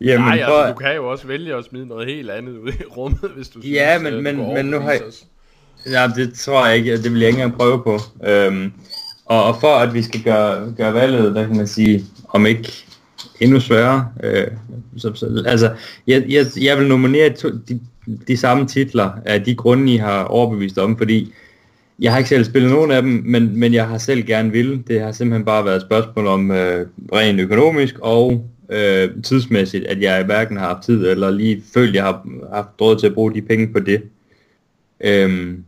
Jamen, Nej, altså, for... du kan jo også vælge at smide noget helt andet ud i rummet, hvis du ja, synes, men, men, men nu har jeg... Ja, det tror jeg ikke, det vil jeg ikke engang prøve på. Øhm, og, og for at vi skal gøre, gøre valget, der kan man sige, om ikke endnu sværere. Øh, så, så, altså, jeg, jeg, jeg vil nominere to, de, de samme titler af de grunde, I har overbevist om, fordi jeg har ikke selv spillet nogen af dem, men, men jeg har selv gerne vil. Det har simpelthen bare været et spørgsmål om øh, rent økonomisk og øh, tidsmæssigt, at jeg hverken har haft tid eller lige følt, jeg har haft råd til at bruge de penge på det. Øhm,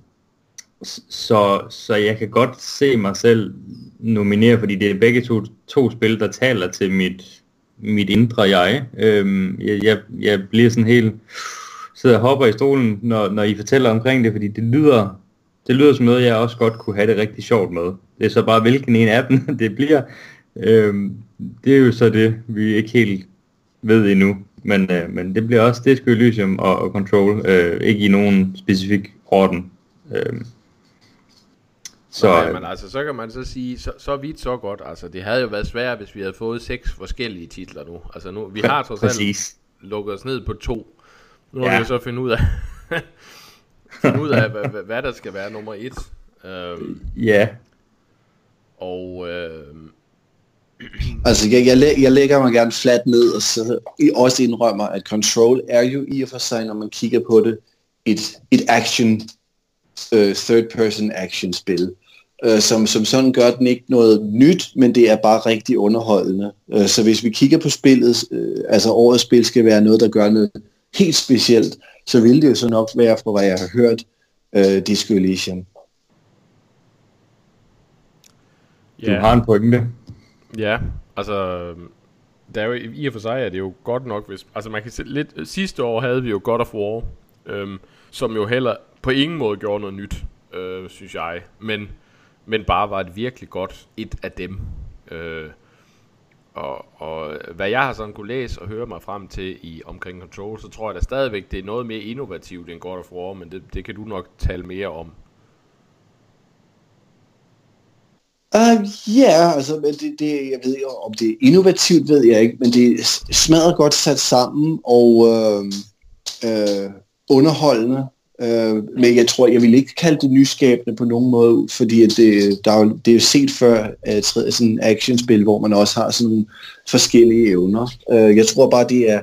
så, så jeg kan godt se mig selv nominere, fordi det er begge to, to spil, der taler til mit, mit indre jeg. Øhm, jeg, jeg. Jeg bliver sådan helt sidder og hopper i stolen, når, når I fortæller omkring det, fordi det lyder, det lyder som noget, jeg også godt kunne have det rigtig sjovt med. Det er så bare, hvilken en af dem det bliver. Øhm, det er jo så det, vi ikke helt ved endnu. Men, øh, men det bliver også Disco Elysium og, og Control, øh, ikke i nogen specifik orden. Øh, så, Nå, men altså, så kan man så sige, så, så vidt så godt. Altså, det havde jo været svært, hvis vi havde fået seks forskellige titler nu. Altså nu, vi har trods alt lukket os ned på to. Nu må ja. vi så finde ud af, finde ud af hvad, hvad, hvad, der skal være nummer et. Øhm, ja. Og øh, Altså, jeg, jeg, læ- jeg lægger mig gerne fladt ned, og så også indrømmer, at Control er jo i og for sig, når man kigger på det, et, et action, uh, third-person action-spil. Uh, som, som sådan gør den ikke noget nyt, men det er bare rigtig underholdende. Uh, så hvis vi kigger på spillet, uh, altså årets spil skal være noget, der gør noget helt specielt, så vil det jo så nok være, fra hvad jeg har hørt, uh, Disco Elysium. Du har en pointe. Ja, altså, der er jo, i og for sig er det jo godt nok, hvis, altså man kan se lidt, sidste år havde vi jo God of War, øhm, som jo heller på ingen måde gjorde noget nyt, øh, synes jeg, men, men bare var et virkelig godt et af dem. Øh, og, og hvad jeg har sådan kunne læse og høre mig frem til i omkring Control, så tror jeg da stadigvæk, det er noget mere innovativt end God of War, men det, det kan du nok tale mere om. Uh, ja, yeah, altså men det, det, jeg ved ikke, om det er innovativt, ved jeg ikke, men det er smadret godt sat sammen og øh, øh, underholdende. Øh, men jeg tror, jeg vil ikke kalde det nyskabende på nogen måde, fordi at det, der er, det er jo set før at sådan en actionspil, hvor man også har sådan nogle forskellige evner. Øh, jeg tror bare, det er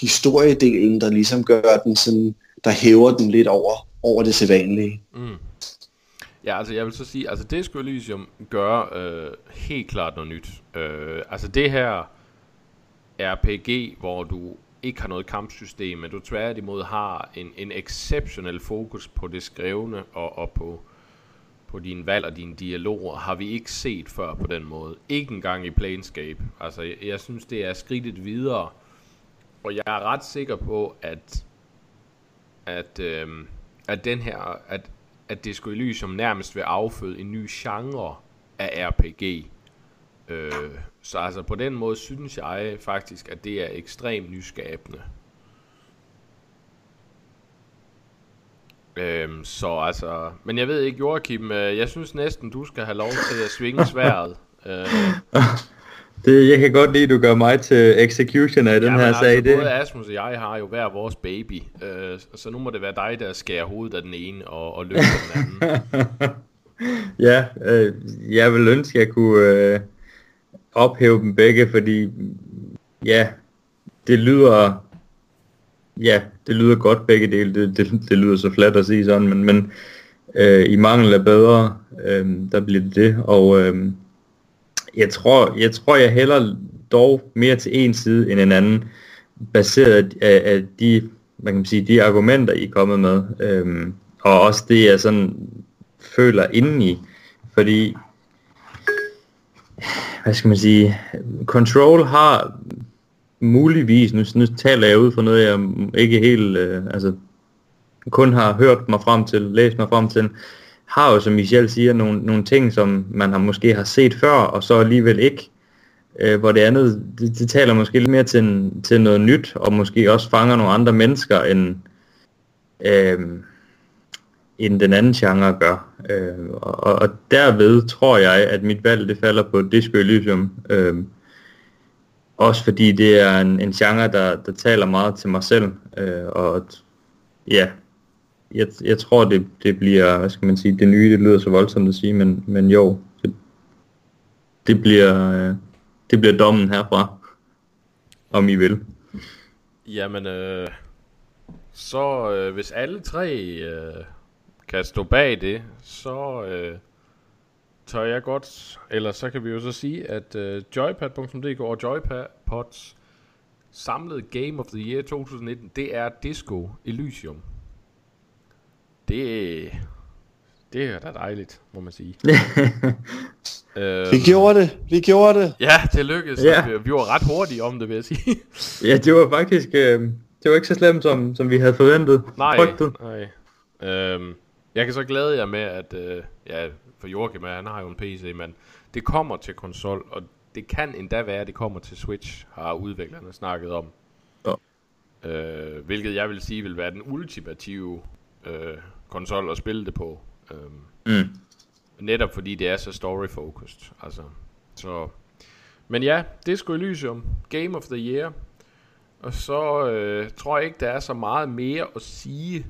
historiedelen, der ligesom gør den sådan, der hæver den lidt over, over det sædvanlige. Mm. Ja, altså jeg vil så sige, altså Disco Elysium gøre øh, helt klart noget nyt. Øh, altså det her RPG, hvor du ikke har noget kampsystem, men du tværtimod har en, en exceptionel fokus på det skrevne og, og på, på din valg og dine dialoger, har vi ikke set før på den måde. Ikke engang i Planescape. Altså jeg, jeg synes, det er skridtet videre, og jeg er ret sikker på, at at, øh, at den her, at at Disco Elysium nærmest vil afføde en ny genre af RPG. Øh, så altså på den måde synes jeg faktisk, at det er ekstremt nyskabende. Øhm, så altså, men jeg ved ikke, Joachim, øh, jeg synes næsten, du skal have lov til at svinge sværet. øh, det, jeg kan godt lide, at du gør mig til execution af den her altså, sag. Det. Både Asmus og jeg har jo hver vores baby, øh, så nu må det være dig, der skærer hovedet af den ene og, og løfter den anden. ja, øh, jeg vil ønske, at jeg kunne øh, ophæve dem begge, fordi ja, det lyder, ja, det lyder godt begge dele, det, det, det lyder så fladt at sige sådan, men, men øh, i mangel af bedre, øh, der bliver det det, og øh, jeg tror, jeg tror, jeg hælder dog mere til en side end en anden, baseret af, af de, man kan sige, de argumenter, I er kommet med, øh, og også det, jeg sådan føler indeni, fordi hvad skal man sige, Control har muligvis, nu, nu taler jeg ud for noget, jeg ikke helt, øh, altså kun har hørt mig frem til, læst mig frem til, har jo, som Michel siger, nogle, nogle ting, som man har måske har set før, og så alligevel ikke. Øh, hvor det andet, det, det taler måske lidt mere til, til noget nyt, og måske også fanger nogle andre mennesker, end, øh, end den anden genre gør. Øh, og, og derved tror jeg, at mit valg det falder på Disco Elysium. Øh, også fordi det er en, en genre, der, der taler meget til mig selv. Øh, og ja, jeg, jeg tror, det, det bliver, hvad skal man sige, det nye, det lyder så voldsomt at sige, men, men jo, det, det, bliver, øh, det bliver dommen herfra, om I vil. Jamen, øh, så øh, hvis alle tre øh, kan stå bag det, så øh, tør jeg godt, eller så kan vi jo så sige, at øh, joypad.dk og joypads samlede Game of the Year 2019, det er Disco Elysium. Det, det er da dejligt, må man sige. øhm, vi gjorde det, vi gjorde det. Ja, det lykkedes. Ja. Vi, vi var ret hurtige om det, vil jeg sige. ja, det var faktisk, øh, det var ikke så slemt, som, som vi havde forventet. Nej, nej. Øhm, jeg kan så glæde jer med, at øh, ja, for Joachim, han har jo en PC, men det kommer til konsol, og det kan endda være, at det kommer til Switch, har udviklerne snakket om. Ja. Øh, hvilket jeg vil sige vil være den ultimative øh, konsol at spille det på. Øh, mm. Netop fordi det er så story-focused. Altså, så. Men ja, Disco Elysium, Game of the Year. Og så øh, tror jeg ikke, der er så meget mere at sige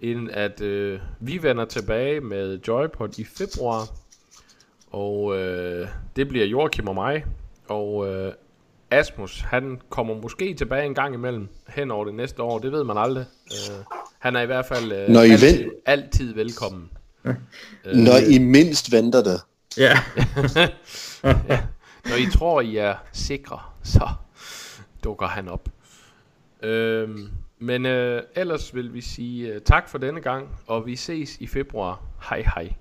end at øh, vi vender tilbage med Joypod i februar. Og øh, det bliver Joachim og mig. Og øh, Asmus, han kommer måske tilbage en gang imellem hen over det næste år. Det ved man aldrig. Øh, han er i hvert fald øh, Når I altid, ven... altid velkommen. øh, Når I mindst venter det. Ja. ja. Når I tror, I er sikre, så dukker han op. Øhm, men øh, ellers vil vi sige øh, tak for denne gang, og vi ses i februar. Hej hej.